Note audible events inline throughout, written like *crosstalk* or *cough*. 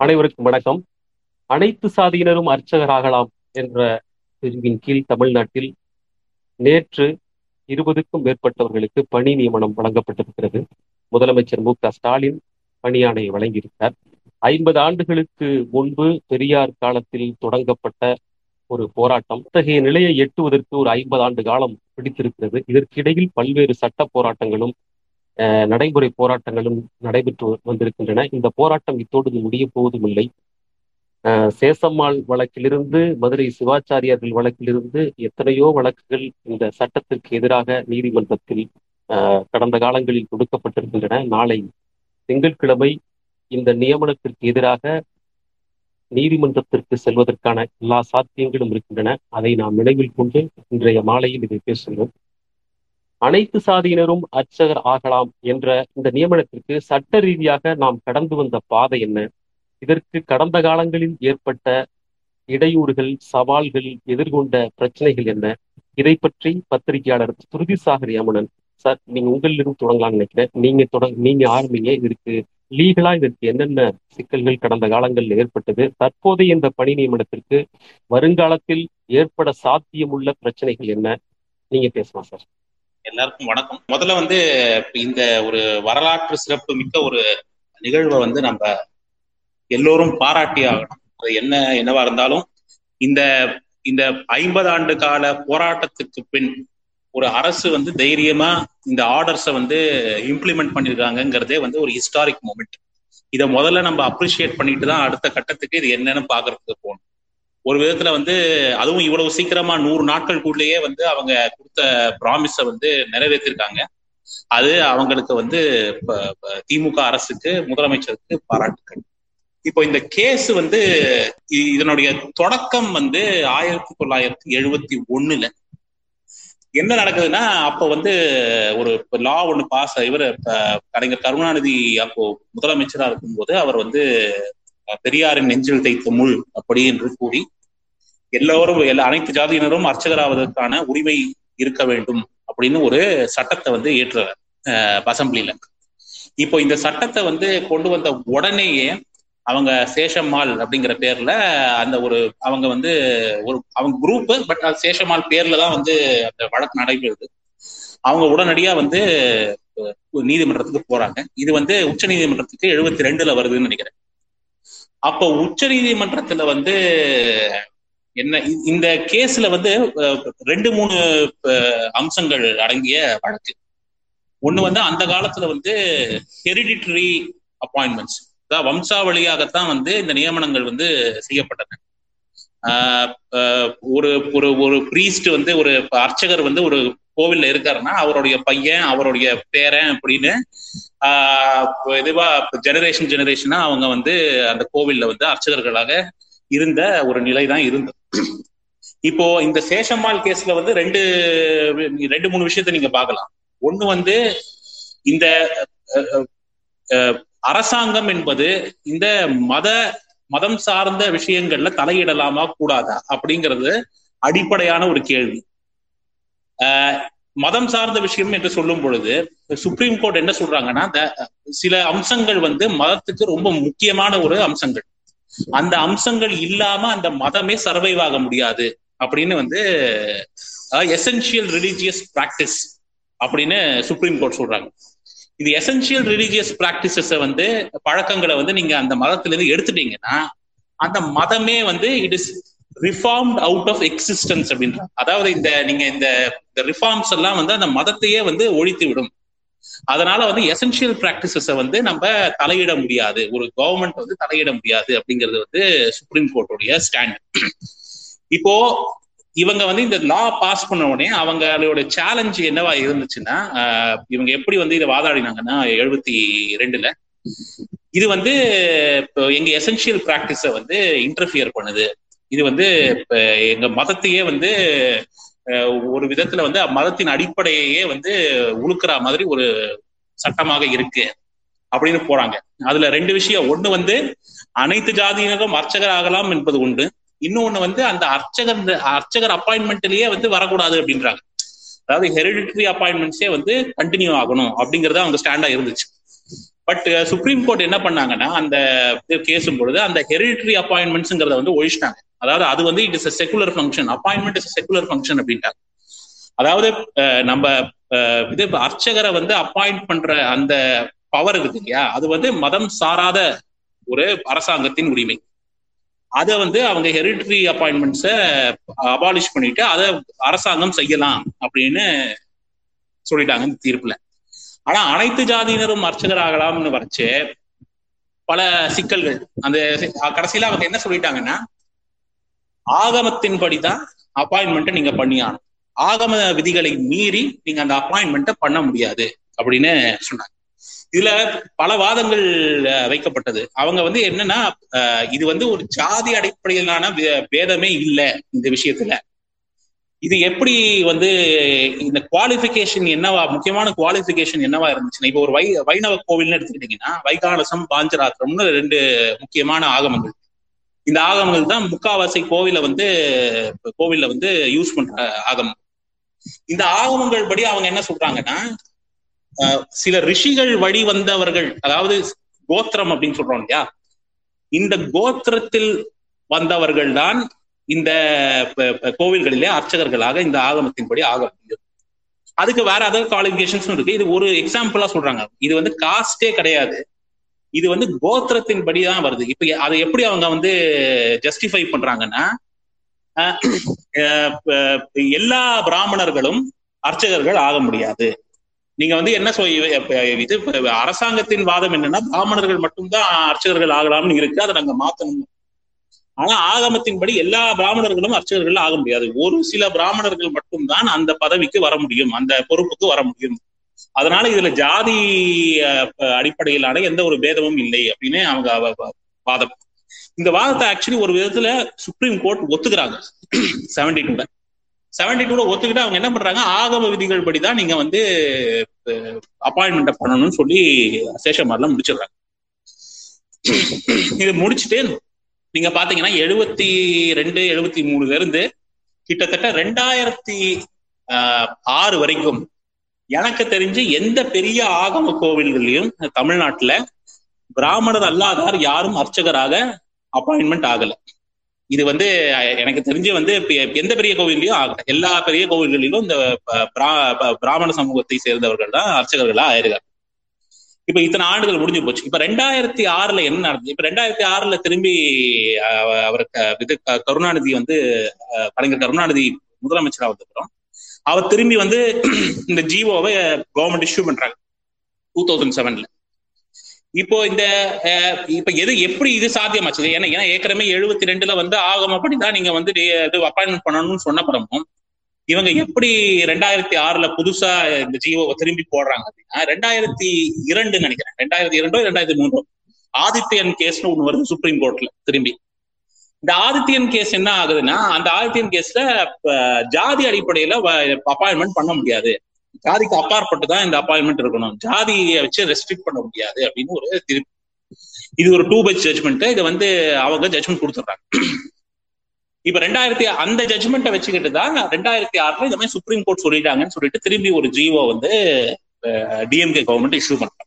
அனைவருக்கும் வணக்கம். அனைத்து சாதியினரும் அர்ச்சகராகலாம் என்ற பிரிவின் கீழ் தமிழ்நாட்டில் நேற்று இருபதுக்கும் மேற்பட்டவர்களுக்கு பணி நியமனம் வழங்கப்பட்டிருக்கிறது. முதலமைச்சர் மு க ஸ்டாலின் பணியாணையை வழங்கியிருக்கிறார். ஐம்பது ஆண்டுகளுக்கு முன்பு பெரியார் காலத்தில் தொடங்கப்பட்ட ஒரு போராட்டம். இத்தகைய நிலையை எட்டுவதற்கு ஒரு ஐம்பது ஆண்டு காலம் பிடித்திருக்கிறது. இதற்கிடையில் பல்வேறு சட்ட போராட்டங்களும் நடைமுறை போராட்டங்களும் நடைபெற்று வந்திருக்கின்றன. இந்த போராட்டம் இத்தோடு முடிய போவதும் இல்லை சேசம்மாள் வழக்கிலிருந்து மதுரை சிவாச்சாரியார்கள் வழக்கிலிருந்து எத்தனையோ வழக்குகள் இந்த சட்டத்திற்கு எதிராக நீதிமன்றத்தில் கடந்த காலங்களில் கொடுக்கப்பட்டிருக்கின்றன. நாளை திங்கட்கிழமை இந்த நியமனத்திற்கு எதிராக நீதிமன்றத்திற்கு செல்வதற்கான எல்லா சாத்தியங்களும் இருக்கின்றன. அதை நாம் நினைவில் கொண்டு இன்றைய மாலையில் இதை பேசுகிறோம். அனைத்து சாதியினரும் அர்ச்சகர் ஆகலாம் என்ற இந்த நியமனத்திற்கு சட்ட ரீதியாக நாம் கடந்து வந்த பாதை என்ன? இதற்கு கடந்த காலங்களில் ஏற்பட்ட இடையூறுகள் சவால்கள் எதிர்கொண்ட பிரச்சனைகள் என்ன? இதை பற்றி பத்திரிகையாளர் துருதி சாகர் யமுனன் சார் நீங்க உங்களிலிருந்து தொடங்கலாம்னு நினைக்கிறேன். நீங்க தொடங்க நீங்க ஆரம்பிங்க. இதற்கு லீகலா இதற்கு என்னென்ன சிக்கல்கள் கடந்த காலங்களில் ஏற்பட்டது? தற்போதைய இந்த பணி நியமனத்திற்கு வருங்காலத்தில் ஏற்பட சாத்தியமுள்ள பிரச்சனைகள் என்ன? நீங்க பேசலாம் சார். எல்லாருக்கும் வணக்கம். முதல்ல வந்து இந்த ஒரு வரலாற்று சிறப்பு மிக்க ஒரு நிகழ்வை வந்து நம்ம எல்லோரும் பாராட்டி ஆகணும். அது என்ன என்னவா இருந்தாலும் இந்த இந்த ஐம்பது ஆண்டு கால போராட்டத்துக்கு பின் ஒரு அரசு வந்து தைரியமா இந்த ஆர்டர்ஸை வந்து இம்ப்ளிமெண்ட் பண்ணிருக்காங்கிறதே வந்து ஒரு ஹிஸ்டாரிக் மூமெண்ட் இதை முதல்ல நம்ம அப்ரிஷியேட் பண்ணிட்டு தான் அடுத்த கட்டத்துக்கு இது என்னன்னு பாக்குறதுக்கு போகணும். ஒரு விதத்துல வந்து அதுவும் இவ்வளவு சீக்கிரமா நூறு நாட்களுக்குள்ளேயே வந்து அவங்க கொடுத்த ப்ராமிஸை வந்து நிறைவேற்றிருக்காங்க. அது அவங்களுக்கு வந்து திமுக அரசுக்கு முதலமைச்சருக்கு பாராட்டுக்கள். இப்போ இந்த கேஸ் வந்து இதனுடைய தொடக்கம் வந்து ஆயிரத்தி தொள்ளாயிரத்தி எழுபத்தி ஒண்ணுல. என்ன நடக்குதுன்னா அப்ப வந்து ஒரு லா ஒன்று பாஸ் இவர் கலைஞர் கருணாநிதி அப்போ முதலமைச்சரா இருக்கும்போது அவர் வந்து பெரியாரின் நெஞ்சில் தைத்த முள் அப்படி என்று கூறி எல்லோரும் எல்லா அனைத்து ஜாதியினரும் அர்ச்சகராவதற்கான உரிமை இருக்க வேண்டும் அப்படின்னு ஒரு சட்டத்தை வந்து ஏற்றுறார் அசம்பிளில. இப்போ இந்த சட்டத்தை வந்து கொண்டு வந்த உடனேயே அவங்க சேஷம்மாள் அப்படிங்கிற பேர்ல அந்த ஒரு அவங்க வந்து ஒரு அவங்க குரூப் பட் அது சேஷம்மாள் பேர்ல தான் வந்து அந்த வழக்கு நடைபெறுது. அவங்க உடனடியா வந்து நீதிமன்றத்துக்கு போறாங்க. இது வந்து உச்ச நீதிமன்றத்துக்கு எழுபத்தி ரெண்டுல வருதுன்னு நினைக்கிறேன். அப்போ உச்ச நீதிமன்றத்துல வந்து என்ன இந்த கேஸ்ல வந்து ரெண்டு மூணு அம்சங்கள் அடங்கிய வழக்கு. ஒண்ணு வந்து அந்த காலத்துல வந்து ஹெரிடிட்டரி அப்பாயின்மெண்ட்ஸ் அதாவது வம்சாவளியாகத்தான் வந்து இந்த நியமனங்கள் வந்து செய்யப்பட்டன ஒரு ஒரு ஒரு பிரீஸ்ட் வந்து ஒரு அர்ச்சகர் வந்து ஒரு கோவில்ல இருக்காருன்னா அவருடைய பையன் அவருடைய பேரன் அப்படின்னு இதுவா ஜெனரேஷன் ஜெனரேஷனா அவங்க வந்து அந்த கோவில்ல வந்து அர்ச்சகர்களாக இருந்த ஒரு நிலை தான் இருந்தது. இப்போ இந்த சேஷம்மாள் கேஸ்ல வந்து ரெண்டு ரெண்டு மூணு விஷயத்த நீங்க பார்க்கலாம். ஒண்ணு வந்து இந்த அரசாங்கம் என்பது இந்த மத மதம் சார்ந்த விஷயங்கள்ல தலையிடலாமா கூடாதா அப்படிங்கிறது அடிப்படையான ஒரு கேள்வி. மதம் சார்ந்த விஷயம் என்று சொல்லும் பொழுது சுப்ரீம் கோர்ட் என்ன சொல்றாங்கன்னா சில அம்சங்கள் வந்து மதத்துக்கு ரொம்ப முக்கியமான ஒரு அம்சங்கள். அந்த அம்சங்கள் இல்லாம அந்த மதமே சர்வைவ் ஆக முடியாது அப்படின்னு வந்து எசென்சியல் ரிலீஜியஸ் பிராக்டிஸ் அப்படின்னு சுப்ரீம் கோர்ட் சொல்றாங்க. இது எசென்சியல் ரிலீஜியஸ் பிராக்டிசஸ வந்து பழக்கங்களை வந்து நீங்க அந்த மதத்துல இருந்து எடுத்துட்டீங்கன்னா அந்த மதமே வந்து it is reformed out of existence அப்படின்ற. அதாவது இந்த நீங்க இந்த ரிஃபார்ம்ஸ் எல்லாம் வந்து அந்த மதத்தையே வந்து ஒழித்து விடும். அதனால வந்து எசென்சியல் பிராக்டிசஸ வந்து நம்ம தலையிட முடியாது. ஒரு கவர்மெண்ட் வந்து தலையிட முடியாது அப்படிங்கிறது வந்து சுப்ரீம் கோர்ட்டுடைய ஸ்டாண்ட் இப்போ இவங்க வந்து இந்த லா பாஸ் பண்ண உடனே அவங்களோட சேலஞ்ச் என்னவா இருந்துச்சுன்னா இவங்க எப்படி வந்து இதை வாதாடினாங்கன்னா எழுபத்தி ரெண்டுல இது வந்து எங்க எசென்சியல் பிராக்டிஸ வந்து இன்டர்ஃபியர் பண்ணுது. இது வந்து எங்க மதத்தையே வந்து ஒரு விதத்துல வந்து மதத்தின் அடிப்படையே வந்து உழுக்கிற மாதிரி ஒரு சட்டமாக இருக்கு அப்படின்னு போறாங்க. அதுல ரெண்டு விஷயம். ஒண்ணு வந்து அனைத்து ஜாதியினரும் அர்ச்சகர் ஆகலாம் என்பது உண்டு. இன்னொன்னு வந்து அந்த அர்ச்சகர் அர்ச்சகர் அப்பாயின்மெண்ட்லயே வந்து வரக்கூடாது அப்படின்றாங்க. அதாவது ஹெரிடிட்டரி அப்பாயின்மெண்ட்ஸே வந்து கண்டினியூ ஆகணும் அப்படிங்கறது அவங்க ஸ்டாண்டா இருந்துச்சு. பட் சுப்ரீம் கோர்ட் என்ன பண்ணாங்கன்னா அந்த கேசும் பொழுது அந்த ஹெரிட்டரி அப்பாயின்மெண்ட்ஸ்ங்கிறத வந்து ஒழிச்சிட்டாங்க. அதாவது அது வந்து it is secular function appointment is secular function அப்படின்ட்டாங்க அதாவது நம்ம இது அர்ச்சகரை வந்து அப்பாயிண்ட் பண்ற அந்த பவர் இருக்கு இல்லையா? அது வந்து மதம் சாராத ஒரு அரசாங்கத்தின் உரிமை. அதை வந்து அவங்க ஹெரிட்டரி அப்பாயின்மெண்ட்ஸை அபாலிஷ் பண்ணிட்டு அதை அரசாங்கம் செய்யலாம் அப்படின்னு சொல்லிட்டாங்க இந்த தீர்ப்புல. ஆனா அனைத்து ஜாதியினரும் அர்ச்சகர் ஆகலாம்னு வரைச்சு பல சிக்கல்கள். அந்த கடைசியில அவங்க என்ன சொல்லிட்டாங்கன்னா ஆகமத்தின்படிதான் அப்பாயின்மெண்ட்டை நீங்க பண்ணியாகணும். ஆகம விதிகளை மீறி நீங்க அந்த அப்பாயின்மெண்ட்டை பண்ண முடியாது அப்படின்னு சொன்னாங்க. இதுல பல வாதங்கள் வைக்கப்பட்டது. அவங்க வந்து என்னன்னா இது வந்து ஒரு ஜாதி அடிப்படையிலான பேதமே இல்லை இந்த விஷயத்துல. இது எப்படி வந்து இந்த குவாலிபிகேஷன் என்னவா முக்கியமான குவாலிபிகேஷன் என்னவா இருந்துச்சுன்னா இப்போ ஒரு வை வைணவ கோவில்னு எடுத்துக்கிட்டீங்கன்னா வைகானசம் பாஞ்சராத்திரம்னு ரெண்டு முக்கியமான ஆகமங்கள். இந்த ஆகமங்கள் தான் முக்காவாசி கோவில வந்து கோவில்ல வந்து யூஸ் பண்ற ஆகமம். இந்த ஆகமங்கள் படி அவங்க என்ன சொல்றாங்கன்னா சில ரிஷிகள் வழி வந்தவர்கள் அதாவது கோத்திரம் அப்படின்னு சொல்றோம் இல்லையா? இந்த கோத்திரத்தில் வந்தவர்கள் தான் இந்த கோவில்களிலே அர்ச்சகர்களாக இந்த ஆகமத்தின்படி ஆக முடியும் அதுக்கு வேற அதர் குவாலிபிகேஷன்ஸும் இருக்கு. இது ஒரு எக்ஸாம்பிளா சொல்றாங்க. இது வந்து காஸ்டே கிடையாது. இது வந்து கோத்திரத்தின் படி தான் வருது. இப்ப அதை எப்படி அவங்க வந்து ஜஸ்டிஃபை பண்றாங்கன்னா எல்லா பிராமணர்களும் அர்ச்சகர்கள் ஆக முடியாது. நீங்க வந்து என்ன சொல் இது அரசாங்கத்தின் வாதம் என்னன்னா பிராமணர்கள் மட்டும்தான் அர்ச்சகர்கள் ஆகலாம்னு இருக்கு. அதை நாங்க மாத்தணும். ஆனா ஆகமத்தின்படி எல்லா பிராமணர்களும் அர்ச்சகர்கள் ஆக முடியாது. ஒரு சில பிராமணர்கள் மட்டும்தான் அந்த பதவிக்கு வர முடியும். அந்த பொறுப்புக்கு வர முடியும். அதனால இதுல ஜாதி அடிப்படையிலான எந்த ஒரு பேதமும் இல்லை அப்படின்னு அவங்க வாதம். இந்த வாதத்தை ஆக்சுவலி ஒரு விதத்துல சுப்ரீம் கோர்ட் ஒத்துக்கிறாங்க. செவன்டி டூல செவன்டி டூல ஒத்துக்கிட்டு அவங்க என்ன பண்றாங்க? ஆகம விதிகள் படிதான் நீங்க வந்து அப்பாயின்மெண்ட் பண்ணணும்னு சொல்லி சேஷமாரில முடிச்சிடுறாங்க. இது முடிச்சுட்டு நீங்க பாத்தீங்கன்னா எழுபத்தி ரெண்டு எழுபத்தி மூணுல இருந்து கிட்டத்தட்ட ரெண்டாயிரத்தி ஆறு வரைக்கும் எனக்கு தெரிஞ்சு எந்த பெரிய ஆகம கோவில்கள்லயும் தமிழ்நாட்டுல பிராமணர் அல்லாதார் யாரும் அர்ச்சகராக அப்பாயின்மெண்ட் ஆகல. இது வந்து எனக்கு தெரிஞ்சு வந்து எந்த பெரிய கோவில்லையும் ஆகல. எல்லா பெரிய கோவில்களிலும் இந்த பிராமண சமூகத்தை சேர்ந்தவர்கள் தான் அர்ச்சகர்களா ஆயிருக்காங்க இப்ப இத்தனை ஆண்டுகள் முடிஞ்சு போச்சு. இப்ப ரெண்டாயிரத்தி ஆறுல என்ன நடந்தது? இப்ப ரெண்டாயிரத்தி ஆறுல திரும்பி அவருக்கு இது கருணாநிதி வந்து கலைஞர் கருணாநிதி முதலமைச்சரா வந்தப்புறம் அவர் திரும்பி வந்து *clears throat* இந்த ஜிஓவை கவர்மெண்ட் இஷ்யூ பண்றாங்க. டூ தௌசண்ட் செவன்ல இப்போ இந்த இப்ப எது எப்படி இது சாத்தியமாச்சு? ஏன்னா ஏன்னா ஏற்கனவே எழுபத்தி ரெண்டுல வந்து ஆகும் அப்படிதான் நீங்க வந்து இது அப்பாயின்மெண்ட் பண்ணணும்னு சொன்ன பிறமும் இவங்க எப்படி ரெண்டாயிரத்தி ஆறுல புதுசா இந்த ஜிஓவை திரும்பி போடுறாங்க அப்படின்னா ரெண்டாயிரத்தி இரண்டு நினைக்கிறேன். ரெண்டாயிரத்தி இரண்டோ ரெண்டாயிரத்தி மூன்றோ? ஆதித்யன் கேஸ்னு ஒண்ணு வருது சுப்ரீம் கோர்ட்ல திரும்பி. இந்த ஆதித்யன் கேஸ் என்ன ஆகுதுன்னா அந்த ஆதித்யன் கேஸ்ல ஜாதி அடிப்படையில அப்பாயின்மெண்ட் பண்ண முடியாது. ஜாதிக்கு அப்பாற்பட்டு தான் இந்த அப்பாயின்மெண்ட் இருக்கணும். ஜாதியை வச்சு ரெஸ்ட்ரிக்ட் பண்ண முடியாது அப்படின்னு ஒரு திருப்பி இது ஒரு டூ பெச் ஜட்மெண்ட் இதை வந்து அவங்க ஜட்மெண்ட் கொடுத்துட்றாங்க. இப்ப ரெண்டாயிரத்தி அந்த ஜட்மெண்ட்டை வச்சுக்கிட்டு தான் ரெண்டாயிரத்தி ஆறுல இந்த மாதிரி சுப்ரீம் கோர்ட் சொல்லிட்டாங்கன்னு சொல்லிட்டு திரும்பி ஒரு ஜிஓ வந்து டிஎம்கே கவர்மெண்ட் இஷ்யூ பண்றாங்க.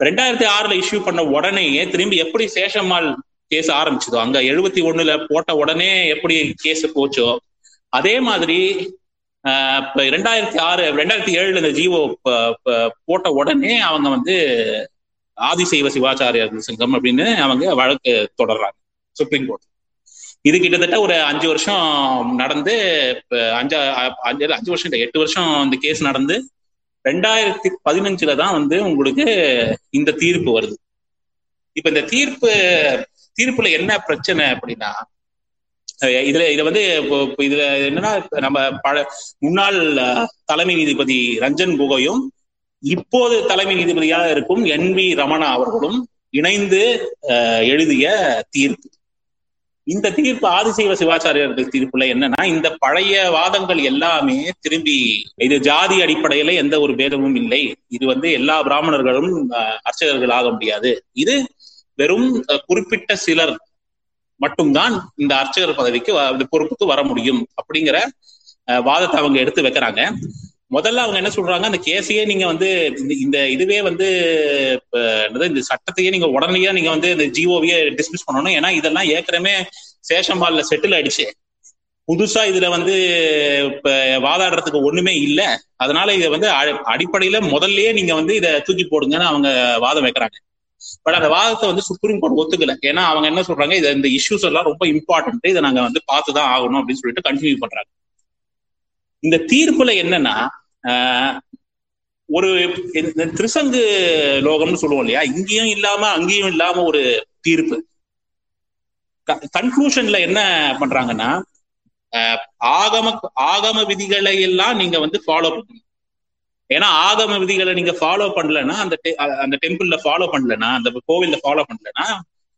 ரெண்டாயிரத்தி ஆறுல இஷ்யூ பண்ண உடனேயே திரும்பி எப்படி சேஷம்மாள் கேஸ் ஆரம்பிச்சதோ அங்க எழுபத்தி ஒண்ணுல போட்ட உடனே எப்படி கேஸ் போச்சோ அதே மாதிரி ரெண்டாயிரத்தி ஆறு ரெண்டாயிரத்தி ஏழுல இந்த ஜிஓ போட்ட உடனே அவங்க வந்து ஆதிசைவ சிவாச்சாரியர் சங்கம் அப்படின்னு அவங்க வழக்கு தொடர்றாங்க சுப்ரீம் கோர்ட். இது கிட்டத்தட்ட ஒரு அஞ்சு வருஷம் நடந்து அஞ்சா அஞ்சு அஞ்சு வருஷம் இல்லை எட்டு வருஷம் இந்த கேஸ் நடந்து ரெண்டாயிரத்தி பதினஞ்சுல தான் வந்து உங்களுக்கு இந்த தீர்ப்பு வருது. இப்ப இந்த தீர்ப்பு தீர்ப்புல என்ன பிரச்சனை அப்படின்னா இதுல இத வந்து இதுல என்னன்னா நம்ம பழ முன்னாள் தலைமை நீதிபதி ரஞ்சன் கோகோயும் இப்போது தலைமை நீதிபதியாக இருக்கும் என் வி ரமணா அவர்களும் இணைந்து எழுதிய தீர்ப்பு. இந்த தீர்ப்பு ஆதிசைவ சிவாச்சாரியர்கள் தீர்ப்புல என்னன்னா இந்த பழைய வாதங்கள் எல்லாமே திரும்பி இது ஜாதி அடிப்படையில எந்த ஒரு பேதமும் இல்லை. இது வந்து எல்லா பிராமணர்களும் அர்ச்சகர்கள் ஆக முடியாது. இது வெறும் குறிப்பிட்ட சிலர் மட்டும்தான் இந்த அர்ச்சகர் பதவிக்கு பொறுப்புக்கு வர முடியும் அப்படிங்கிற வாதத்தை அவங்க எடுத்து வைக்கிறாங்க. முதல்ல அவங்க என்ன சொல்றாங்க? அந்த கேஸையே நீங்க வந்து இந்த- இந்த இதுவே வந்து என்னது, இந்த சட்டத்தையே நீங்க உடனடியா நீங்க வந்து இந்த ஜிஓவியே டிஸ்மிஸ் பண்ணணும். ஏன்னா இதெல்லாம் ஏற்கனவே சேஷம்பால்ல செட்டில் ஆயிடுச்சு. புதுசா இதுல வந்து இப்ப வாதாடுறதுக்கு ஒண்ணுமே இல்லை. அதனால இதை வந்து அ- அடிப்படையில முதல்லயே நீங்க வந்து இதை தூக்கி போடுங்கன்னு அவங்க வாதம் வைக்கிறாங்க. பட் அந்த வாதத்தை வந்து சுப்ரீம் கோர்ட் ஒத்துக்கல. ஏன்னா அவங்க என்ன சொல்றாங்க? இது இந்த இஷ்யூஸ் எல்லாம் ரொம்ப இம்பார்ட்டன்ட் இதை நாங்க வந்து பார்த்துதான் ஆகணும் அப்படின்னு சொல்லிட்டு கண்டினியூ பண்றாங்க. இந்த தீர்ப்புல என்னன்னா ஆஹ், ஒரு திருசங்கு லோகம்னு சொல்லுவோம் இல்லையா? இங்கேயும் இல்லாம அங்கேயும் இல்லாம ஒரு தீர்ப்பு. கன்க்ளூஷன்ல என்ன பண்றாங்கன்னா ஆஹ், ஆகம ஆகம விதிகளை எல்லாம் நீங்க வந்து ஃபாலோ பண்ணணும். ஏன்னா ஆகம விதிகளை நீங்க ஃபாலோ பண்ணலன்னா அந்த அந்த டெம்பிள்ல ஃபாலோ பண்ணலன்னா அந்த கோவில்ல ஃபாலோ பண்ணலன்னா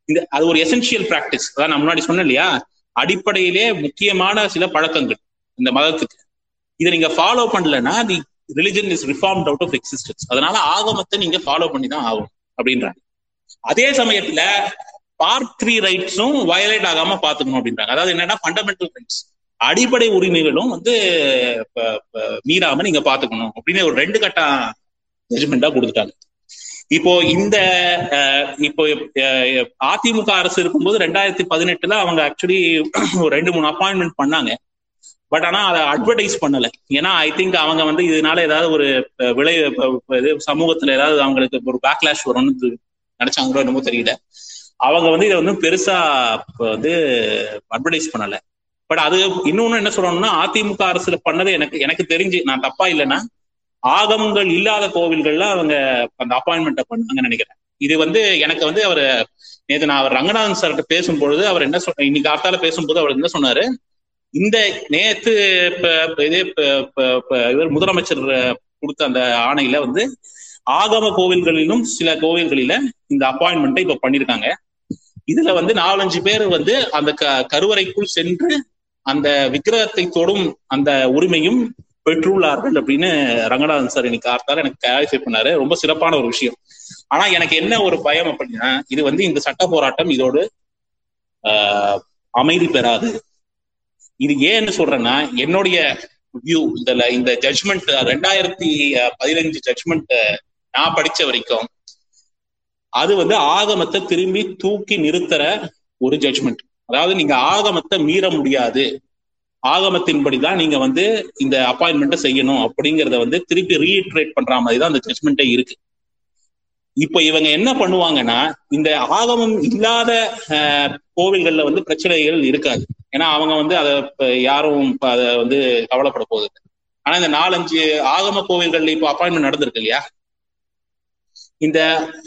இந்த அது ஒரு எசென்சியல் பிராக்டிஸ் அதான் நான் முன்னாடி சொன்னேன் இல்லையா? அடிப்படையிலே முக்கியமான சில பழக்கங்கள் இந்த மதத்துக்கு. இதை நீங்க ஃபாலோ பண்ணலன்னா the religion is reform out of existence அதனால ஆகமத்தை நீங்க ஃபாலோ பண்ணி தான் ஆகும் அப்படின்றாங்க. அதே சமயத்துல பார்ட் த்ரீ ரைட்ஸும் வயலேட் ஆகாம பாத்துக்கணும் அப்படின்றாங்க. அதாவது என்னன்னா ஃபண்டமெண்டல் ரைட்ஸ் அடிப்படை உரிமைகளும் வந்து மீறாம நீங்க பாத்துக்கணும். அப்படின்னு ஒரு ரெண்டு கட்ட ஜட்மெண்டா கொடுத்துட்டாங்க. இப்போ இந்த இப்போ அதிமுக அரசு இருக்கும்போது ரெண்டாயிரத்தி பதினெட்டுல அவங்க ஆக்சுவலி ஒரு ரெண்டு மூணு அப்பாயின்மெண்ட் பண்ணாங்க. பட் ஆனா அதை அட்வர்டைஸ் பண்ணல. ஏன்னா ஐ திங்க் அவங்க வந்து இதனால ஏதாவது ஒரு விளை இது சமூகத்துல ஏதாவது அவங்களுக்கு ஒரு பேக்லாஷ் வரும்னு நினைச்சாங்களோ என்னமோ தெரியல. அவங்க வந்து இதை வந்து பெருசா வந்து அட்வர்டைஸ் பண்ணல. பட் அது இன்னொன்னு என்ன சொல்லணும்னா அதிமுக அரசுல பண்ணது எனக்கு எனக்கு தெரிஞ்சு நான் தப்பா இல்லைன்னா ஆகமங்கள் இல்லாத கோவில்கள்ல அவங்க அந்த அப்பாயின்மெண்ட்டை பண்ணாங்க நினைக்கிறேன். இது வந்து எனக்கு வந்து அவர் நேற்று நான் அவர் ரங்கநாதன் சார்கிட்ட பேசும்பொழுது அவர் என்ன சொன்ன இன்னைக்கு அர்த்தால பேசும்போது அவர் என்ன சொன்னாரு? இந்த நேத்து இப்ப இதே இவர் முதலமைச்சர் கொடுத்த அந்த ஆணையில வந்து ஆகம கோவில்களிலும் சில கோவில்களில இந்த அப்பாயின்மெண்ட்டை இப்ப பண்ணிருக்காங்க. இதுல வந்து நாலஞ்சு பேர் வந்து அந்த க கருவறைக்குள் சென்று அந்த விக்கிரகத்தை தொடும் அந்த உரிமையும் பெற்றுள்ளார்கள் அப்படின்னு ரங்கநாதன் சார் இன்னைக்கு ஆர்த்தால எனக்கு கிளாரிஃபை பண்ணாரு. ரொம்ப சிறப்பான ஒரு விஷயம். ஆனா எனக்கு என்ன ஒரு பயம் அப்படின்னா இது வந்து இந்த சட்ட போராட்டம் இதோடு அமைதி பெறாது. இது ஏன்னு சொல்றேன்னா என்னுடைய வியூ இந்த இந்த ஜட்மெண்ட் ரெண்டாயிரத்தி பதினஞ்சு ஜட்மெண்ட் நான் படிச்ச வரைக்கும் அது வந்து ஆகமத்தை திரும்பி தூக்கி நிறுத்துற ஒரு ஜட்மெண்ட் அதாவது நீங்க ஆகமத்தை மீற முடியாது. ஆகமத்தின்படிதான் நீங்க வந்து இந்த அப்பாயின்மெண்ட்டை செய்யணும் அப்படிங்கறத வந்து திருப்பி ரீஇட்ரேட் பண்ற மாதிரி தான் அந்த ஜட்மெண்ட்டே இருக்கு. இப்ப இவங்க என்ன பண்ணுவாங்கன்னா இந்த ஆகமம் இல்லாத அஹ், கோவில்கள்ல வந்து பிரச்சனைகள் இருக்காது. ஏன்னா அவங்க வந்து அதை யாரும் அதை வந்து கவலைப்பட போகுது ஆனா இந்த நாலஞ்சு ஆகம கோவில்கள்ல இப்போ அப்பாயின்மெண்ட் நடந்திருக்கு இல்லையா? இந்த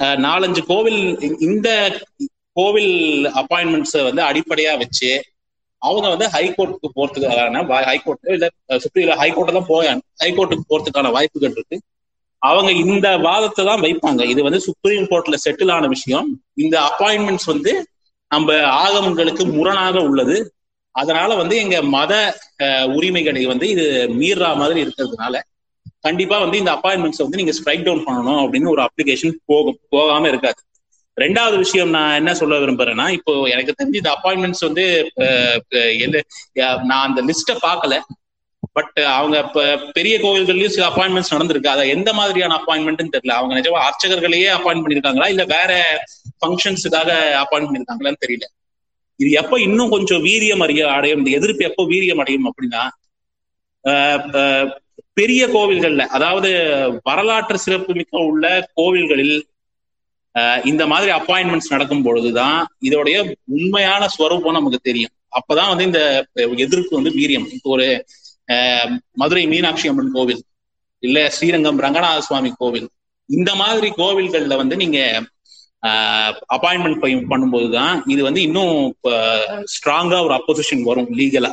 அஹ், நாலஞ்சு கோவில் இந்த கோவில் அப்பாயின்மெண்ட்ஸை வந்து அடிப்படையா வச்சு அவங்க வந்து ஹைகோர்ட்டுக்கு போறதுக்கான ஹைகோர்ட் இல்ல சுப்ரீம் ஹைகோர்ட்டு தான் போய் ஹைகோர்ட்டுக்கு போறதுக்கான வாய்ப்புகள் இருக்கு. அவங்க இந்த வாதத்தை தான் வைப்பாங்க. இது வந்து சுப்ரீம் கோர்ட்ல செட்டில் ஆன விஷயம். இந்த அப்பாயின்மெண்ட்ஸ் வந்து நம்ம ஆகமங்களுக்கு முரணாக உள்ளது. அதனால வந்து எங்க மத உரிமைகளை வந்து இது மீறா மாதிரி இருக்கிறதுனால கண்டிப்பா வந்து இந்த அப்பாயின்மெண்ட்ஸ் வந்து நீங்க ஸ்ட்ரைக் டவுன் பண்ணணும் அப்படின்னு ஒரு அப்ளிகேஷன் போகும் போகாம இருக்காது. ரெண்டாவது விஷயம் நான் என்ன சொல்ல விரும்புறேன்னா இப்போ எனக்கு தெரிஞ்சு இந்த அப்பாயின்மெண்ட்ஸ் வந்து நான் அந்த லிஸ்ட்டை பார்க்கல. பட் அவங்க இப்ப பெரிய கோவில்கள்லயும் சில அப்பாயின்மெண்ட்ஸ் நடந்திருக்கு. அதை எந்த மாதிரியான அப்பாயின்மெண்ட்னு தெரியல. அவங்க நிஜமா அர்ச்சகர்களையே அப்பாயின் பண்ணிருக்காங்களா இல்ல வேற ஃபங்க்ஷன்ஸுக்காக அப்பாயின் பண்ணிருக்காங்களான்னு தெரியல. இது எப்ப இன்னும் கொஞ்சம் வீரியம் அறிய அடையும் இந்த எதிர்ப்பு எப்போ வீரியம் அடையும் அப்படின்னா பெரிய கோவில்கள்ல அதாவது வரலாற்று சிறப்புமிக்க உள்ள கோவில்களில் இந்த மாதிரி அப்பாயின்மெண்ட்ஸ் நடக்கும் பொழுதுதான் இதோடைய உண்மையான ஸ்வரூபம் நமக்கு தெரியும். அப்பதான் வந்து இந்த எதிர்ப்பு வந்து வீரியம். இப்போ ஒரு ஆஹ் மதுரை மீனாட்சி அம்மன் கோவில் இல்ல ஸ்ரீரங்கம் ரங்கநாத சுவாமி கோவில் இந்த மாதிரி கோவில்கள்ல வந்து நீங்க அப்பாயின்மெண்ட் பண்ணும்போது தான் இது வந்து இன்னும் ஸ்ட்ராங்கா ஒரு அப்போசிஷன் வரும் லீகலா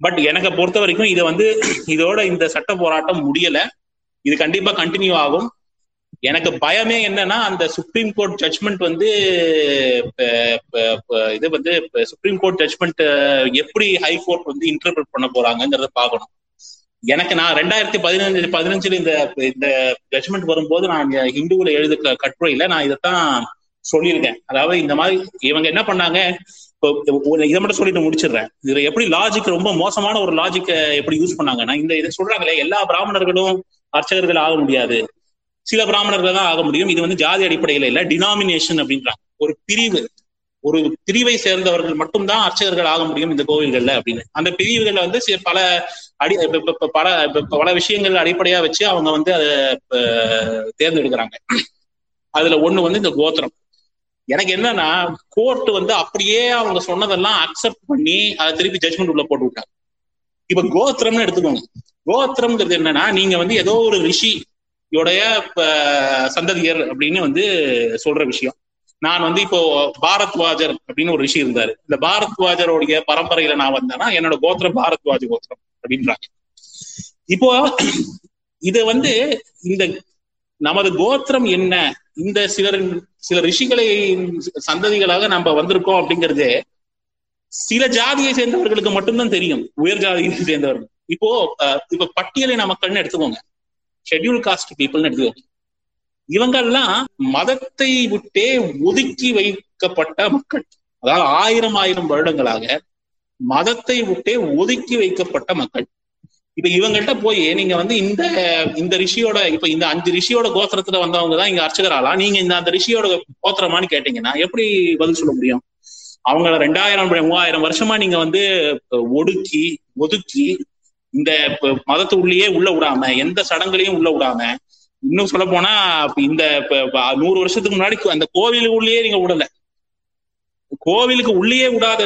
பட் எனக்கு பொறுத்த வரைக்கும் இதை வந்து இதோட இந்த சட்ட போராட்டம் முடியல. இது கண்டிப்பா கண்டினியூ ஆகும். எனக்கு பயமே என்னன்னா அந்த சுப்ரீம் கோர்ட் ஜட்மெண்ட் வந்து இது வந்து சுப்ரீம் கோர்ட் ஜட்மெண்ட் எப்படி ஹை கோர்ட் வந்து இன்டர்பிரட் பண்ண போறாங்கிறத பார்க்கணும். எனக்கு நான் ரெண்டாயிரத்தி பதினஞ்சு பதினஞ்சுல இந்த இந்த ஜட்மெண்ட் வரும்போது நான் இங்க ஹிந்துவுல எழுத கட்டுரையில நான் இதைத்தான் சொல்லியிருக்கேன். அதாவது இந்த மாதிரி இவங்க என்ன பண்ணாங்க இப்போ ஒரு இதை மட்டும் சொல்லிட்டு முடிச்சிடுறேன். இதுல எப்படி லாஜிக் ரொம்ப மோசமான ஒரு லாஜிக்கை எப்படி யூஸ் பண்ணாங்கன்னா இந்த இதை சொல்றாங்களே எல்லா பிராமணர்களும் அர்ச்சகர்கள் ஆக முடியாது. சில பிராமணர்கள் தான் ஆக முடியும். இது வந்து ஜாதி அடிப்படையில இல்ல. டினாமினேஷன் அப்படின்றாங்க. ஒரு பிரிவு. ஒரு பிரிவை சேர்ந்தவர்கள் மட்டும்தான் அர்ச்சகர்கள் ஆக முடியும் இந்த கோவில்கள்ல அப்படின்னு. அந்த பிரிவுகள்ல வந்து பல அடி பல பல விஷயங்கள் அடிப்படையா வச்சு அவங்க வந்து அதை தேர்ந்தெடுக்கிறாங்க. அதுல ஒண்ணு வந்து இந்த கோத்திரம். எனக்கு என்னன்னா கோர்ட் வந்து அப்படியே அவங்க சொன்னதெல்லாம் அக்செப்ட் பண்ணி அதை திருப்பி ஜட்மெண்ட் உள்ள போட்டு விட்டாங்க இப்ப கோத்திரம்னு எடுத்துக்கோங்க. கோத்திரம்ங்கிறது என்னன்னா நீங்க வந்து ஏதோ ஒரு ரிஷி ப- சந்ததியர் அப்படின்னு வந்து சொல்ற விஷயம். நான் வந்து இப்போ பாரத்வாஜர் அப்படின்னு ஒரு ரிஷி இருந்தாரு. இந்த பாரத்வாஜருடைய பரம்பரையில நான் வந்தேன்னா என்னோட கோத்திரம் பாரத்வாஜ் கோத்திரம் அப்படின்றாங்க. இப்போ இது வந்து இந்த நமது கோத்திரம் என்ன? இந்த சிலர் சில ரிஷிகளை சந்ததிகளாக நம்ம வந்திருக்கோம் அப்படிங்கிறது சில ஜாதியை சேர்ந்தவர்களுக்கு மட்டும்தான் தெரியும் உயர் ஜாதியை சேர்ந்தவர்கள். இப்போ இப்ப பட்டியலை நம்ம கண்ணு எடுத்துக்கோங்க. ஷெட்யூல் காஸ்ட் பீப்புள்னு எடுத்துக்கோங்க இவங்கெல்லாம் மதத்தை விட்டே ஒதுக்கி வைக்கப்பட்ட மக்கள். அதாவது ஆயிரம் ஆயிரம் வருடங்களாக மதத்தை விட்டே ஒதுக்கி வைக்கப்பட்ட மக்கள். இப்ப இவங்கள்ட்ட போய் நீங்க வந்து இந்த இந்த ரிஷியோட இப்ப இந்த அஞ்சு ரிஷியோட கோத்திரத்துல வந்தவங்க தான் இங்க அர்ச்சகர் நீங்க இந்த அந்த ரிஷியோட கோத்திரமான்னு கேட்டீங்கன்னா எப்படி பதில் சொல்ல முடியும்? அவங்கள ரெண்டாயிரம் மூவாயிரம் வருஷமா நீங்க வந்து ஒடுக்கி ஒதுக்கி இந்த மதத்து உள்ளேயே உள்ள விடாம எந்த சடங்குலையும் உள்ள விடாம இன்னும் சொல்ல போனா இந்த நூறு வருஷத்துக்கு முன்னாடி அந்த கோவிலுக்குள்ளேயே நீங்க விடல. கோவிலுக்கு உள்ளேயே விடாத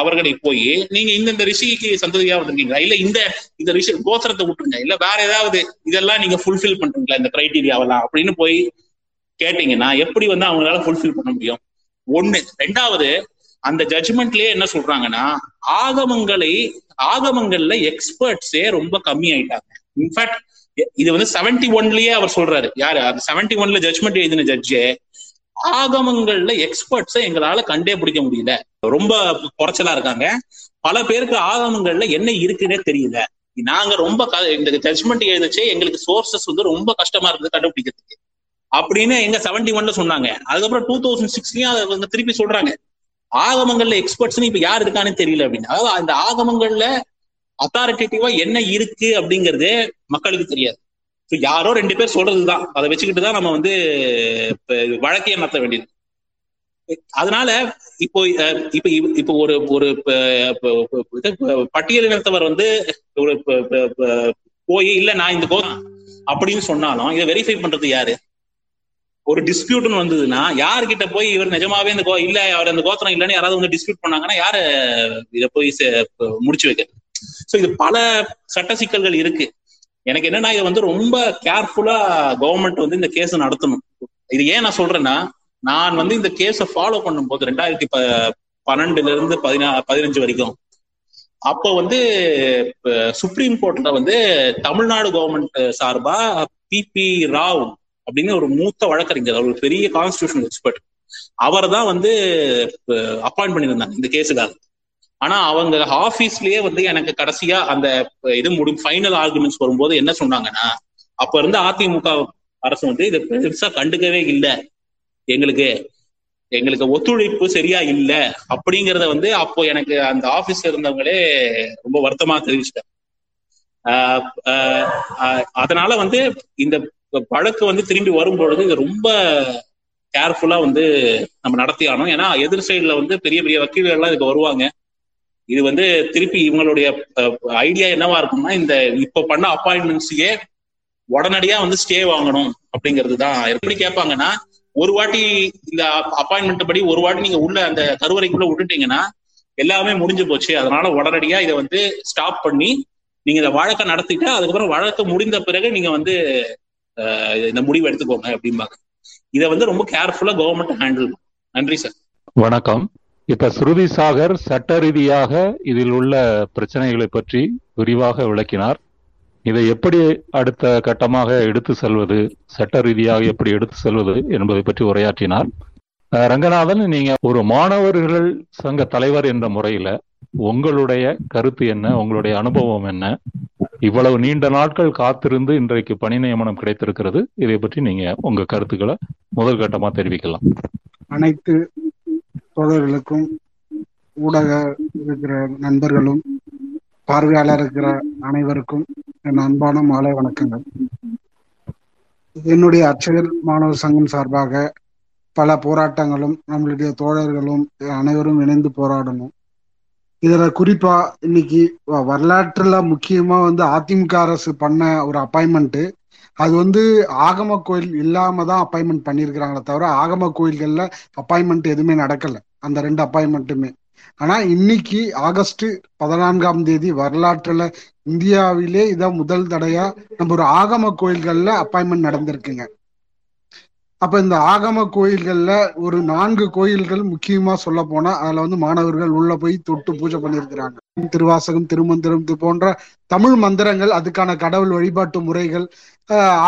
அவர்களை போய் நீங்க இந்த இந்த ரிஷிக்கு சந்ததியா வந்திருக்கீங்களா? இல்ல இந்த இந்த ரிஷி கோத்திரத்தை விட்டுருங்க. இல்ல வேற ஏதாவது இதெல்லாம் நீங்க ஃபுல்ஃபில் பண்றீங்களா? இந்த கிரைட்டீரியாவெல்லாம் அப்படின்னு போய் கேட்டீங்கன்னா எப்படி வந்து அவங்களால ஃபுல்ஃபில் பண்ண முடியும்? ஒண்ணு. ரெண்டாவது அந்த ஜட்ஜ்மெண்ட்லயே என்ன சொல்றாங்கன்னா ஆகமங்களை ஆகமங்கள்ல எக்ஸ்பர்ட்ஸே ரொம்ப கம்மி ஆயிட்டாங்க. இன்ஃபேக்ட் இது வந்து செவன்டி ஒன்லயே அவர் சொல்றாரு. யாரு? அந்த செவன்டி ஒன்ல ஜட்ஜ்மெண்ட் எழுதின ஜட்ஜே ஆகமங்கள்ல எக்ஸ்பர்ட்ஸை எங்களால கண்டே பிடிக்க முடியல. ரொம்ப குறைச்சலா இருக்காங்க. பல பேருக்கு ஆகமங்கள்ல என்ன இருக்குன்னே தெரியல. நாங்க ரொம்ப க- இந்த ஜட்மெண்ட் எழுதிச்சே எங்களுக்கு சோர்சஸ் வந்து ரொம்ப கஷ்டமா இருந்தது கண்டுபிடிக்கிறதுக்கு. அப்படின்னு எங்க செவன்டி ஒன்ல சொன்னாங்க. அதுக்கப்புறம் டூ தௌசண்ட் சிக்ஸ்லயும் அதை வந்து திருப்பி சொல்றாங்க. ஆகமங்கள்ல எக்ஸ்பர்ட்ஸ்னு இப்ப யார் இருக்கான்னு தெரியல அப்படின்னு அதாவது அந்த ஆகமங்கள்ல அத்தாரிட்டேட்டிவா என்ன இருக்கு அப்படிங்கறதே மக்களுக்கு தெரியாது. யாரோ ரெண்டு பேர் சொல்றதுதான். அதை வச்சுக்கிட்டு தான் நம்ம வந்து வழக்கையை நடத்த வேண்டியது. அதனால இப்போ இப்ப இப்போ ஒரு ஒரு பட்டியலினத்தவர் வந்து ஒரு போய் இல்ல நான் இந்த கோ அப்படின்னு சொன்னாலும் இதை வெரிஃபை பண்றது யாரு? ஒரு டிஸ்பியூட்னு வந்ததுன்னா யார்கிட்ட போய் இவர் நிஜமாவே இந்த கோ இல்ல அவர் அந்த கோத்திரம் இல்லைன்னு யாராவது வந்து டிஸ்பியூட் பண்ணாங்கன்னா யாரு இதை போய் சே- முடிச்சு வைக்கிறது? சோ இது பல சட்ட சிக்கல்கள் இருக்கு. எனக்கு என்னன்னா இதை வந்து ரொம்ப கேர்ஃபுல்லா கவர்மெண்ட் வந்து இந்த கேஸ் நடத்தணும். இது ஏன் நான் சொல்றேன்னா நான் வந்து இந்த கேஸை ஃபாலோ பண்ணும்போது ரெண்டாயிரத்தி ப பன்னெண்டுல இருந்து பதினா பதினஞ்சு வரைக்கும் அப்போ வந்து சுப்ரீம் கோர்ட்ல வந்து தமிழ்நாடு கவர்மெண்ட் சார்பா பிபி ராவ் அப்படின்னு ஒரு மூத்த வழக்கறிஞர் அவர் ஒரு பெரிய கான்ஸ்டியூஷன் எக்ஸ்பர்ட் அவர் தான் வந்து அப்பாயிண்ட் பண்ணியிருந்தாங்க இந்த கேஸுக்காக. ஆனா அவங்க ஆபீஸ்லயே வந்து எனக்கு கடைசியா அந்த இது முடி ஃபைனல் ஆர்குமெண்ட்ஸ் வரும்போது என்ன சொன்னாங்கன்னா அப்ப இருந்த அதிமுக அரசு வந்து இதை பெருசா கண்டுக்கவே இல்லை. எங்களுக்கு எங்களுக்கு ஒத்துழைப்பு சரியா இல்ல. அப்படிங்கறத வந்து அப்போ எனக்கு அந்த ஆபீஸ்ல இருந்தவங்களே ரொம்ப வருத்தமா தெரிவிச்சிட்டாங்க. ஆஹ் ஆஹ் அதனால வந்து இந்த வழக்கு வந்து திரும்பி வரும்பொழுது இது ரொம்ப கேர்ஃபுல்லா வந்து நம்ம நடத்தி ஆனோம் ஏன்னா எதிர் சைடுல வந்து பெரிய பெரிய வக்கீல்கள் எல்லாம் இதுக்கு வருவாங்க. இது வந்து திருப்பி இவங்களுடைய ஐடியா என்னவா இருக்கும்னா இந்த இப்ப பண்ண அப்பாயின்மெண்ட்ஸையே உடனடியா வந்து ஸ்டே வாங்கணும் அப்படிங்கிறது தான். எப்படி கேட்பாங்கன்னா ஒரு வாட்டி இந்த அப்பாயின்மெண்ட் படி ஒரு வாட்டி நீங்க உள்ள அந்த கருவறைக்குள்ள விட்டுட்டீங்கன்னா எல்லாமே முடிஞ்சு போச்சு. அதனால உடனடியா இதை வந்து ஸ்டாப் பண்ணி நீங்க இந்த வழக்கை நடத்திட்டு அதுக்கப்புறம் வழக்கு முடிந்த பிறகு நீங்க வந்து இந்த முடிவு எடுத்துக்கோங்க அப்படிம்பாங்க. இதை வந்து ரொம்ப கேர்ஃபுல்லா கவர்மெண்ட் ஹேண்டில் நன்றி சார் வணக்கம். இப்ப ஸ்ருதி சாகர் சட்ட ரீதியாக இதில் உள்ள பிரச்சனைகளை பற்றி விரிவாக விளக்கினார். இதை எப்படி அடுத்த கட்டமாக எடுத்து செல்வது சட்ட ரீதியாக எப்படி எடுத்து செல்வது என்பதை பற்றி உரையாற்றினார். ரங்கநாதன் நீங்க ஒரு மாணவர்கள் சங்க தலைவர் என்ற முறையில உங்களுடைய கருத்து என்ன? உங்களுடைய அனுபவம் என்ன? இவ்வளவு நீண்ட நாட்கள் காத்திருந்து இன்றைக்கு பணி நியமனம் கிடைத்திருக்கிறது. இதை பற்றி நீங்க உங்க கருத்துக்களை முதல் கட்டமா தெரிவிக்கலாம். அனைத்து தோழர்களுக்கும் ஊடக இருக்கிற நண்பர்களும் பார்வையாளர் இருக்கிற அனைவருக்கும் என் அன்பான மாலை வணக்கங்கள். என்னுடைய அர்ச்சகர் மாணவர் சங்கம் சார்பாக பல போராட்டங்களும் நம்மளுடைய தோழர்களும் அனைவரும் இணைந்து போராடணும். இதுல குறிப்பா இன்னைக்கு வரலாற்றுல முக்கியமா வந்து அதிமுக அரசு பண்ண ஒரு அப்பாயின்மெண்ட் அது வந்து ஆகம கோயில் இல்லாம தான் அப்பாயின்மெண்ட் பண்ணியிருக்கிறாங்களே தவிர ஆகம கோயில்கள்ல அப்பாயின்மெண்ட் எதுவுமே நடக்கல. அந்த ரெண்டு அப்பாயின்மெண்ட்டுமே ஆனா இன்னைக்கு ஆகஸ்ட் பதினான்காம் தேதி வரலாற்றுல இந்தியாவிலே இதான் முதல் தடையா நம்ம ஒரு ஆகம கோயில்கள்ல அப்பாயின்மெண்ட் நடந்திருக்குங்க. அப்ப இந்த ஆகம கோயில்கள்ல ஒரு நான்கு கோயில்கள் முக்கியமா சொல்ல போனா அதுல வந்து மாணவர்கள் உள்ள போய் தொட்டு பூஜை பண்ணியிருக்கிறாங்க. திருவாசகம் திருமந்திரம் இது போன்ற தமிழ் மந்திரங்கள் அதுக்கான கடவுள் வழிபாட்டு முறைகள்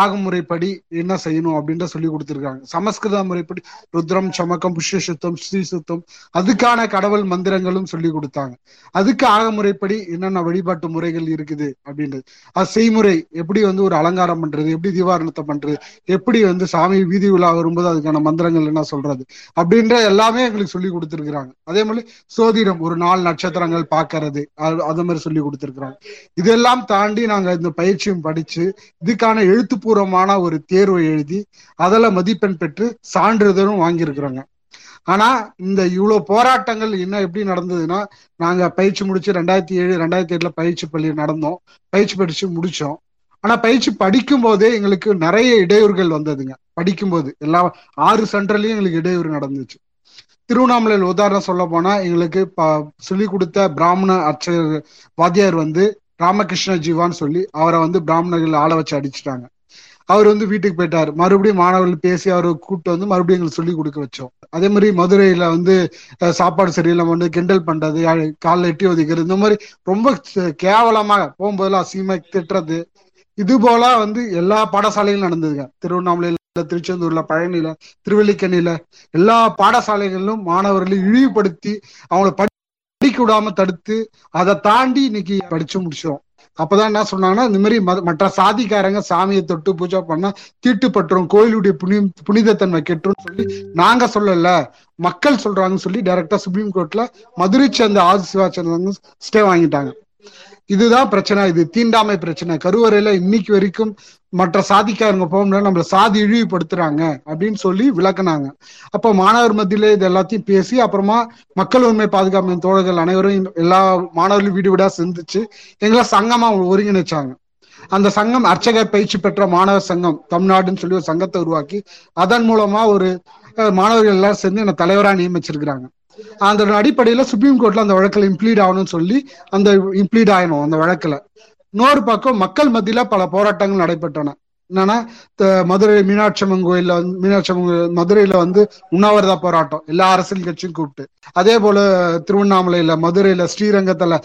ஆகமுறைப்படி என்ன செய்யணும் அப்படின்ற சொல்லி கொடுத்துருக்காங்க. சமஸ்கிருத முறைப்படி ருத்ரம் சமக்கம் புஷ்ய சுத்தம் ஸ்ரீ சுத்தம் அதுக்கான கடவுள் மந்திரங்களும் சொல்லி கொடுத்தாங்க. அதுக்கு ஆகமுறைப்படி என்னென்ன வழிபாட்டு முறைகள் இருக்குது அப்படின்றது. அது செய்முறை எப்படி வந்து ஒரு அலங்காரம் பண்றது எப்படி தீபாரணத்தை பண்றது எப்படி வந்து சாமி வீதி உலா வரும்போது அதுக்கான மந்திரங்கள் என்ன சொல்றது அப்படின்ற எல்லாமே எங்களுக்கு சொல்லி கொடுத்துருக்குறாங்க. அதே மாதிரி சோதிடம் ஒரு நாலு நட்சத்திரங்கள் பார்க்கறது அது மாதிரி சொல்லி கொடுத்துருக்குறாங்க. இதெல்லாம் தாண்டி நாங்க இந்த பயிற்சியும் படிச்சு இதுக்கான எழுத்துப்பூர்வமான ஒரு தேர்வை எழுதி அதில் மதிப்பெண் பெற்று சான்றிதழும் வாங்கியிருக்கிறோங்க. ஆனா இந்த இவ்வளவு போராட்டங்கள் என்ன எப்படி நடந்ததுன்னா நாங்க பயிற்சி முடிச்சு ரெண்டாயிரத்தி ஏழு ரெண்டாயிரத்தி ஏழுல பயிற்சி பள்ளி நடந்தோம். பயிற்சி படிச்சு முடிச்சோம். ஆனா பயிற்சி படிக்கும் போதே எங்களுக்கு நிறைய இடையூறுகள் வந்ததுங்க. படிக்கும்போது எல்லா ஆறு சென்டர்லயும் எங்களுக்கு இடையூறு நடந்துச்சு. திருவண்ணாமலையில் உதாரணம் சொல்ல போனா எங்களுக்கு சொல்லிக் கொடுத்த பிராமண அர்ச்சகர் வாத்தியார் வந்து ராமகிருஷ்ண ஜீவான்னு சொல்லி அவரை வந்து பிராமணர்கள் ஆள வச்சு அடிச்சுட்டாங்க. அவர் வந்து வீட்டுக்கு போயிட்டார். மறுபடியும் மாணவர்கள் பேசி அவரை கூப்பிட்டு வந்து மறுபடியும் எங்களுக்கு சொல்லி கொடுக்க வச்சோம். அதே மாதிரி மதுரையில வந்து சாப்பாடு சரியில்லாம வந்து கிண்டல் பண்றது காலில் எட்டி ஒதுக்கிறது இந்த மாதிரி ரொம்ப கேவலமாக போகும்போதெல்லாம் அசிங்கமா திட்டுறது. இது போல வந்து எல்லா பாடசாலைகளும் நடந்ததுங்க. திருவண்ணாமலையில திருச்செந்தூர்ல பழனியில திருவல்லிக்கண்ணில எல்லா பாடசாலைகளிலும் மாணவர்களை இழிவுபடுத்தி அவங்கள படிக்க விடாம தடுத்து அதை தாண்டி இன்னைக்கு படிச்சு முடிச்சிடும் அப்பதான் என்ன சொன்னாங்கன்னா இந்த மாதிரி மற்ற சாதிக்காரங்க சாமியை தொட்டு பூஜை பண்ணா தீட்டுப்பட்டுரும் கோயிலுடைய புனி புனிதத்தன்மை கெட்டுரும் சொல்லி நாங்க சொல்லல. மக்கள் சொல்றாங்கன்னு சொல்லி டைரக்டா சுப்ரீம் கோர்ட்ல மதுரை சேர்ந்த ஆதி சிவாச்சந்திரன் ஸ்டே வாங்கிட்டாங்க. இதுதான் பிரச்சனை. இது தீண்டாமை பிரச்சனை. கருவறையில இன்னைக்கு வரைக்கும் மற்ற சாதிக்காரங்க போகணும்னா நம்மள சாதி இழிவுபடுத்துறாங்க அப்படின்னு சொல்லி விளக்குனாங்க. அப்போ மாணவர் மத்தியில இது எல்லாத்தையும் பேசி அப்புறமா மக்கள் உண்மை பாதுகாப்பு தோழர்கள் அனைவரும் எல்லா மாணவர்களும் வீடு வீடா சிந்திச்சு எங்களை சங்கமா ஒருங்கிணைச்சாங்க. அந்த சங்கம் அர்ச்சகர் பயிற்சி பெற்ற மாணவர் சங்கம் தமிழ்நாடுன்னு சொல்லி ஒரு சங்கத்தை உருவாக்கி அதன் மூலமா ஒரு மாணவர்கள் எல்லாம் சேர்ந்து என்னை தலைவரா நியமிச்சிருக்கிறாங்க. அந்த அடிப்படையில சுப்ரீம் கோர்ட்ல அந்த வழக்கில் இம்ப்ளீட் ஆகணும்னு சொல்லி அந்த இம்ப்ளீட் ஆகணும் அந்த வழக்குல. இன்னொரு பக்கம் மக்கள் மத்தியில பல போராட்டங்கள் நடைபெற்றன. என்னன்னா மதுரை மீனாட்சி அம்மன் கோயில்ல வந்து மீனாட்சி அம்மன் மதுரையில வந்து உண்ணாவிரத போராட்டம். எல்லா அரசியல் கட்சியும் கூப்பிட்டு. அதே போல திருவண்ணாமலையில மதுரையில ஸ்ரீரங்கத்துல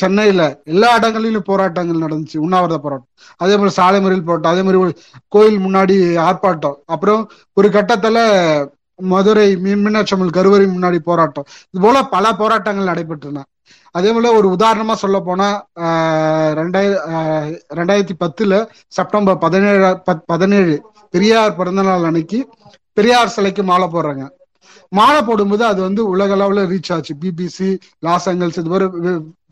சென்னையில எல்லா இடங்களிலும் போராட்டங்கள் நடந்துச்சு உண்ணாவிரத போராட்டம். அதே போல சாலை முறையில் போராட்டம் அதே மாதிரி கோயில் முன்னாடி ஆர்ப்பாட்டம். அப்புறம் ஒரு கட்டத்துல மதுரை மீனாட்சம்மன் கருவறை முன்னாடி போராட்டம். இது போல பல போராட்டங்கள் நடைபெற்றன. அதே போல ஒரு உதாரணமா சொல்ல போனா ரெண்டாயிர ரெண்டாயிரத்தி பத்துல செப்டம்பர் பதினேழு பதினேழு பெரியார் பிறந்த நாள் அன்னைக்கு பெரியார் சிலைக்கு மாலை போடுறாங்க. மாலை போடும்போது அது வந்து உலக அளவுல ரீச் ஆச்சு. பிபிசி லாஸ் ஏஞ்சல்ஸ் இது மாதிரி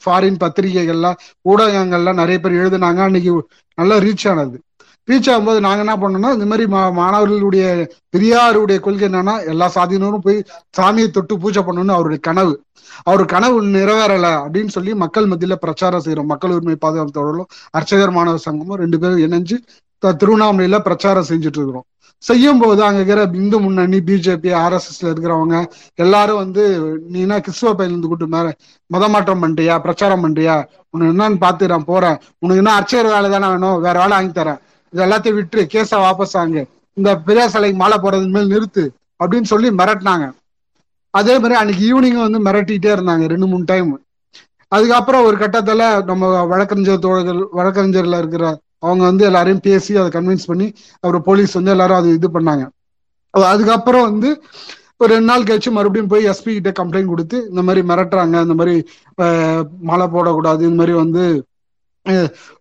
ஃபாரின் பத்திரிகைகள்லாம் ஊடகங்கள்லாம் நிறைய பேர் எழுதுனாங்க. அன்னைக்கு நல்லா ரீச் ஆனது. ரீச் ஆகும்போது நாங்க என்ன பண்ணோம்னா இந்த மாதிரி மா மாணவர்களுடைய பெரியாருடைய கொள்கை என்னன்னா எல்லா சாதியினரும் போய் சாமியை தொட்டு பூஜை பண்ணணும்னு அவருடைய கனவு. அவர் கனவு நிறைவேறல அப்படின்னு சொல்லி மக்கள் மத்தியில பிரச்சாரம் செய்யறோம் மக்கள் உரிமை பாதுகாப்பு அர்ச்சகர் மாணவர் சங்கமும் ரெண்டு பேரும் இணைஞ்சு திருவண்ணாமலையில பிரச்சாரம் செஞ்சுட்டு இருக்கிறோம். செய்யும் போது அங்க இருக்கிற இந்து முன்னணி பிஜேபி ஆர்எஸ்எஸ்ல இருக்கிறவங்க எல்லாரும் வந்து நீனா கிறிஸ்துவ பையில இருந்து கூட்டு மேல மதமாற்றம் பண்றியா பிரச்சாரம் பண்றியா? உனக்கு என்னன்னு பாத்து நான் போறேன். உனக்கு என்ன அர்ச்சகர் வேலை தானே வேணும்? வேற வேலை வாங்கி தரேன். இது எல்லாத்தையும் விட்டு கேஸ வாபஸ் ஆங்க இந்த பெரியார் சிலைக்கு மாலை போடுறது மேல் நிறுத்து அப்படின்னு சொல்லி மிரட்டினாங்க. அதே மாதிரி அன்னைக்கு ஈவினிங் வந்து மிரட்டிகிட்டே இருந்தாங்க ரெண்டு மூணு டைம் அதுக்கப்புறம் ஒரு கட்டத்துல நம்ம வழக்கறிஞர் தோழர்கள் வழக்கறிஞர்ல இருக்கிற அவங்க வந்து எல்லாரையும் பேசி அதை கன்வின்ஸ் பண்ணி அப்புறம் போலீஸ் வந்து எல்லாரும் அது இது பண்ணாங்க. அதுக்கப்புறம் வந்து ஒரு ரெண்டு நாள் கழிச்சு மறுபடியும் போய் எஸ்பி கிட்ட கம்ப்ளைண்ட் கொடுத்து இந்த மாதிரி மிரட்டுறாங்க இந்த மாதிரி மாலை போடக்கூடாது இந்த மாதிரி வந்து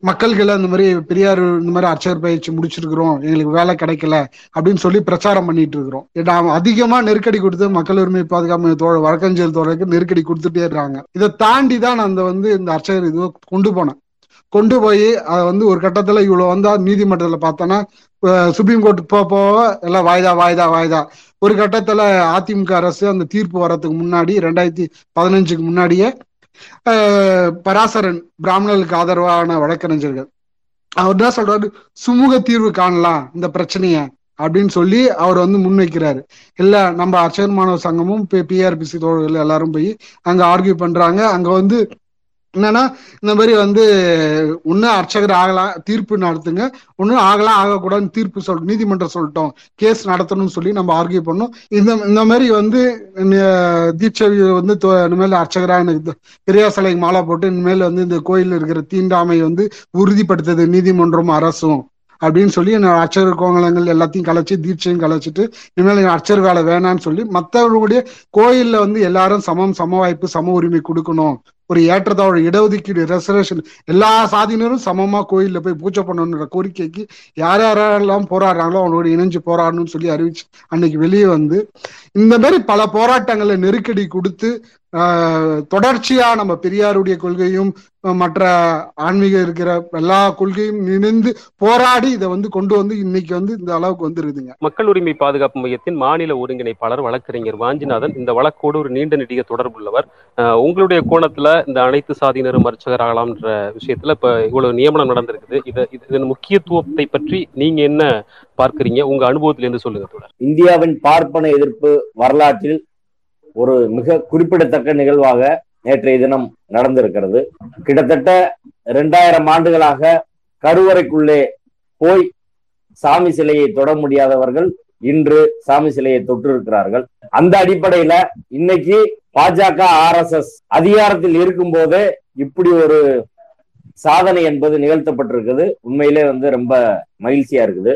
மக்கள்கள் இந்த மாதிரி பெரியார் இந்த மாதிரி அர்ச்சகர் பயிற்சி முடிச்சிருக்கிறோம் எங்களுக்கு வேலை கிடைக்கல அப்படின்னு சொல்லி பிரச்சாரம் பண்ணிட்டு இருக்கிறோம். நாம் அதிகமா நெருக்கடி கொடுத்து மக்கள் உரிமை பாதுகாப்பு தோழ வழக்கஞ்சல் தோழருக்கு நெருக்கடி கொடுத்துட்டே இருக்காங்க. இதை தாண்டி தான் நான் அந்த வந்து இந்த அர்ச்சகர் இது கொண்டு போனேன். கொண்டு போய் அதை வந்து ஒரு கட்டத்துல இவ்வளவு வந்தா நீதிமன்றத்துல பார்த்தோன்னா சுப்ரீம் கோர்ட்டுக்கு போக போக எல்லாம் வாய்தா வாய்தா வாய்தா. ஒரு கட்டத்துல அதிமுக அரசு அந்த தீர்ப்பு வர்றதுக்கு முன்னாடி ரெண்டாயிரத்தி பதினஞ்சுக்கு முன்னாடியே பராசரன் பிராமணர்களுக்கு ஆதரவான வழக்கறிஞர்கள். அவர் என்ன சொல்றாரு? சுமூக தீர்வு காணலாம் இந்த பிரச்சனைய அப்படின்னு சொல்லி அவர் வந்து முன்வைக்கிறாரு. இல்ல நம்ம அர்ச்சகர் மாணவ சங்கமும் பிஆர்பிசி தோழர்கள் எல்லாரும் போய் அங்க ஆர்கியூ பண்றாங்க. அங்க வந்து என்னன்னா இந்த மாதிரி வந்து ஒன்னும் அர்ச்சகர் ஆகலாம் தீர்ப்பு நடத்துங்க. ஒன்னும் ஆகலாம் ஆகக்கூடாதுன்னு தீர்ப்பு சொல் நீதிமன்றம் சொல்லிட்டோம். கேஸ் நடத்தணும்னு சொல்லி நம்ம ஆர்கியூ பண்ணோம். இந்த இந்த மாதிரி வந்து தீட்சை வந்து இனிமேல் அர்ச்சகரா எனக்கு பெரியார் சிலைக்கு மாலை போட்டு இனிமேல் வந்து இந்த கோயில் இருக்கிற தீண்டாமை வந்து உறுதிப்படுத்துது நீதிமன்றம் அரசும். அப்படின்னு சொல்லி நான் அர்ச்சகர் கோங்கலங்கள் எல்லாத்தையும் கலைச்சு தீட்சையும் கலைச்சிட்டு இனிமேல் எனக்கு அர்ச்சகர் வேலை வேணாம்னு சொல்லி மற்றவர்களுடைய கோயிலில் வந்து எல்லாரும் சமம் சம வாய்ப்பு சம உரிமை கொடுக்கணும். ஒரு ஏற்றத்தாழ் இடஒதுக்கீடு ரெசர்வேஷன் எல்லா சாதியினரும் சமமா கோயில்ல போய் பூஜை பண்ணணுன்ற கோரிக்கைக்கு யார் யாரெல்லாம் போராடுறாங்களோ அவங்களோட இணைஞ்சு போராடணும்னு சொல்லி அறிவிச்சு அன்னைக்கு வெளியே வந்து இந்த மாதிரி பல போராட்டங்களை நெருக்கடி கொடுத்து தொடர்ச்சியா நம்ம பெரியாருடைய கொள்கையும் மற்ற ஆன்மீக இருக்கிற எல்லா கொள்கையும் இணைந்து போராடி இதை வந்து கொண்டு வந்து இன்னைக்கு வந்து இந்த அளவுக்கு வந்துருதுங்க. மக்கள் உரிமை பாதுகாப்பு மையத்தின் மாநில ஒருங்கிணைப்பாளர் வழக்கறிஞர் வாஞ்சிநாதன் இந்த வழக்கோடு ஒரு நீண்ட நெடிய தொடர்புள்ளவர். உங்களுடைய கோணத்துல இந்த அனைத்து சாதியினரும் அர்ச்சகராகலாம்ன்ற விஷயத்துல இப்ப இவ்வளவு நியமனம் நடந்திருக்குது. இத இது- இதன் முக்கியத்துவத்தை பற்றி நீங்க என்ன பார்க்கறீங்க? உங்க அனுபவத்திலிருந்து சொல்லுங்க தொடர் இந்தியாவின் பார்ப்பன எதிர்ப்பு வரலாற்றில் ஒரு மிக குறிப்பிடத்தக்க நிகழ்வாக நேற்றைய தினம் நடந்திருக்கிறது. கிட்டத்தட்ட இரண்டாயிரம் ஆண்டுகளாக கருவறைக்குள்ளே போய் சாமி சிலையை தொட முடியாதவர்கள் இன்று சாமி சிலையை தொட்டிருக்கிறார்கள். அந்த அடிப்படையில இன்னைக்கு பாஜக ஆர்எஸ்எஸ் அதிகாரத்தில் இருக்கும் போதே இப்படி ஒரு சாதனை என்பது நிகழ்த்தப்பட்டிருக்குது. உண்மையிலே வந்து ரொம்ப மகிழ்ச்சியா இருக்குது.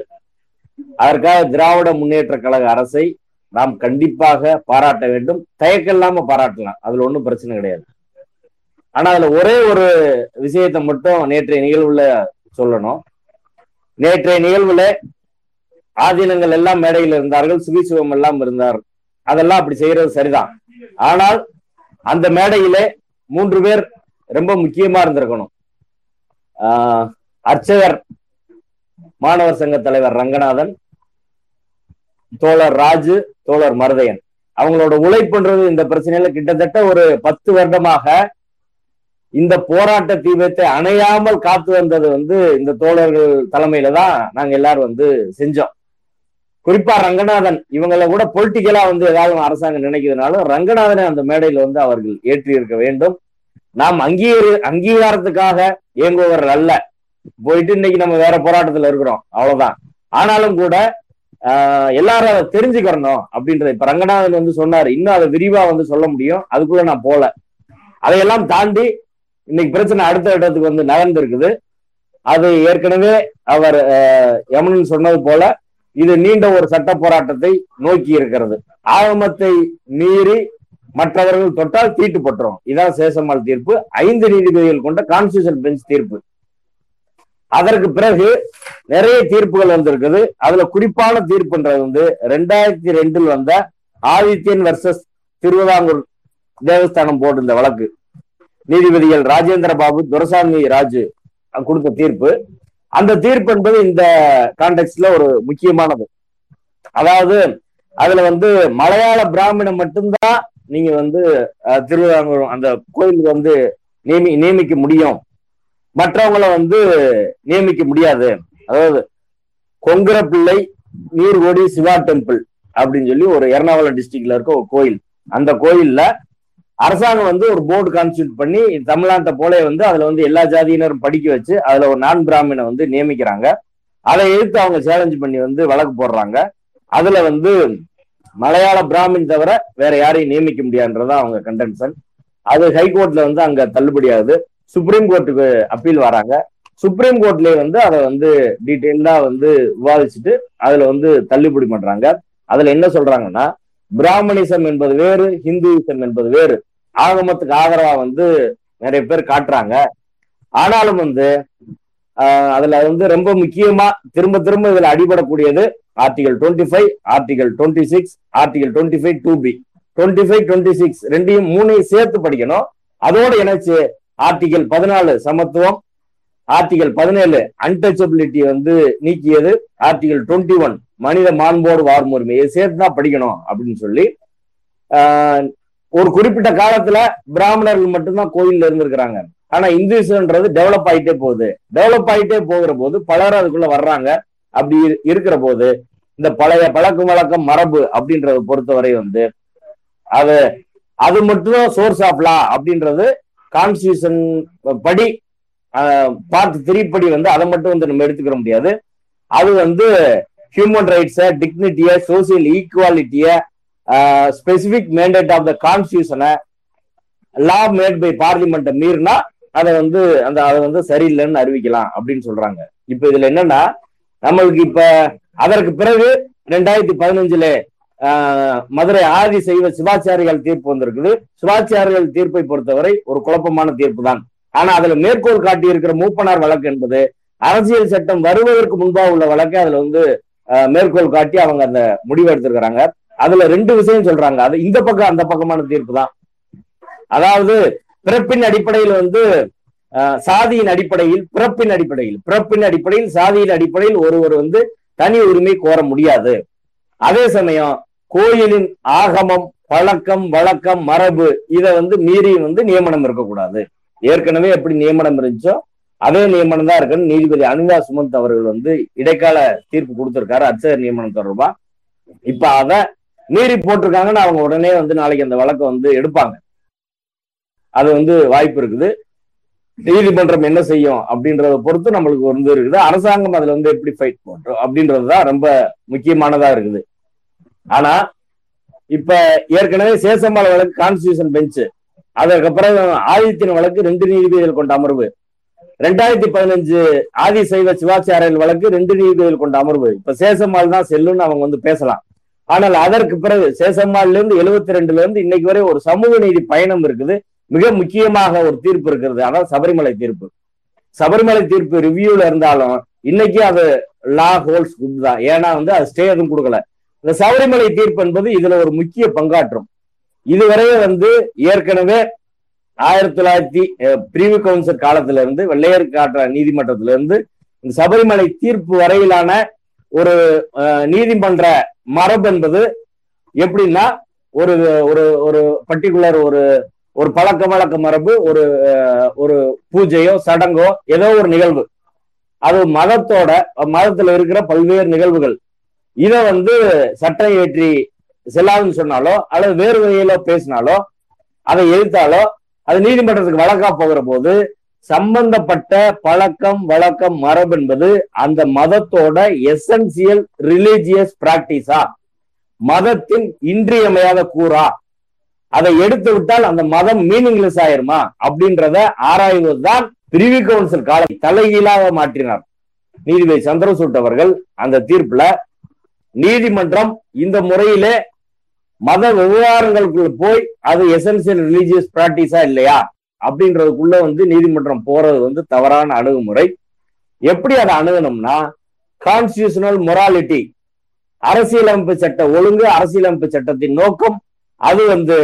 அதற்காக திராவிட முன்னேற்ற கழக அரசை நாம் கண்டிப்பாக பாராட்ட வேண்டும். தயக்கம் இல்லாம பாராட்டலாம். அதுல ஒண்ணும் பிரச்சனை கிடையாது. ஆனா அதுல ஒரே ஒரு விஷயத்தை மட்டும் நேற்றைய நிகழ்வுல சொல்லணும். நேற்றைய நிகழ்வுல ஆதீனங்கள் எல்லாம் மேடையில் இருந்தார்கள் சுகிசுவம் எல்லாம் இருந்தார். அதெல்லாம் அப்படி செய்யறது சரிதான். ஆனால் அந்த மேடையிலே மூன்று பேர் ரொம்ப முக்கியமா இருந்திருக்கணும். ஆஹ் அர்ச்சகர் மாணவர் சங்க தலைவர் ரங்கநாதன் தோழர் ராஜு தோழர் மருதையன். அவங்களோட உழைப்புன்றது இந்த பிரச்சனையில கிட்டத்தட்ட ஒரு பத்து வருடமாக இந்த போராட்ட தீபத்தை அணையாமல் காத்து வந்தது வந்து இந்த தோழர்கள் தலைமையில தான் நாங்க எல்லாரும் வந்து செஞ்சோம். குறிப்பா ரங்கநாதன் இவங்கள கூட பொலிட்டிக்கலா வந்து ஏதாவது அரசாங்கம் நினைக்கிறதுனாலும் ரங்கநாதனை அந்த மேடையில வந்து அவர்கள் ஏற்றி இருக்க வேண்டும். நாம் அங்கீகார அங்கீகாரத்துக்காக இயங்குபவர்கள் அல்ல. போயிட்டு இன்னைக்கு நம்ம வேற போராட்டத்துல இருக்கிறோம். அவ்வளவுதான். ஆனாலும் கூட எல்லாரும் அதை தெரிஞ்சுக்கிறணும் அப்படின்றத இப்ப ரங்கநாதன் வந்து சொன்னாரு. இன்னும் அதை விரிவா வந்து சொல்ல முடியும். அதுக்குள்ள நான் போல. அதையெல்லாம் தாண்டி இன்னைக்கு பிரச்சனை அடுத்த இடத்துக்கு வந்து நகர்ந்திருக்குது. அது ஏற்கனவே அவர் யமுனன் சொன்னது போல இது நீண்ட ஒரு சட்ட போராட்டத்தை நோக்கி இருக்கிறது. ஆகமத்தை மீறி மற்றவர்கள் தொட்டால் தீட்டுப்பட்டுரும். இதான் சேசம்மாள் தீர்ப்பு. ஐந்து நீதிபதிகள் கொண்ட கான்ஸ்டியூஷன் பெஞ்ச் தீர்ப்பு. அதற்கு பிறகு நிறைய தீர்ப்புகள் வந்திருக்குது. அதுல குறிப்பான தீர்ப்புன்றது வந்து ரெண்டாயிரத்தி ரெண்டில் வந்த ஆதித்யன் வர்சஸ் திருவிதாங்கூர் தேவஸ்தானம் போர்டு இந்த வழக்கு. நீதிபதிகள் ராஜேந்திர பாபு துரசாமி ராஜு கொடுத்த தீர்ப்பு. அந்த தீர்ப்பு என்பது இந்த கான்டெக்ட்ல ஒரு முக்கியமானது. அதாவது அதுல வந்து மலையாள பிராமணம் மட்டும்தான் நீங்க வந்து திருவிதாங்கூர் அந்த கோயிலுக்கு வந்து நியமி நியமிக்க முடியும். மற்றவங்கள வந்து நியமிக்க முடியாது. அதாவது கொங்குர பிள்ளை நீர்கோடி சிவா டெம்பிள் அப்படின்னு சொல்லி ஒரு எர்ணாகுளம் டிஸ்ட்ரிக்ட்ல இருக்க ஒரு கோயில். அந்த கோயில்ல அரசாங்கம் வந்து ஒரு போர்டு கான்ஸ்டியூட் பண்ணி தமிழ்நாட்டை போல வந்து அதுல வந்து எல்லா ஜாதியினரும் படிக்க வச்சு அதுல ஒரு நான் பிராமினை வந்து நியமிக்கிறாங்க. அதை எதிர்த்து அவங்க சேலஞ்ச் பண்ணி வந்து வழக்கு போடுறாங்க. அதுல வந்து மலையாள பிராமின் தவிர வேற யாரையும் நியமிக்க முடியாதுன்றதா அவங்க கண்டென்ஷன் அது ஹைகோர்ட்ல வந்து அங்க தள்ளுபடியாகுது. சுப்ரீம் கோர்ட்டுக்கு அப்பீல் வராங்க. சுப்ரீம் கோர்ட்லயே வந்து அதை வந்து டீட்டெயிலா வந்து விவாதிச்சுட்டு அதுல வந்து தள்ளுபடி பண்றாங்க. அதுல என்ன சொல்றாங்கன்னா பிராமணிசம் என்பது வேறு ஹிந்துவிசம் என்பது வேறு. ஆகமத்துக்கு ஆதரவா வந்து நிறைய பேர் காட்டுறாங்க. ஆனாலும் வந்து ஆஹ் அதுல வந்து ரொம்ப முக்கியமா திரும்ப திரும்ப இதுல அடிபடக்கூடியது article twenty five article twenty six article twenty five two B twenty five twenty six ரெண்டையும் மூணையும் சேர்த்து படிக்கணும். அதோட இணைச்சு ஆர்டிகல் பதினாலு சமத்துவம் ஆர்டிகல் பதினேழு அன்டச்சபிலிட்டி வந்து நீக்கியது ஆர்டிகல் டுவெண்ட்டி ஒன் மனித மாண்போடு வாரும் உரிமையை சேர்த்து தான் படிக்கணும் அப்படின்னு சொல்லி ஆஹ் ஒரு குறிப்பிட்ட காலத்துல பிராமணர்கள் மட்டும்தான் கோயில்ல இருந்திருக்கிறாங்க. ஆனா இந்துஸ்ன்றது டெவலப் ஆயிட்டே போகுது. டெவலப் ஆயிட்டே போகிற போது பலர் அதுக்குள்ள வர்றாங்க. அப்படி இருக்கிற போது இந்த பழைய பழக்கம் வழக்கம் மரபு அப்படின்றத பொறுத்தவரை வந்து அது அது மட்டும் சோர்ஸ் ஆஃப் லா அப்படின்றது கான்ஸ்டியூஷன் படி பார்ட் த்ரீ படி வந்து அதை மட்டும் வந்து நம்ம எடுத்துக்கிற முடியாது. அது வந்து ஹியூமன் ரைட்ஸை டிக்னிட்டிய சோசியல் ஈக்குவாலிட்டிய ஸ்பெசிபிக் மேண்டேட் ஆஃப் த கான்ஸ்டியூஷனை லா மேட் பை பார்லிமெண்ட்டை மீறினா அதை வந்து அந்த அதை வந்து சரியில்லைன்னு அறிவிக்கலாம் அப்படின்னு சொல்றாங்க. இப்ப இதுல என்னன்னா நம்மளுக்கு இப்ப அதற்கு பிறகு ரெண்டாயிரத்தி பதினஞ்சுல மதுரை ஆதி செய்வ சிவாச்சாரிகள் தீர்ப்பு வந்திருக்குது. சிவாச்சாரிகள் தீர்ப்பை பொறுத்தவரை ஒரு குழப்பமான தீர்ப்பு தான் ஆனா அதுல மேற்கோள் காட்டி இருக்கிற மூப்பனார் வழக்கு என்பது அரசியல் சட்டம் வருவதற்கு முன்பாக உள்ள வழக்கு அதுல வந்து ஆஹ், மேற்கோள் காட்டி அவங்க அந்த முடிவு எடுத்திருக்கிறாங்க. அதுல ரெண்டு விஷயம் சொல்றாங்க. அது இந்த பக்கம் அந்த பக்கமான தீர்ப்பு தான் அதாவது பிறப்பின் அடிப்படையில் வந்து ஆஹ், சாதியின் அடிப்படையில் பிறப்பின் அடிப்படையில் பிறப்பின் அடிப்படையில் சாதியின் அடிப்படையில் ஒருவர் வந்து தனி உரிமை கோர முடியாது. அதே சமயம் கோயிலின் ஆகமம் பழக்கம் வழக்கம் மரபு இதை வந்து மீறி வந்து நியமனம் இருக்கக்கூடாது. ஏற்கனவே எப்படி நியமனம் இருந்துச்சோ அதே நியமனம் தான் இருக்குன்னு நீதிபதி அனிதா சுமந்த் அவர்கள் வந்து இடைக்கால தீர்ப்பு கொடுத்திருக்காரு அர்ச்சகர் நியமனம் தொடர்பா. இப்ப அத மீறி போட்டிருக்காங்கன்னு அவங்க உடனே வந்து நாளைக்கு அந்த வழக்கை வந்து எடுப்பாங்க. அது வந்து வாய்ப்பு இருக்குது. நீதிமன்றம் என்ன செய்யும் அப்படின்றத பொறுத்து நம்மளுக்கு வந்து இருக்குது. அரசாங்கம் அதுல வந்து எப்படி ஃபைட் பண்றோம் அப்படின்றதுதான் ரொம்ப முக்கியமானதா இருக்குது. ஆனா இப்ப ஏற்கனவே சேசம்பாள் வழக்கு கான்ஸ்டியூஷன் பெஞ்ச் அதற்கப்புறம் ஆதித்தின் வழக்கு ரெண்டு நீதிபதிகள் கொண்ட அமர்வு. ரெண்டாயிரத்தி பதினஞ்சு ஆதி சைவ சிவாச்சாரியல் வழக்கு ரெண்டு நீதிபதிகள் கொண்ட அமர்வு. இப்ப சேசம்மாள் தான் செல்லுன்னு அவங்க வந்து பேசலாம். ஆனால் அதற்கு பிறகு சேசம்மாள்ல இருந்து எழுபத்தி ரெண்டுல இருந்து இன்னைக்கு வரை ஒரு சமூக நீதி பயணம் இருக்குது. மிக முக்கியமாக ஒரு தீர்ப்பு இருக்கிறது. அதான் சபரிமலை தீர்ப்பு. சபரிமலை தீர்ப்பு ரிவ்யூல இருந்தாலும் இன்னைக்கு அது லா ஹோல்ஸ் குட் தான். ஏன்னா வந்து அது ஸ்டே எதுவும் கொடுக்கல. இந்த சபரிமலை தீர்ப்பு என்பது இதுல ஒரு முக்கிய பங்காற்றும். இதுவரையே வந்து ஏற்கனவே ஆயிரத்தி தொள்ளாயிரத்தி பிரிவு கவுன்சில் காலத்துல இருந்து வெள்ளையர் காற்ற நீதிமன்றத்துல இருந்து இந்த சபரிமலை தீர்ப்பு வரையிலான ஒரு நீதிமன்ற மரபு என்பது எப்படின்னா ஒரு ஒரு ஒரு பர்டிகுலர் ஒரு ஒரு பழக்க வழக்க மரபு ஒரு ஒரு பூஜையோ சடங்கோ ஏதோ ஒரு நிகழ்வு. அது மதத்தோட மதத்துல இருக்கிற பல்வேறு நிகழ்வுகள். இத வந்து சட்டம் ஏற்றி செல்லாதுன்னு சொன்னாலோ அல்லது வேறு வகையில பேசினாலோ அதை எதிர்த்தாலோ அது நீதிமன்றத்துக்கு வழக்கா போகிற போது சம்பந்தப்பட்ட பழக்கம் வழக்கம் மரபு என்பது அந்த மதத்தோட எசென்சியல் ரிலீஜியஸ் பிராக்டிஸா மதத்தின் இன்றியமையாத கூறா? அதை எடுத்து விட்டால் அந்த மதம் மீனிங்லெஸ் ஆயிருமா? அப்படின்றத ஆராய்வதுதான் பிரிவி கவுன்சில் காலை தலைகீழாக மாற்றினார். நீதிபதி சந்திரசூட் அவர்கள் அந்த தீர்ப்புல நீதிமன்றம் இந்த முறையிலே மத விவகாரங்களுக்குள்ள போய் அது எசென்சியல் ரிலீஜியஸ் பிராக்டிஸா இல்லையா அப்படின்றதுக்குள்ள வந்து நீதிமன்றம் போறது வந்து தவறான அணுகுமுறை. எப்படி அதை அணுகணும்னா கான்ஸ்டியூஷனல் மொராலிட்டி அரசியலமைப்பு சட்ட ஒழுங்கு அரசியலமைப்பு சட்டத்தின் நோக்கம் அது வந்து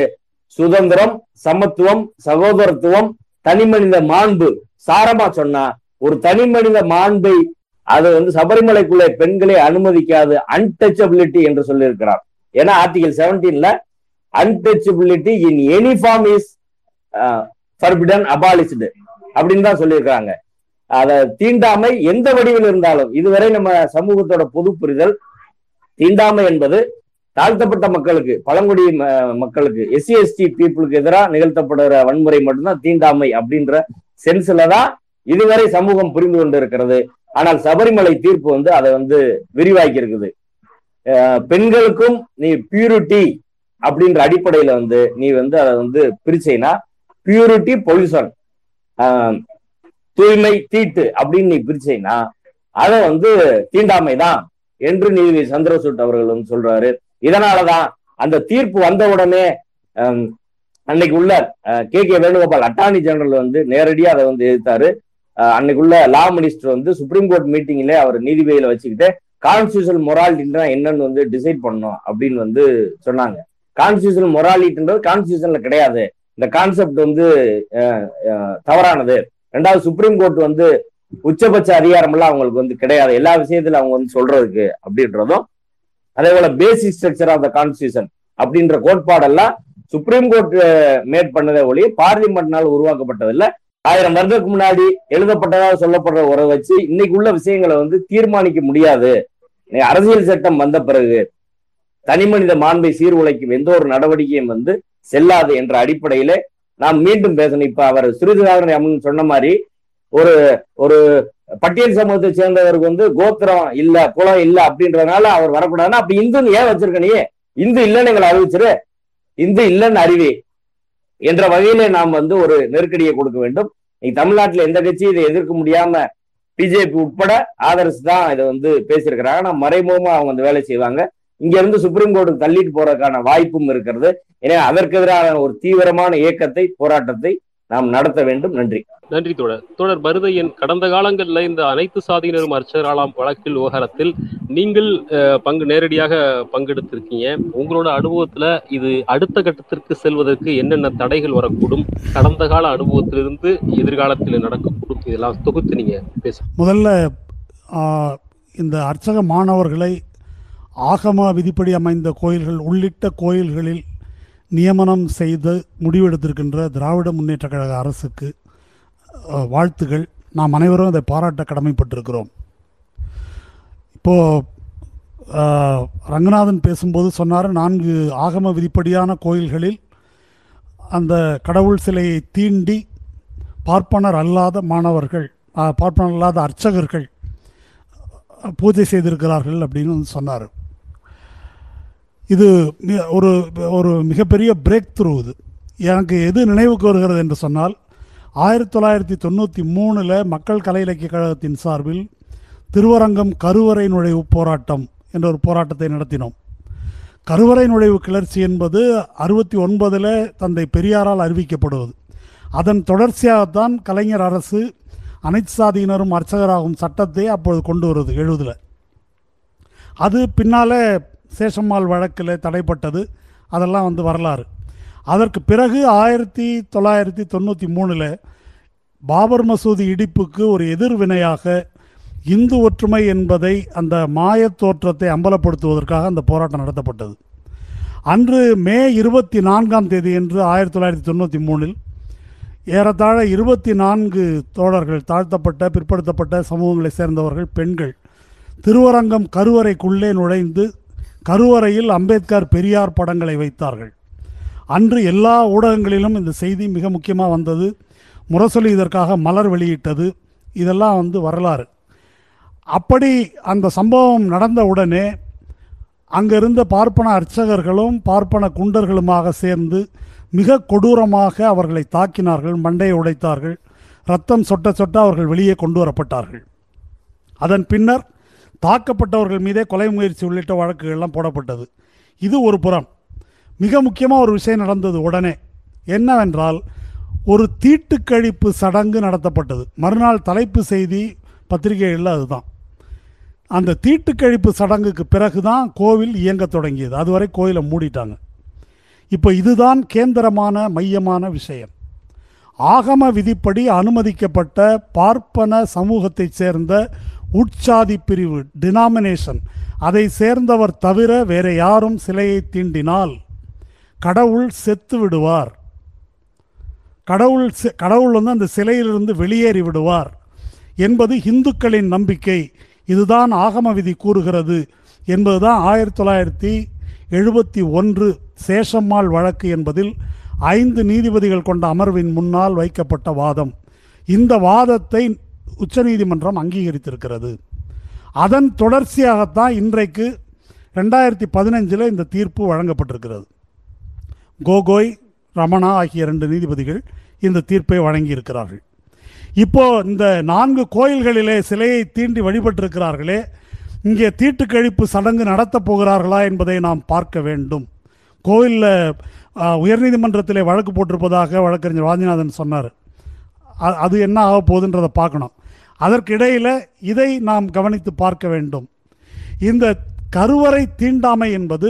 சுதந்திரம் சமத்துவம் சகோதரத்துவம் தனி மனித மாண்பு. சாரமா சொன்னா ஒரு தனி மனித மாண்பை அது வந்து சபரிமலைக்குள்ளே பெண்களை அனுமதிக்காது அன்டச்சபிலிட்டி என்று சொல்லியிருக்கிறார். ஏன்னா article செவன்டீன்ல untouchability in any form is forbidden abolished அப்படின்னு தான் சொல்லியிருக்கிறாங்க. அத தீண்டாமை எந்த வடிவில் இருந்தாலும் இதுவரை நம்ம சமூகத்தோட பொது புரிதல் தீண்டாமை என்பது தாழ்த்தப்பட்ட மக்களுக்கு பழங்குடி மக்களுக்கு எஸ்சி எஸ்டி பீப்புளுக்கு எதிராக நிகழ்த்தப்படுகிற வன்முறை மட்டும்தான் தீண்டாமை அப்படின்ற சென்ஸ்ல தான் இதுவரை சமூகம் புரிந்து கொண்டு இருக்கிறது ஆனால் சபரிமலை தீர்ப்பு வந்து அதை வந்து விரிவாக்கி இருக்குது பெண்களுக்கும் நீ பியூரிட்டி அப்படின்ற அடிப்படையில வந்து நீ வந்து அதை வந்து பிரிச்சைனா பியூரிட்டி பொல்யூஷன் தூய்மை தீட்டு அப்படின்னு நீ பிரிச்சைனா அதை வந்து தீண்டாமை தான் என்று நீதிபதி சந்திரசூட் அவர்கள் வந்து சொல்றாரு. இதனாலதான் அந்த தீர்ப்பு வந்த உடனே அன்னைக்கு உள்ள K K Venugopal attorney general வந்து நேரடியாக அதை வந்து எதிர்த்தாரு. அன்னைக்குள்ள லா மினிஸ்டர் வந்து சுப்ரீம் கோர்ட் மீட்டிங்ல அவர் நீதிபதியில வச்சுக்கிட்டு கான்ஸ்டியூஷன் மொராலிட்டின்னா என்னன்னு வந்து டிசைட் பண்ணணும் அப்படின்னு வந்து சொன்னாங்க. கான்ஸ்டியூஷன் மொராலிட்டின்றது கான்ஸ்டியூஷன்ல கிடையாது. இந்த கான்செப்ட் வந்து தவறானது. ரெண்டாவது சுப்ரீம் கோர்ட் வந்து உச்சபட்ச அதிகாரம் எல்லாம் அவங்களுக்கு வந்து கிடையாது. எல்லா விஷயத்துல அவங்க வந்து சொல்றதுக்கு அப்படின்றதும் அதே போல basic structure of the constitution அப்படின்ற கோட்பாடெல்லாம் சுப்ரீம் கோர்ட் மேட் பண்ணதே ஒழிய பார்லிமெண்ட்னால உருவாக்கப்பட்டதில்லை. ஆயிரம் வருடத்துக்கு முன்னாடி எழுதப்பட்டதாக சொல்லப்படுற உரை வச்சு இன்னைக்கு உள்ள விஷயங்களை வந்து தீர்மானிக்க முடியாது. அரசியல் சட்டம் வந்த பிறகு தனிமனித மாண்பை சீர்குலைக்கும் எந்த ஒரு நடவடிக்கையும் வந்து செல்லாது என்ற அடிப்படையில நாம் மீண்டும் பேசணும். இப்ப அவர் சிறிதுகாரன் அம்மன் சொன்ன மாதிரி ஒரு ஒரு பட்டியல் சமூகத்தை சேர்ந்தவருக்கு வந்து கோத்திரம் இல்ல குலம் இல்ல அப்படின்றதுனால அவர் வரக்கூடாதுன்னா அப்படி இந்துன்னு ஏன் வச்சிருக்க நீ? இந்து இல்லைன்னு எங்களை அறிவிச்சிரு. இந்து இல்லைன்னு அறிவி என்ற வகையில நாம் வந்து ஒரு நெருக்கடியை கொடுக்க வேண்டும். இன்னைக்கு தமிழ்நாட்டுல எந்த கட்சியும் இதை எதிர்க்க முடியாம பிஜேபி உட்பட ஆதரசு தான் இதை வந்து பேசியிருக்கிறாங்க. ஆனா மறைமுகமா அவங்க அந்த வேலை செய்வாங்க. இங்க இருந்து சுப்ரீம் கோர்ட்டுக்கு தள்ளிட்டு போறதுக்கான வாய்ப்பும் இருக்கிறது. எனவே அதற்கு எதிரான ஒரு தீவிரமான இயக்கத்தை போராட்டத்தை நாம் நடத்த வேண்டும். நன்றி. நன்றி தோழர். தோழர் மருதையன் கடந்த காலங்களில் இந்த அனைத்து சாதியினரும் அர்ச்சகராலாம் வழக்கில் விவகாரத்தில் நீங்கள் பங்கு நேரடியாக பங்கெடுத்திருக்கீங்க. உங்களோட அனுபவத்துல இது அடுத்த கட்டத்திற்கு செல்வதற்கு என்னென்ன தடைகள் வரக்கூடும்? கடந்த கால அனுபவத்திலிருந்து எதிர்காலத்தில் நடக்கக்கூடும் இதெல்லாம் தொகுத்து நீங்க பேச முதல்ல இந்த அர்ச்சக மாணவர்களை ஆகம விதிப்படி அமைந்த கோயில்கள் உள்ளிட்ட கோயில்களில் நியமனம் செய்து முடிவெடுத்திருக்கின்ற திராவிட முன்னேற்ற கழக அரசுக்கு வாழ்த்துகள். நாம் அனைவரும் அதை பாராட்ட கடமைப்பட்டிருக்கிறோம். இப்போது ரங்கநாதன் பேசும்போது சொன்னார் நான்கு ஆகம விதிப்படியான கோயில்களில் அந்த கடவுள் சிலையை தீண்டி பார்ப்பனர் அல்லாத மாணவர்கள் பார்ப்பனர் அல்லாத அர்ச்சகர்கள் பூஜை செய்திருக்கிறார்கள் அப்படின்னு வந்து சொன்னார். இது ஒரு ஒரு மிகப்பெரிய பிரேக் த்ரூ இது. எனக்கு எது நினைவுக்கு வருகிறது என்று சொன்னால் ஆயிரத்தி தொள்ளாயிரத்தி தொண்ணூற்றி மூணில் மக்கள் கலை இலக்கிய கழகத்தின் சார்பில் திருவரங்கம் கருவறை நுழைவு போராட்டம் என்ற ஒரு போராட்டத்தை நடத்தினோம். கருவறை நுழைவு கிளர்ச்சி என்பது அறுபத்தி ஒன்பதில் தந்தை பெரியாரால் அறிவிக்கப்படுவது. அதன் தொடர்ச்சியாகத்தான் கலைஞர் அரசு அனைத்து சாதியினரும் அர்ச்சகராகும் சட்டத்தை அப்பொழுது கொண்டு வருது எழுபதில் அது பின்னாலே சேஷம்மாள் வழக்கில் தடைப்பட்டது. அதெல்லாம் வந்து வரலாறு. அதற்கு பிறகு ஆயிரத்தி தொள்ளாயிரத்தி தொண்ணூற்றி மூணில் பாபர் மசூதி இடிப்புக்கு ஒரு எதிர்வினையாக இந்து ஒற்றுமை என்பதை அந்த மாயத் தோற்றத்தை அம்பலப்படுத்துவதற்காக அந்த போராட்டம் நடத்தப்பட்டது. அன்று மே இருபத்தி நான்காம் தேதி என்று ஆயிரத்தி தொள்ளாயிரத்தி தொண்ணூற்றி மூணில் ஏறத்தாழ இருபத்தி நான்கு தோழர்கள் தாழ்த்தப்பட்ட பிற்படுத்தப்பட்ட சமூகங்களைச் சேர்ந்தவர்கள் பெண்கள் திருவரங்கம் கருவறைக்குள்ளே நுழைந்து கருவறையில் அம்பேத்கர் பெரியார் படங்களை வைத்தார்கள். அன்று எல்லா ஊடகங்களிலும் இந்த செய்தி மிக முக்கியமாக வந்தது. முரசொலி இதற்காக மலர் வெளியிட்டது. இதெல்லாம் வந்து வரலாறு. அப்படி அந்த சம்பவம் நடந்த உடனே அங்கிருந்த பார்ப்பன அர்ச்சகர்களும் பார்ப்பன குண்டர்களுமாக சேர்ந்து மிக கொடூரமாக அவர்களை தாக்கினார்கள். மண்டையை உடைத்தார்கள். ரத்தம் சொட்ட சொட்ட அவர்கள் வெளியே கொண்டு வரப்பட்டார்கள். அதன் பின்னர் தாக்கப்பட்டவர்கள் மீதே கொலை முயற்சி உள்ளிட்ட வழக்குகள்லாம் போடப்பட்டது. இது ஒரு புறம். மிக முக்கியமாக ஒரு விஷயம் நடந்தது உடனே. என்னவென்றால் ஒரு தீட்டுக்கழிப்பு சடங்கு நடத்தப்பட்டது. மறுநாள் தலைப்பு செய்தி பத்திரிகைகளில் அதுதான். அந்த தீட்டுக்கழிப்பு சடங்குக்கு பிறகு தான் கோவில் இயங்க தொடங்கியது. அதுவரை கோயிலை மூடிட்டாங்க. இப்போ இதுதான் கேந்திரமான மையமான விஷயம். ஆகம விதிப்படி அனுமதிக்கப்பட்ட பார்ப்பன சமூகத்தைச் சேர்ந்த உட்சாதி பிரிவு டினாமினேஷன் அதை சேர்ந்தவர் தவிர வேற யாரும் சிலையை தீண்டினால் கடவுள் செத்து விடுவார். கடவுள் கடவுள் வந்து அந்த சிலையிலிருந்து வெளியேறி விடுவார் என்பது இந்துக்களின் நம்பிக்கை. இதுதான் ஆகம விதி கூறுகிறது என்பதுதான் ஆயிரத்தி தொள்ளாயிரத்தி எழுபத்தி ஒன்று சேஷம்மாள் வழக்கு என்பதில் ஐந்து நீதிபதிகள் கொண்ட அமர்வின் முன்னால் வைக்கப்பட்ட வாதம். இந்த வாதத்தை உச்சநீதிமன்றம் அங்கீகரித்திருக்கிறது. அதன் தொடர்ச்சியாகத்தான் இன்றைக்கு ரெண்டாயிரத்தி பதினஞ்சில் இந்த தீர்ப்பு வழங்கப்பட்டிருக்கிறது. கோகோய் ரமணா ஆகிய இரண்டு நீதிபதிகள் இந்த தீர்ப்பை வழங்கியிருக்கிறார்கள். இப்போ இந்த நான்கு கோயில்களிலே சிலையை தீண்டி வழிபட்டிருக்கிறார்களே இங்கே தீட்டுக்கழிப்பு சடங்கு நடத்தப் போகிறார்களா என்பதை நாம் பார்க்க வேண்டும். கோயிலில் உயர்நீதிமன்றத்திலே வழக்கு போட்டிருப்பதாக வழக்கறிஞர் வாஞ்சிநாதன் சொன்னார். அது என்ன ஆக போகுதுன்றதை பார்க்கணும். அதற்கிடையில் இதை நாம் கவனித்து பார்க்க வேண்டும். இந்த கருவறை தீண்டாமை என்பது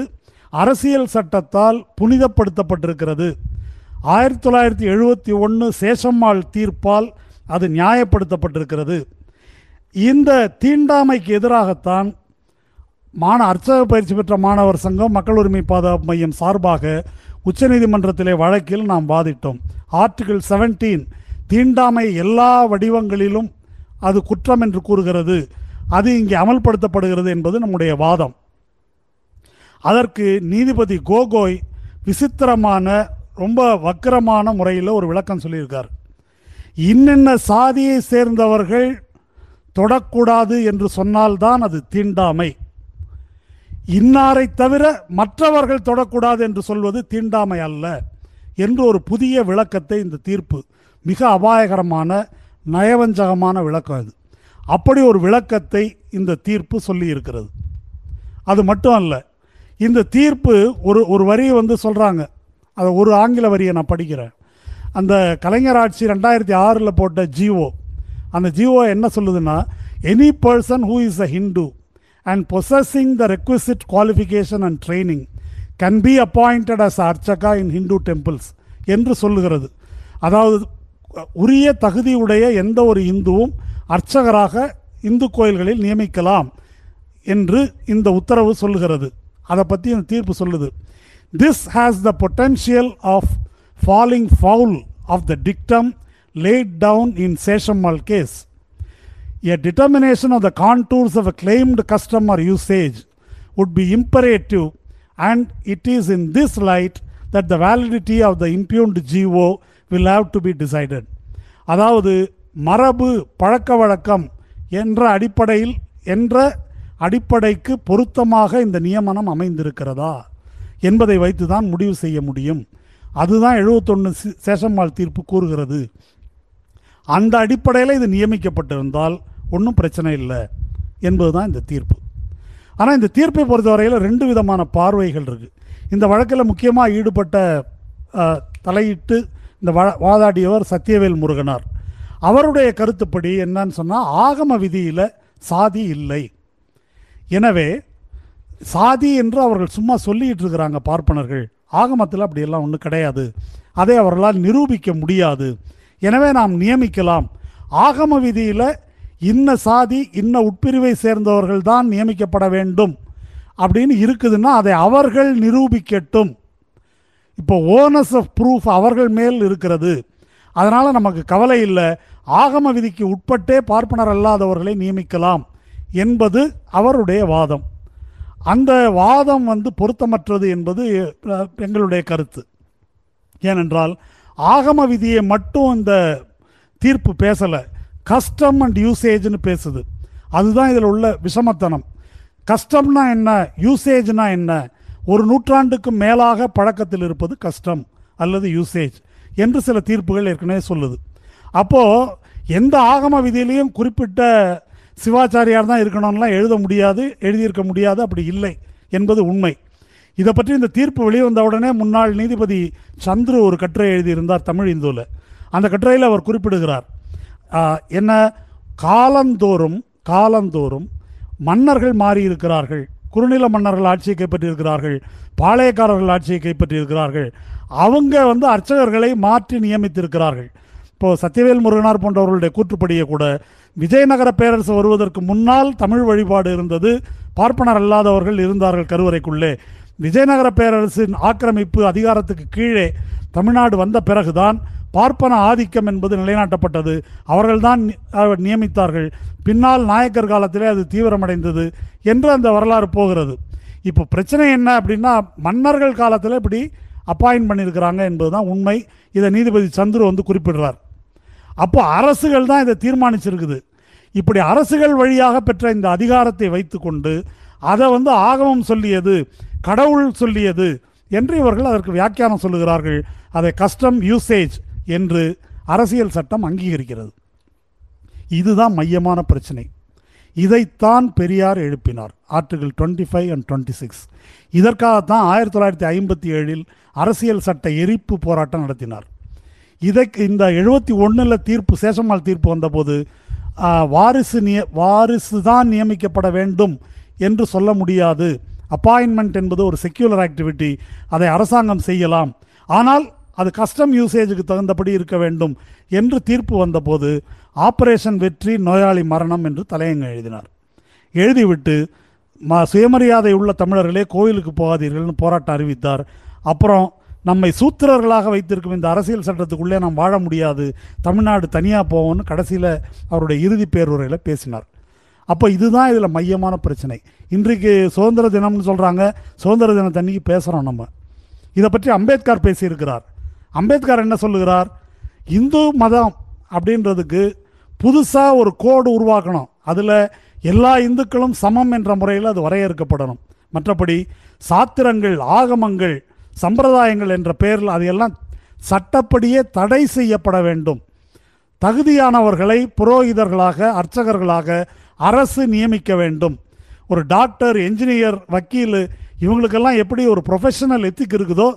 அரசியல் சட்டத்தால் புனிதப்படுத்தப்பட்டிருக்கிறது. ஆயிரத்தி தொள்ளாயிரத்தி எழுபத்தி ஒன்று சேஷம்மாள் தீர்ப்பால் அது நியாயப்படுத்தப்பட்டிருக்கிறது. இந்த தீண்டாமைக்கு எதிராகத்தான் மாண அர்ச்சக பயிற்சி பெற்ற மாணவர் சங்கம் மக்கள் உரிமை பாதுகாப்பு மையம் சார்பாக உச்சநீதிமன்றத்திலே வழக்கில் நாம் வாதிட்டோம். ஆர்டிகிள் 17 தீண்டாமை எல்லா வடிவங்களிலும் அது குற்றம் என்று கூறுகிறது. அது இங்கே அமல்படுத்தப்படுகிறது என்பது நம்முடைய வாதம். அதற்கு நீதிபதி கோகோய் விசித்திரமான ரொம்ப வக்கிரமான முறையில் ஒரு விளக்கம் சொல்லியிருக்கார். இன்னென்ன சாதியை சேர்ந்தவர்கள் தொடக்கூடாது என்று சொன்னால்தான் அது தீண்டாமை. இன்னாரை தவிர மற்றவர்கள் தொடக்கூடாது என்று சொல்வது தீண்டாமை அல்ல என்று ஒரு புதிய விளக்கத்தை இந்த தீர்ப்பு மிக அபாயகரமான நயவஞ்சகமான விளக்கம் அது. அப்படி ஒரு விளக்கத்தை இந்த தீர்ப்பு சொல்லி இருக்கிறது அது மட்டும் அல்ல இந்த தீர்ப்பு ஒரு ஒரு வரியை வந்து சொல்கிறாங்க அதை ஒரு ஆங்கில வரியை நான் படிக்கிறேன். அந்த கலைஞர் ஆட்சி ரெண்டாயிரத்தி ஆறில் போட்ட ஜிஓ அந்த ஜிஓ என்ன சொல்லுதுன்னா any person who is a Hindu and possessing the requisite qualification and training can be appointed as archaka in Hindu temples என்று சொல்லுகிறது. அதாவது உரிய தகுதியுடைய எந்த ஒரு இந்துவும் அர்ச்சகராக இந்து கோயில்களில் நியமிக்கலாம் என்று இந்த உத்தரவு சொல்லுகிறது. அதை பற்றி இந்த தீர்ப்பு சொல்லுது. This has the potential of falling foul of the dictum laid down in Seshammal case A determination of the contours of a claimed custom or usage would be imperative, and it is in this light that the validity of the impugned GO will have to be decided அதாவது மரபு பழக்க வழக்கம் என்ற அடிப்படையில் என்ற அடிப்படைக்கு பொருத்தமாக இந்த நியமனம் அமைந்திருக்கிறதா என்பதை வைத்து தான் முடிவு செய்ய முடியும். அதுதான் எழுபத்தொன்று சேஷம்மாள் தீர்ப்பு கூறுகிறது. அந்த அடிப்படையில் இது நியமிக்கப்பட்டிருந்தால் ஒன்றும் பிரச்சனை இல்லை என்பது தான் இந்த தீர்ப்பு. ஆனால் இந்த தீர்ப்பை பொறுத்தவரையில் ரெண்டு விதமான பார்வைகள் இருக்குது இந்த வழக்கில் முக்கியமாக ஈடுபட்ட தலையிட்டு இந்த வாதாடியவர் சத்தியவேல் முருகனார். அவருடைய கருத்துப்படி என்னன்னு சொன்னால் ஆகம விதியில் சாதி இல்லை. எனவே சாதி என்று அவர்கள் சும்மா சொல்லிட்டு இருக்கிறாங்க பார்ப்பனர்கள். ஆகமத்தில் அப்படியெல்லாம் ஒன்றும் கிடையாது. அதை அவர்களால் நிரூபிக்க முடியாது. எனவே நாம் நியமிக்கலாம். ஆகம விதியில் இன்ன சாதி இன்ன உட்பிரிவை சேர்ந்தவர்கள் தான் நியமிக்கப்பட வேண்டும். அப்படின்னு இருக்குதுன்னா அதை அவர்கள் நிரூபிக்கட்டும். இப்போ ஓனஸ் ஆஃப் ப்ரூஃப் அவர்கள் மேல் இருக்கிறது. அதனால் நமக்கு கவலை இல்லை. ஆகம விதிக்கு உட்பட்டே பார்ப்பனர் அல்லாதவர்களை நியமிக்கலாம் என்பது அவருடைய வாதம். அந்த வாதம் வந்து பொருத்தமற்றது என்பது எங்களுடைய கருத்து. ஏனென்றால் ஆகம விதியை மட்டும் இந்த தீர்ப்பு பேசலை. கஸ்டம் அண்ட் யூசேஜ்னு பேசுது. அதுதான் இதில் உள்ள விஷமத்தனம். கஸ்டம்னா என்ன? யூசேஜ்னா என்ன? ஒரு நூற்றாண்டுக்கும் மேலாக பழக்கத்தில் இருப்பது கஸ்டம் அல்லது யூசேஜ் என்று சில தீர்ப்புகள் ஏற்கனவே சொல்லுது. அப்போது எந்த ஆகம விதியிலையும் குறிப்பிட்ட சிவாச்சாரியார் தான் இருக்கணும்லாம் எழுத முடியாது எழுதியிருக்க முடியாது அப்படி இல்லை என்பது உண்மை. இதை பற்றி இந்த தீர்ப்பு வெளிவந்த உடனே முன்னாள் நீதிபதி சந்துரு ஒரு கட்டுரை எழுதியிருந்தார் தமிழ் இந்துவில் அந்த கட்டுரையில் அவர் குறிப்பிடுகிறார். என்ன? காலந்தோறும் காலந்தோறும் மன்னர்கள் மாறியிருக்கிறார்கள். குறுநில மன்னர்கள் ஆட்சியை கைப்பற்றியிருக்கிறார்கள் பாளையக்காரர்கள் ஆட்சியை கைப்பற்றியிருக்கிறார்கள். அவங்க வந்து அர்ச்சகர்களை மாற்றி நியமித்திருக்கிறார்கள். இப்போ சத்தியவேல் முருகனார் போன்றவர்களுடைய கூற்றுப்படியே கூட விஜயநகர பேரரசு வருவதற்கு முன்னால் தமிழ் வழிபாடு இருந்தது பார்ப்பனர் அல்லாதவர்கள் இருந்தார்கள் கருவறைக்குள்ளே. விஜயநகர பேரரசின் ஆக்கிரமிப்பு அதிகாரத்துக்கு கீழே தமிழ்நாடு வந்த பிறகுதான் பார்ப்பன ஆதிக்கம் என்பது நிலைநாட்டப்பட்டது. அவர்கள்தான் நியமித்தார்கள். பின்னால் நாயக்கர் காலத்திலே அது தீவிரமடைந்தது என்று அந்த வரலாறு போகிறது. இப்போ பிரச்சனை என்ன அப்படின்னா மன்னர்கள் காலத்தில் இப்படி அப்பாயின்ட் பண்ணியிருக்கிறாங்க என்பதுதான் உண்மை. இதை நீதிபதி சந்துரு வந்து குறிப்பிடுறார். அப்போ அரசுகள் தான் இதை தீர்மானிச்சிருக்குது. இப்படி அரசுகள் வழியாக பெற்ற இந்த அதிகாரத்தை வைத்துக்கொண்டு அதை வந்து ஆகமம் சொல்லியது கடவுள் சொல்லியது என்று இவர்கள் அதற்கு வியாக்கியானம் சொல்லுகிறார்கள். அதை கஸ்டம் யூசேஜ் என்று அரசியல் சட்டம் அங்கீகரிக்கிறது. இதுதான் மையமான பிரச்சனை. இதைத்தான் பெரியார் எழுப்பினார். Article twenty five and twenty six இதற்காகத்தான் ஆயிரத்தி தொள்ளாயிரத்தி ஐம்பத்தி ஏழில் அரசியல் சட்ட எரிப்பு போராட்டம் நடத்தினார். இதை இந்த எழுபத்தி ஒன்றில் தீர்ப்பு சேஷம்மாள் தீர்ப்பு வந்தபோது வாரிசு நிய வாரிசு தான் நியமிக்கப்பட வேண்டும் என்று சொல்ல முடியாது. அப்பாயின்மெண்ட் என்பது ஒரு செக்யூலர் ஆக்டிவிட்டி அதை அரசாங்கம் செய்யலாம். ஆனால் அது கஸ்டம் யூசேஜுக்கு தகுந்தபடி இருக்க வேண்டும் என்று தீர்ப்பு வந்தபோது ஆபரேஷன் வெற்றி நோயாளி மரணம் என்று தலையங்க எழுதினார். எழுதிவிட்டு ம சுயமரியாதை உள்ள தமிழர்களே கோயிலுக்கு போகாதீர்கள்னு போராட்டம் அறிவித்தார். அப்புறம் நம்மை சூத்திரர்களாக வைத்திருக்கும் இந்த அரசியல் சட்டத்துக்குள்ளே நாம் வாழ முடியாது தமிழ்நாடு தனியாக போவோம்னு கடைசியில் அவருடைய இறுதி பேருரையில் பேசினார். அப்போ இதுதான் இதில் மையமான பிரச்சனை. இன்றைக்கு சுதந்திர தினம்னு சொல்கிறாங்க சுதந்திர தினத்தன்னைக்கு பேசுகிறோம் நம்ம. இதை பற்றி அம்பேத்கர் பேசியிருக்கிறார். அம்பேத்கர் என்ன சொல்லுகிறார்? இந்து மதம் அப்படின்றதுக்கு புதுசாக ஒரு கோடு உருவாக்கணும். அதில் எல்லா இந்துக்களும் சமம் என்ற முறையில் அது வரையறுக்கப்படணும். மற்றபடி சாத்திரங்கள் ஆகமங்கள் சம்பிரதாயங்கள் என்ற பெயரில் அதையெல்லாம் சட்டப்படியே தடை செய்யப்பட வேண்டும். தகுதியானவர்களை புரோகிதர்களாக அர்ச்சகர்களாக அரசு நியமிக்க வேண்டும். ஒரு டாக்டர் என்ஜினியர் வக்கீல் இவங்களுக்கெல்லாம் எப்படி ஒரு ப்ரொஃபஷனல் எத்திக் இருக்குதோ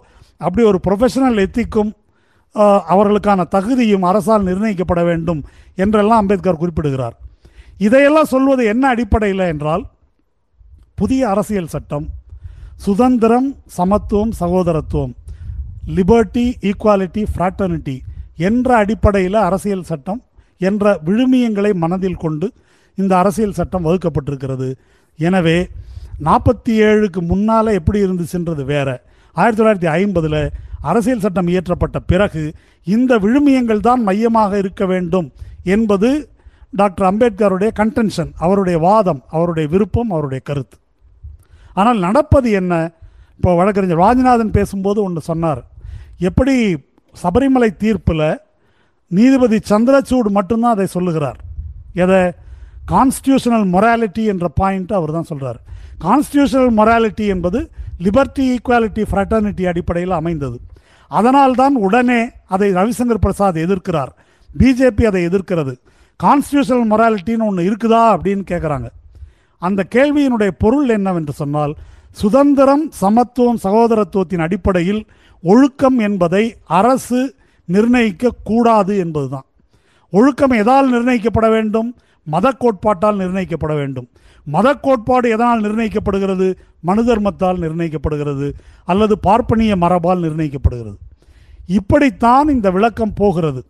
அப்படி ஒரு ப்ரொஃபஷனல் எத்திக்கும் அவர்களுக்கான தகுதியும் அரசால் நிர்ணயிக்கப்பட வேண்டும் என்றெல்லாம் அம்பேத்கர் குறிப்பிடுகிறார். இதையெல்லாம் சொல்வது என்ன அடிப்படையில் என்றால் புதிய அரசியல் சட்டம் சுதந்திரம் சமத்துவம் சகோதரத்துவம் லிபர்ட்டி ஈக்குவாலிட்டி ஃப்ராட்டர்னிட்டி என்ற அடிப்படையில் அரசியல் சட்டம் என்ற விழுமியங்களை மனதில் கொண்டு இந்த அரசியல் சட்டம் வகுக்கப்பட்டிருக்கிறது. எனவே நாற்பத்தி ஏழுக்கு முன்னால் எப்படி இருந்துச்சுன்றது வேறு? ஆயிரத்தி தொள்ளாயிரத்தி ஐம்பதில் அரசியல் சட்டம் இயற்றப்பட்ட பிறகு இந்த விழுமியங்கள் தான் மையமாக இருக்க வேண்டும் என்பது டாக்டர் அம்பேத்கருடைய கன்டென்ஷன் அவருடைய வாதம் அவருடைய விருப்பம் அவருடைய கருத்து. ஆனால் நடப்பது என்ன? இப்போ வழக்கறிஞர் ராஜநாதன் பேசும்போது ஒன்று சொன்னார். எப்படி சபரிமலை தீர்ப்பில் நீதிபதி சந்திரசூட் மட்டும்தான் அதை சொல்லுகிறார். எதை? கான்ஸ்டியூஷனல் மொராலிட்டி என்ற பாயிண்ட் அவர் தான் சொல்கிறார் கான்ஸ்டியூஷனல் மொராலிட்டி என்பது லிபர்ட்டி ஈக்குவாலிட்டி ஃப்ராட்டர்னிட்டி அடிப்படையில் அமைந்தது. அதனால்தான் உடனே அதை ரவிசங்கர் பிரசாத் எதிர்க்கிறார். பிஜேபி அதை எதிர்க்கிறது. கான்ஸ்டியூஷனல் மொராலிட்டின்னு ஒன்று இருக்குதா அப்படின்னு கேட்குறாங்க அந்த கேள்வியினுடைய பொருள் என்னவென்று சொன்னால் சுதந்திரம் சமத்துவம் சகோதரத்துவத்தின் அடிப்படையில் ஒழுக்கம் என்பதை அரசு நிர்ணயிக்க கூடாது என்பதுதான். ஒழுக்கம் எதால் நிர்ணயிக்கப்பட வேண்டும்? மத கோட்பாட்டால் நிர்ணயிக்கப்பட வேண்டும். மத கோட்பாடு எதனால் நிர்ணயிக்கப்படுகிறது? மனு தர்மத்தால் நிர்ணயிக்கப்படுகிறது. அல்லது பார்ப்பனிய மரபால் நிர்ணயிக்கப்படுகிறது. இப்படித்தான் இந்த விளக்கம் போகிறது.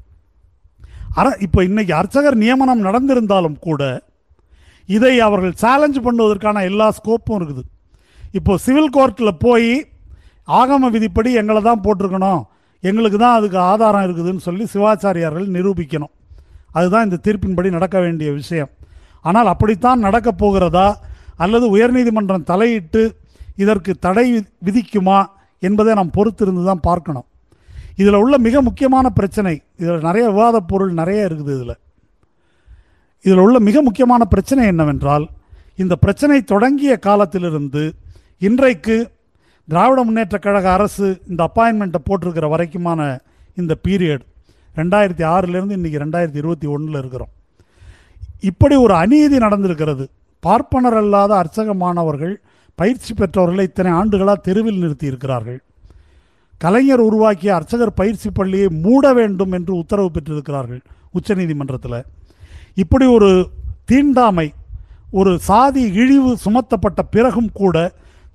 அர இப்போ இன்றைக்கி அர்ச்சகர் நியமனம் நடந்திருந்தாலும் கூட இதை அவர்கள் சேலஞ்ச் பண்ணுவதற்கான எல்லா ஸ்கோப்பும் இருக்குது. இப்போ சிவில் கோர்ட்டில் போய் ஆகம விதிப்படி எங்களை தான் போட்டிருக்கணும். எங்களுக்கு தான் அதுக்கு ஆதாரம் இருக்குதுன்னு சொல்லி சிவாச்சாரியார்கள் நிரூபிக்கணும். அதுதான் இந்த தீர்ப்பின்படி நடக்க வேண்டிய விஷயம். ஆனால் அப்படித்தான் நடக்கப் போகிறதா? அல்லது உயர்நீதிமன்றம் தலையிட்டு இதற்கு தடை விதிக்குமா என்பதை நாம் பொறுத்திருந்து தான் பார்க்கணும். இதில் உள்ள மிக முக்கியமான பிரச்சனை இதில் நிறைய விவாதப் பொருள் நிறைய இருக்குது இதில். இதில் உள்ள மிக முக்கியமான பிரச்சனை என்னவென்றால் இந்த பிரச்சனை தொடங்கிய காலத்திலிருந்து இன்றைக்கு திராவிட முன்னேற்றக் கழக அரசு இந்த அப்பாயின்மெண்ட்டை போட்டிருக்கிற வரைக்குமான இந்த பீரியட் ரெண்டாயிரத்தி ஆறுலேருந்து இன்றைக்கி ரெண்டாயிரத்தி இருபத்தி ஒன்றில் இருக்கிறோம். இப்படி ஒரு அநீதி நடந்திருக்கிறது. பார்ப்பனர் அல்லாத அர்ச்சகமானவர்கள் பயிற்சி பெற்றவர்களை இத்தனை ஆண்டுகளாக தெருவில் நிறுத்தி இருக்கிறார்கள் கலைஞர் உருவாக்கிய அர்ச்சகர் பயிற்சி பள்ளியை மூட வேண்டும் என்று உத்தரவு பெற்றிருக்கிறார்கள் உச்சநீதிமன்றத்தில். இப்படி ஒரு தீண்டாமை ஒரு சாதி இழிவு சுமத்தப்பட்ட பிறகும் கூட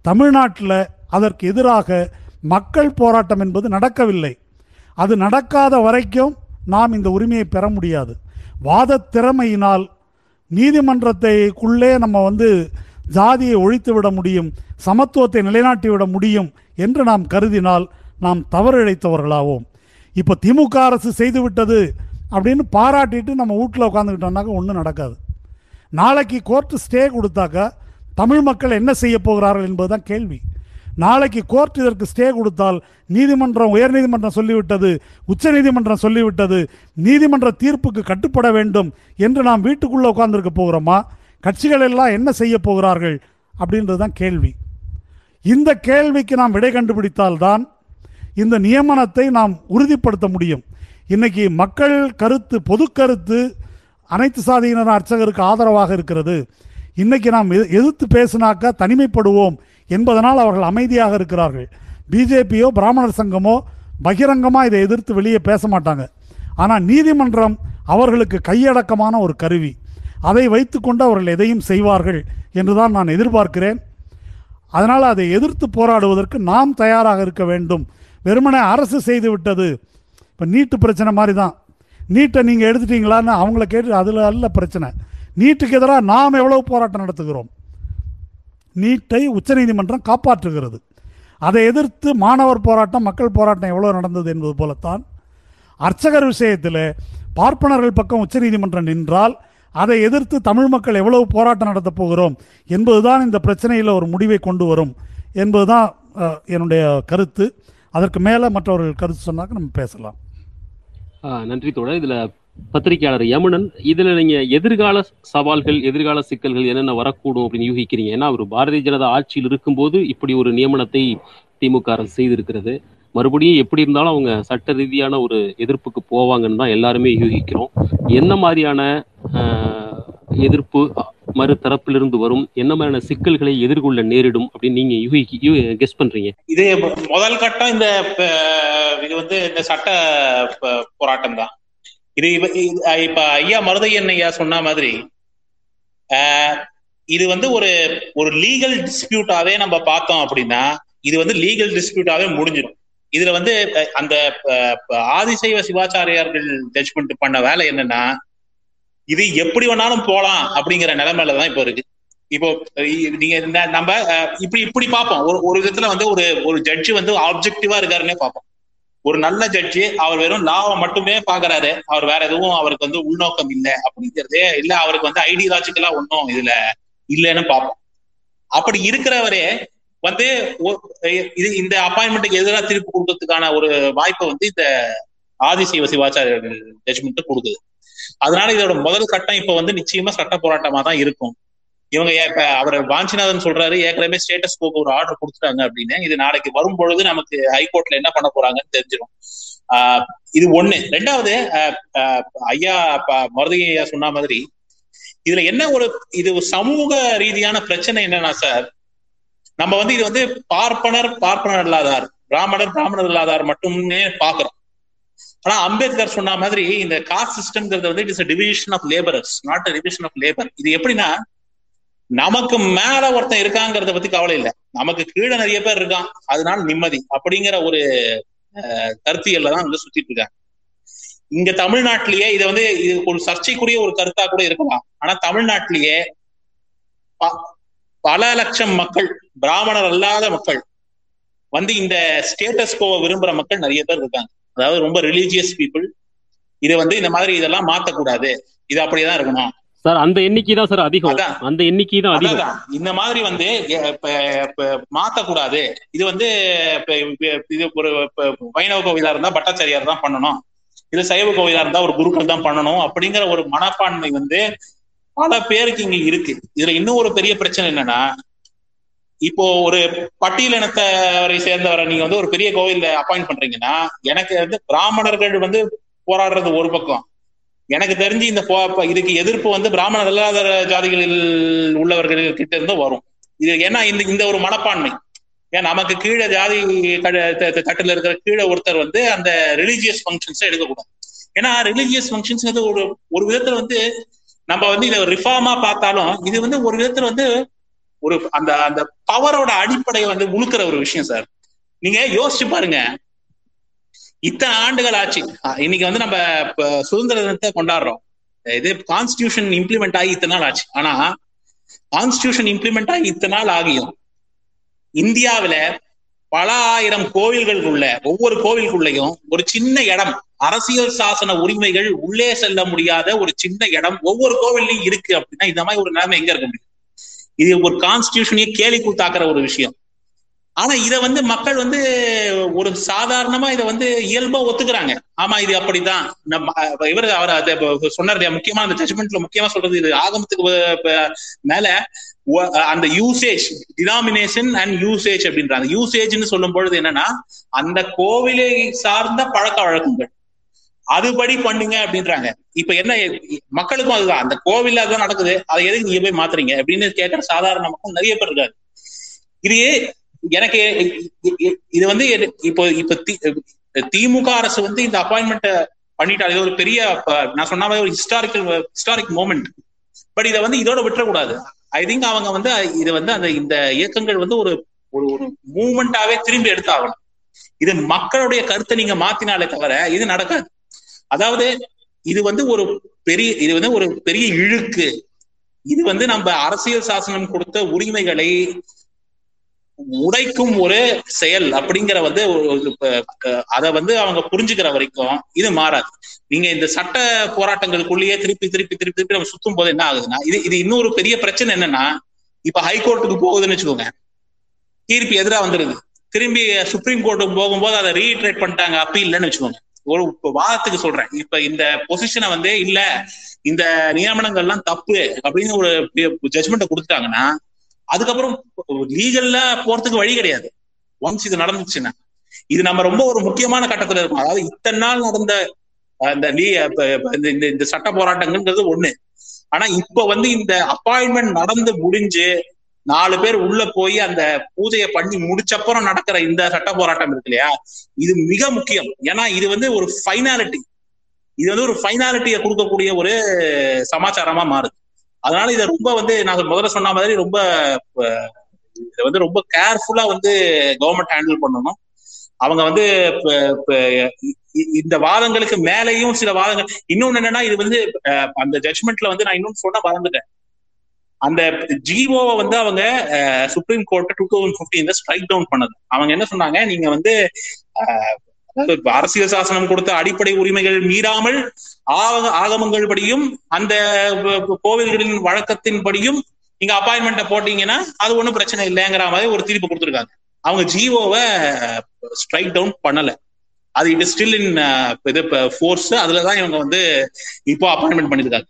தமிழ்நாட்டில் அதற்கு எதிராக மக்கள் போராட்டம் என்பது நடக்கவில்லை. அது நடக்காத வரைக்கும் நாம் இந்த உரிமையை பெற முடியாது. வாத திறமையினால் நீதிமன்றத்தைக்குள்ளே நம்ம வந்து ஜாதியை ஒழித்து விட முடியும் சமத்துவத்தை நிலைநாட்டி விட முடியும் என்று நாம் கருதினால் நாம் தவறிழைத்தவர்களாவோம். இப்போ திமுக அரசு செய்து விட்டது அப்படின்னு பாராட்டிட்டு நம்ம வீட்டில் உட்காந்துக்கிட்டோம்னாக்க ஒன்றும் நடக்காது. நாளைக்கு கோர்ட்டு ஸ்டே கொடுத்தாக்கா தமிழ் மக்கள் என்ன செய்ய போகிறார்கள் என்பதுதான் கேள்வி. நாளைக்கு கோர்ட் இதற்கு ஸ்டே கொடுத்தால் நீதிமன்றம் உயர்நீதிமன்றம் சொல்லிவிட்டது உச்சநீதிமன்றம் சொல்லிவிட்டது நீதிமன்ற தீர்ப்புக்கு கட்டுப்பட வேண்டும் என்று நாம் வீட்டுக்குள்ளே உட்கார்ந்துருக்க போகிறோமா? கட்சிகள் எல்லாம் என்ன செய்ய போகிறார்கள் அப்படின்றது தான் கேள்வி. இந்த கேள்விக்கு நாம் விடை கண்டுபிடித்தால்தான் இந்த நியமனத்தை நாம் உறுதிப்படுத்த முடியும். இன்னைக்கு மக்கள் கருத்து பொது கருத்து அனைத்து சாதியினர் அர்ச்சகருக்கு ஆதரவாக இருக்கிறது. இன்னைக்கு நாம் எதிர்த்து பேசினாக்கா தனிமைப்படுவோம். என்பதனால் அவர்கள் அமைதியாக இருக்கிறார்கள். பிஜேபியோ பிராமணர் சங்கமோ பகிரங்கமாக இதை எதிர்த்து வெளியே பேச மாட்டாங்க. ஆனால் நீதிமன்றம் அவர்களுக்கு கையடக்கமான ஒரு கருவி. அதை வைத்துக்கொண்டு அவர்கள் எதையும் செய்வார்கள் என்றுதான் நான் எதிர்பார்க்கிறேன். அதனால் அதை எதிர்த்து போராடுவதற்கு நாம் தயாராக இருக்க வேண்டும். வெறுமனே அரசு செய்து விட்டது. இப்போ நீட்டு பிரச்சனை மாதிரி தான் நீட்டை நீங்கள் எடுத்துட்டீங்களான்னு அவங்கள கேட்டு அதில் அல்ல பிரச்சனை. நீட்டுக்கு எதிராக நாம் எவ்வளோ போராட்டம் நடத்துகிறோம்? நீட்டை உச்சநீதிமன்றம் காப்பாற்றுகிறது. அதை எதிர்த்து மாணவர் போராட்டம் மக்கள் போராட்டம் எவ்வளோ நடந்தது என்பது போலத்தான் அர்ச்சகர் விஷயத்தில் பார்ப்பனர்கள் பக்கம் உச்சநீதிமன்றம் நின்றால் அதை எதிர்த்து தமிழ் மக்கள் எவ்வளவு போராட்டம் நடத்தப் போகிறோம் என்பதுதான் இந்த பிரச்சனையில் ஒரு முடிவை கொண்டு வரும் என்பதுதான் என்னுடைய கருத்து. அதற்கு மேலே மற்றவர்கள் கருத்து சொன்னாக்க நம்ம பேசலாம். நன்றி தோழர். இதில் பத்திரிகையாளர் யமுனன் இதுல நீங்க எதிர்கால சவால்கள் எதிர்கால சிக்கல்கள் என்னென்ன வரக்கூடும் அப்படின்னு யூகிக்கிறீங்க? ஏன்னா ஒரு பாரதிய ஜனதா ஆட்சியில் இருக்கும்போது இப்படி ஒரு நியமனத்தை திமுக அரசு செய்திருக்கிறது. மறுபடியும் எப்படி இருந்தாலும் அவங்க சட்ட ரீதியான ஒரு எதிர்ப்புக்கு போவாங்கன்னு தான் எல்லாருமே யூகிக்கிறோம். என்ன மாதிரியான எதிர்ப்பு மறு தரப்பிலிருந்து வரும்? என்ன மாதிரியான சிக்கல்களை எதிர்கொள்ள நேரிடும் அப்படின்னு நீங்க யூகி கெஸ் பண்றீங்க. இது முதல் கட்டம் இந்த இது வந்து இந்த சட்ட போராட்டம் தான். இது இப்ப இப்ப ஐயா மருதையன் ஐயா சொன்ன மாதிரி இது வந்து ஒரு ஒரு லீகல் டிஸ்பியூட்டாவே நம்ம பார்த்தோம் அப்படின்னா இது வந்து லீகல் டிஸ்பியூட்டாவே முடிஞ்சிடும். இதுல வந்து அந்த ஆதிசைவ சிவாச்சாரியார்கள் ஜட்ஜ்மெண்ட் பண்ண வேலை என்னன்னா இது எப்படி வேணாலும் போலாம் அப்படிங்கிற நிலைமையில தான் இப்போ இருக்கு. இப்போ நீங்க இந்த- நம்ம இப்படி இப்படி பார்ப்போம். ஒரு ஒரு விதத்துல வந்து ஒரு ஒரு ஜட்ஜு வந்து ஆப்ஜெக்டிவா இருக்காருன்னே பார்ப்போம். ஒரு நல்ல ஜட்ஜி அவர் வெறும் லாவை மட்டுமே பாக்குறாரு அவர் வேற எதுவும் அவருக்கு வந்து உள்நோக்கம் இல்லை அப்படிங்கிறது இல்ல அவருக்கு வந்து ஐடியாலஜிக்கலா ஒன்றும் இதுல இல்லைன்னு பார்ப்போம். அப்படி இருக்கிறவரே வந்து இது இந்த அப்பாயின்மெண்ட்டுக்கு எதிராக தீர்ப்பு கொடுக்கறதுக்கான ஒரு வாய்ப்பை வந்து இந்த ஆதிசைவ சிவாச்சாரியர்கள் ஜட்ஜ்மெண்ட் கொடுக்குது. அதனால இதோட முதல் கட்டம் இப்ப வந்து நிச்சயமா சட்ட போராட்டமா தான் இருக்கும். இவங்க இப்ப அவர் வாஞ்சிநாதன் சொல்றாரு ஏற்கனவே ஸ்டேட்டஸ் போக்கு ஒரு ஆர்டர் கொடுத்துட்டாங்க அப்படின்னு. இது நாளைக்கு வரும் பொழுது நமக்கு ஹைகோர்ட்ல என்ன பண்ண போறாங்கன்னு தெரிஞ்சிடும் ஆஹ் இது ஒண்ணு. ரெண்டாவது ஐயா ப- ஐயா சொன்ன மாதிரி இதுல என்ன ஒரு இது சமூக ரீதியான பிரச்சனை என்னன்னா சார் நம்ம வந்து இது வந்து பார்ப்பனர் பார்ப்பனர் இல்லாதார் பிராமணர் பிராமணர் இல்லாதார் மட்டுமே பாக்குறோம் ஆனா அம்பேத்கர் சொன்ன மாதிரி இந்த காஸ்ட் சிஸ்டம்ங்கிறது வந்து it's division of labourers not division of labour இது எப்படின்னா நமக்கு மேல ஒருத்தன் இருக்காங்கிறத பத்தி கவலை இல்லை. நமக்கு கீழே நிறைய பேர் இருக்கான். அதனால நிம்மதி. அப்படிங்கிற ஒரு அஹ், கருத்தியல்ல தான் வந்து சுத்திட்டு இருக்காங்க. இங்க தமிழ்நாட்டிலேயே இதை வந்து இது ஒரு சர்ச்சைக்குரிய ஒரு கருத்தா கூட இருக்கலாம். ஆனா தமிழ்நாட்டிலேயே பல லட்சம் மக்கள் பிராமணர் அல்லாத மக்கள் வந்து இந்த ஸ்டேட்டஸ் கோவை விரும்புற மக்கள் நிறைய பேர் இருக்காங்க. அதாவது ரொம்ப ரிலீஜியஸ் பீப்புள் இதை வந்து இந்த மாதிரி இதெல்லாம் மாத்தக்கூடாது. இது அப்படியேதான் இருக்கணும். சார் அந்த எண்ணிக்கை தான் சார் அதிகம். அந்த எண்ணிக்கை தான் அதிகம். இந்த மாதிரி வந்து இப்ப மாத்தக்கூடாது. இது வந்து இது ஒரு வைணவ கோவிலா இருந்தா பட்டாச்சாரியார் தான் பண்ணணும். இது சைவ கோவிலா இருந்தா ஒரு குருக்கள் தான் பண்ணணும். அப்படிங்கிற ஒரு மனப்பான்மை வந்து பல பேருக்கு இங்க இருக்கு. இதுல இன்னும் ஒரு பெரிய பிரச்சனை என்னன்னா இப்போ ஒரு பட்டியலினத்தவரை சேர்ந்தவரை நீங்க வந்து ஒரு பெரிய கோவில்ல அப்பாயிண்ட் பண்றீங்கன்னா எனக்கு வந்து பிராமணர்கள் வந்து போராடுறது ஒரு பக்கம். எனக்கு தெரிஞ்சு இந்த இதுக்கு எதிர்ப்பு வந்து பிராமணர் அல்லாத ஜாதிகளில் உள்ளவர்கள் கிட்ட இருந்து வரும். இது ஏன்னா இந்த இந்த ஒரு மனப்பான்மை. ஏன் நமக்கு கீழே ஜாதி கட- தட்டுல இருக்கிற கீழே ஒருத்தர் வந்து அந்த ரிலீஜியஸ் ஃபங்க்ஷன்ஸ் எடுக்கக்கூடாது. ஏன்னா ரிலீஜியஸ் ஃபங்க்ஷன்ஸ் வந்து ஒரு ஒரு விதத்துல வந்து நம்ம வந்து இதை ரிஃபார்மா பார்த்தாலும் இது வந்து ஒரு விதத்துல வந்து ஒரு அந்த அந்த பவரோட அடிப்படையை வந்து உழுக்கிற ஒரு விஷயம் சார் நீங்க யோசிச்சு பாருங்க. இத்தனை ஆண்டுகள் ஆச்சு. இன்னைக்கு வந்து நம்ம சுதந்திர தினத்தை கொண்டாடுறோம். இது கான்ஸ்டியூஷன் இம்ப்ளிமெண்ட் ஆகி இத்தனை நாள் ஆச்சு. ஆனா கான்ஸ்டியூஷன் இம்ப்ளிமெண்ட் ஆகி இத்தனை நாள் ஆகியும். இந்தியாவில பல ஆயிரம் கோவில்களுக்குள்ள உள்ள ஒவ்வொரு கோவிலுக்குள்ளயும் ஒரு சின்ன இடம் அரசியல் சாசன உரிமைகள் உள்ளே செல்ல முடியாத ஒரு சின்ன இடம் ஒவ்வொரு கோவில்லையும் இருக்கு அப்படின்னா இந்த மாதிரி ஒரு நிலைமை எங்க இருக்க முடியும்? இது ஒரு கான்ஸ்டியூஷனையே கேலி கூத்தாக்குற ஒரு விஷயம். ஆனா இத வந்து மக்கள் வந்து ஒரு சாதாரணமா இத வந்து இயல்பா ஒத்துக்கிறாங்க. ஆமா இது அப்படிதான் நம்ம இவர் அவர் அதை சொன்னார் முக்கியமா அந்த ஜட்மெண்ட்ல முக்கியமா சொல்றது இது. ஆகமத்துக்கு மேல அந்த யூசேஜ் டினாமினேஷன் அண்ட் யூசேஜ் அப்படின்றாங்க. யூசேஜ்னு சொல்லும் பொழுது என்னன்னா அந்த கோவிலை சார்ந்த பழக்க வழக்கங்கள். அதுபடி பண்ணுங்க அப்படின்றாங்க. இப்ப என்ன மக்களுக்கும் அதுதான். அந்த கோவில்ல அதுதான் நடக்குது. அதை எதுக்கு நீங்க போய் மாத்துறீங்க? அப்படின்னு கேட்கிற சாதாரண மக்கள் நிறைய பேர் இருக்காரு இது எனக்கு இது வந்து இப்போ இப்ப திமுக அரசு வந்து இந்த அப்பாயின்மெண்ட் பண்ணிட்டாரு இது ஒரு பெரிய நான் சொன்ன மாதிரி ஒரு ஹிஸ்டாரிக்கல் ஹிஸ்டாரிக் மூமெண்ட் பட் இதை வந்து இதோட விட்டுறக்கூடாது. ஐ திங்க் அவங்க வந்து இது வந்து அந்த இந்த இயக்கங்கள் வந்து ஒரு ஒரு ஒரு மூமெண்டாவே திரும்பி எடுத்தாகணும். இது மக்களுடைய கருத்தை நீங்க மாத்தினாலே தவிர இது நடக்காது. அதாவது இது வந்து ஒரு பெரிய இது வந்து ஒரு பெரிய இழுக்கு. இது வந்து நம்ம அரசியல் சாசனம் கொடுத்த உரிமைகளை உடைக்கும் ஒரு செயல் அப்படிங்கிற வந்து அதை வந்து அவங்க புரிஞ்சுக்கிற வரைக்கும் இது மாறாது. நீங்க இந்த சட்ட போராட்டங்களுக்குள்ளேயே திருப்பி திருப்பி திருப்பி திருப்பி நம்ம சுத்தும் போது என்ன ஆகுதுன்னா இது இது இன்னொரு பெரிய பிரச்சனை என்னன்னா இப்ப ஹைகோர்ட்டுக்கு போகுதுன்னு வச்சுக்கோங்க. தீர்ப்பு எதிரா வந்துருது. திரும்பி சுப்ரீம் கோர்ட்டுக்கு போகும்போது அதை ரீட்ரேட் பண்ணிட்டாங்க அப்பீல்னு வச்சுக்கோங்க. ஒரு வாதத்துக்கு சொல்றேன். இப்ப இந்த பொசிஷனை வந்து இல்ல இந்த நியமனங்கள்லாம் தப்பு அப்படின்னு ஒரு ஜட்மெண்ட் கொடுத்துட்டாங்கன்னா அதுக்கப்புறம் லீகல்ல போறதுக்கு வழி கிடையாது. ஒன்ஸ் இது நடந்துச்சுன்னா. இது நம்ம ரொம்ப ஒரு முக்கியமான கட்டத்துல இருக்கும். அதாவது இத்தனை நாள் நடந்த அந்த லீ இந்த- இந்த இந்த சட்ட போராட்டங்கள்ன்றது ஒண்ணு. ஆனா இப்ப வந்து இந்த அப்பாயின்மெண்ட் நடந்து முடிஞ்சு நாலு பேர் உள்ள போய் அந்த பூஜையை பண்ணி முடிச்சப்புறம் நடக்கிற இந்த சட்ட போராட்டம் இருக்கு இல்லையா? இது மிக முக்கியம். ஏன்னா இது வந்து ஒரு ஃபைனாலிட்டி இது வந்து ஒரு ஃபைனாலிட்டியை கொடுக்கக்கூடிய ஒரு சமாச்சாரமா மாறுது. அதனால இதை ரொம்ப வந்து நான் முதல்ல சொன்ன மாதிரி ரொம்ப இதை வந்து ரொம்ப கேர்ஃபுல்லா வந்து கவர்மெண்ட் ஹேண்டில் பண்ணணும். அவங்க வந்து இந்த வாதங்களுக்கு மேலேயும் சில வாதங்கள் இன்னொன்னு என்னன்னா இது வந்து அந்த ஜட்மெண்ட்ல வந்து நான் இன்னொன்னு சொன்ன மறந்துட்டேன். அந்த ஜிஓவை வந்து அவங்க சுப்ரீம் கோர்ட் டூ தௌசண்ட் பிப்டீன்ல ஸ்ட்ரைக் டவுன் பண்ணது. அவங்க என்ன சொன்னாங்க நீங்க வந்து இப்ப அரசியல் சாசனம் கொடுத்த அடிப்படை உரிமைகள் மீறாமல் ஆகமங்கள் படியும் அந்த கோவில்களின் வழக்கத்தின் படியும் வழக்கத்தின்படியும் நீங்க அப்பாயின்மெண்ட்டை போட்டீங்கன்னா அது ஒண்ணும் பிரச்சனை இல்லைங்கிற மாதிரி ஒரு தீர்ப்பு கொடுத்துருக்காங்க. அவங்க ஜிஓவை ஸ்ட்ரைக் டவுன் பண்ணல. அது இட் ஸ்டில் இன் இது ஃபோர்ஸ் அதுலதான் இவங்க வந்து இப்போ அப்பாயின்மெண்ட் பண்ணிருக்காங்க.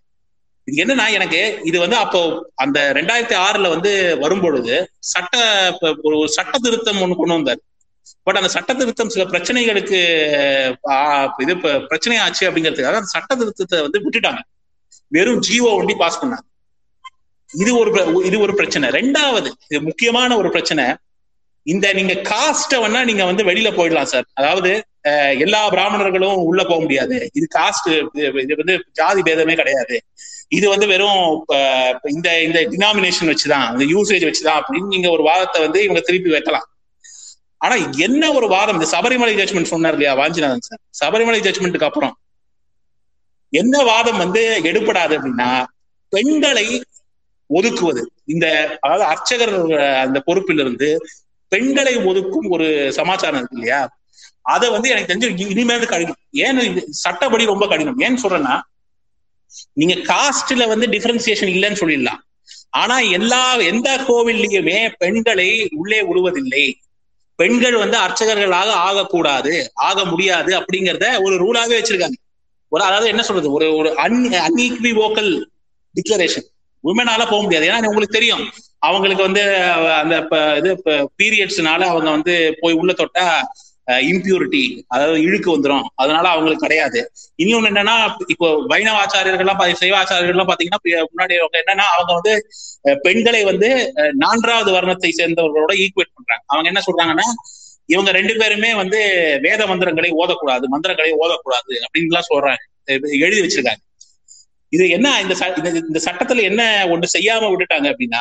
இது என்னன்னா எனக்கு இது வந்து அப்போ அந்த ரெண்டாயிரத்தி ஆறுல வந்து வரும்பொழுது சட்ட ஒரு சட்ட திருத்தம் ஒண்ணு கொண்டு வந்தாரு. பட் அந்த சட்ட திருத்தம் சில பிரச்சனைகளுக்கு ஆஹ், இது பிரச்சனை ஆச்சு அப்படிங்கிறதுக்காக அந்த சட்ட திருத்தத்தை வந்து விட்டுட்டாங்க. வெறும் ஜீவோ ஒண்டி பாஸ் பண்ணாங்க. இது ஒரு இது ஒரு பிரச்சனை. ரெண்டாவது இது முக்கியமான ஒரு பிரச்சனை. இந்த நீங்க காஸ்ட வேணா நீங்க வந்து வெளியில போயிடலாம் சார் அதாவது அஹ், எல்லா பிராமணர்களும் உள்ள போக முடியாது. இது காஸ்ட் இது வந்து ஜாதி பேதமே கிடையாது. இது வந்து வெறும் இந்த இந்த டினாமினேஷன் வச்சுதான் இந்த யூசேஜ் வச்சுதான் அப்படின்னு நீங்க ஒரு வாதத்தை வந்து இவங்க திருப்பி வைக்கலாம். ஆனா என்ன ஒரு வாதம்? இந்த சபரிமலை ஜட்மெண்ட் சொன்னார் இல்லையா வாஞ்சிநாதன் சார்? சபரிமலை ஜட்மெண்ட்டுக்கு அப்புறம். என்ன வாதம் வந்து எடுபடாது அப்படின்னா பெண்களை ஒதுக்குவது. இந்த அதாவது அர்ச்சகர் அந்த பொறுப்பிலிருந்து பெண்களை ஒதுக்கும் ஒரு சமாச்சாரம் இருக்கு இல்லையா? அதை வந்து எனக்கு தெரிஞ்சு இனிமேல் கடினம். ஏன்னு இது சட்டப்படி ரொம்ப கடினம்? ஏன்னு சொல்றேன்னா நீங்க காஸ்ட்ல வந்து டிஃபரன்சியேஷன் இல்லைன்னு சொல்லிடலாம். ஆனா எல்லா எந்த கோவில்லையுமே பெண்களை உள்ளே விடுவதில்லை பெண்கள் வந்து அர்ச்சகர்களாக ஆகக்கூடாது ஆக முடியாது அப்படிங்கிறத ஒரு ரூலாவே வச்சிருக்காங்க. ஒரு அதாவது என்ன சொல்றது? ஒரு ஒரு அன் அன்இக்விவோக்கல் டிக்ளரேஷன் உமனால போக முடியாது. ஏன்னா உங்களுக்கு தெரியும். அவங்களுக்கு வந்து அந்த இது பீரியட்ஸ்னால அவங்க வந்து போய் உள்ள தொட்டா இம்பியூரிட்டி அதாவது இழுக்கு வந்துடும் அதனால அவங்களுக்கு கிடையாது. இன்னொன்னு என்னன்னா இப்போ வைணவ ஆச்சாரியர்கள்லாம் சைவ ஆச்சாரியர்கள்லாம் பாத்தீங்கன்னா முன்னாடி அவங்க என்னன்னா அவங்க வந்து பெண்களை வந்து நான்காவது வர்ணத்தை சேர்ந்தவர்களோட ஈக்குவேட் பண்றாங்க. அவங்க என்ன சொல்றாங்கன்னா இவங்க ரெண்டு பேருமே வந்து வேத மந்திரங்களை ஓதக்கூடாது மந்திரங்களை ஓதக்கூடாது அப்படின்லாம் சொல்றாங்க. எழுதி வச்சிருக்காங்க. இது என்ன இந்த ச- இந்த- இந்த சட்டத்துல என்ன ஒண்ணு செய்யாம விட்டுட்டாங்க அப்படின்னா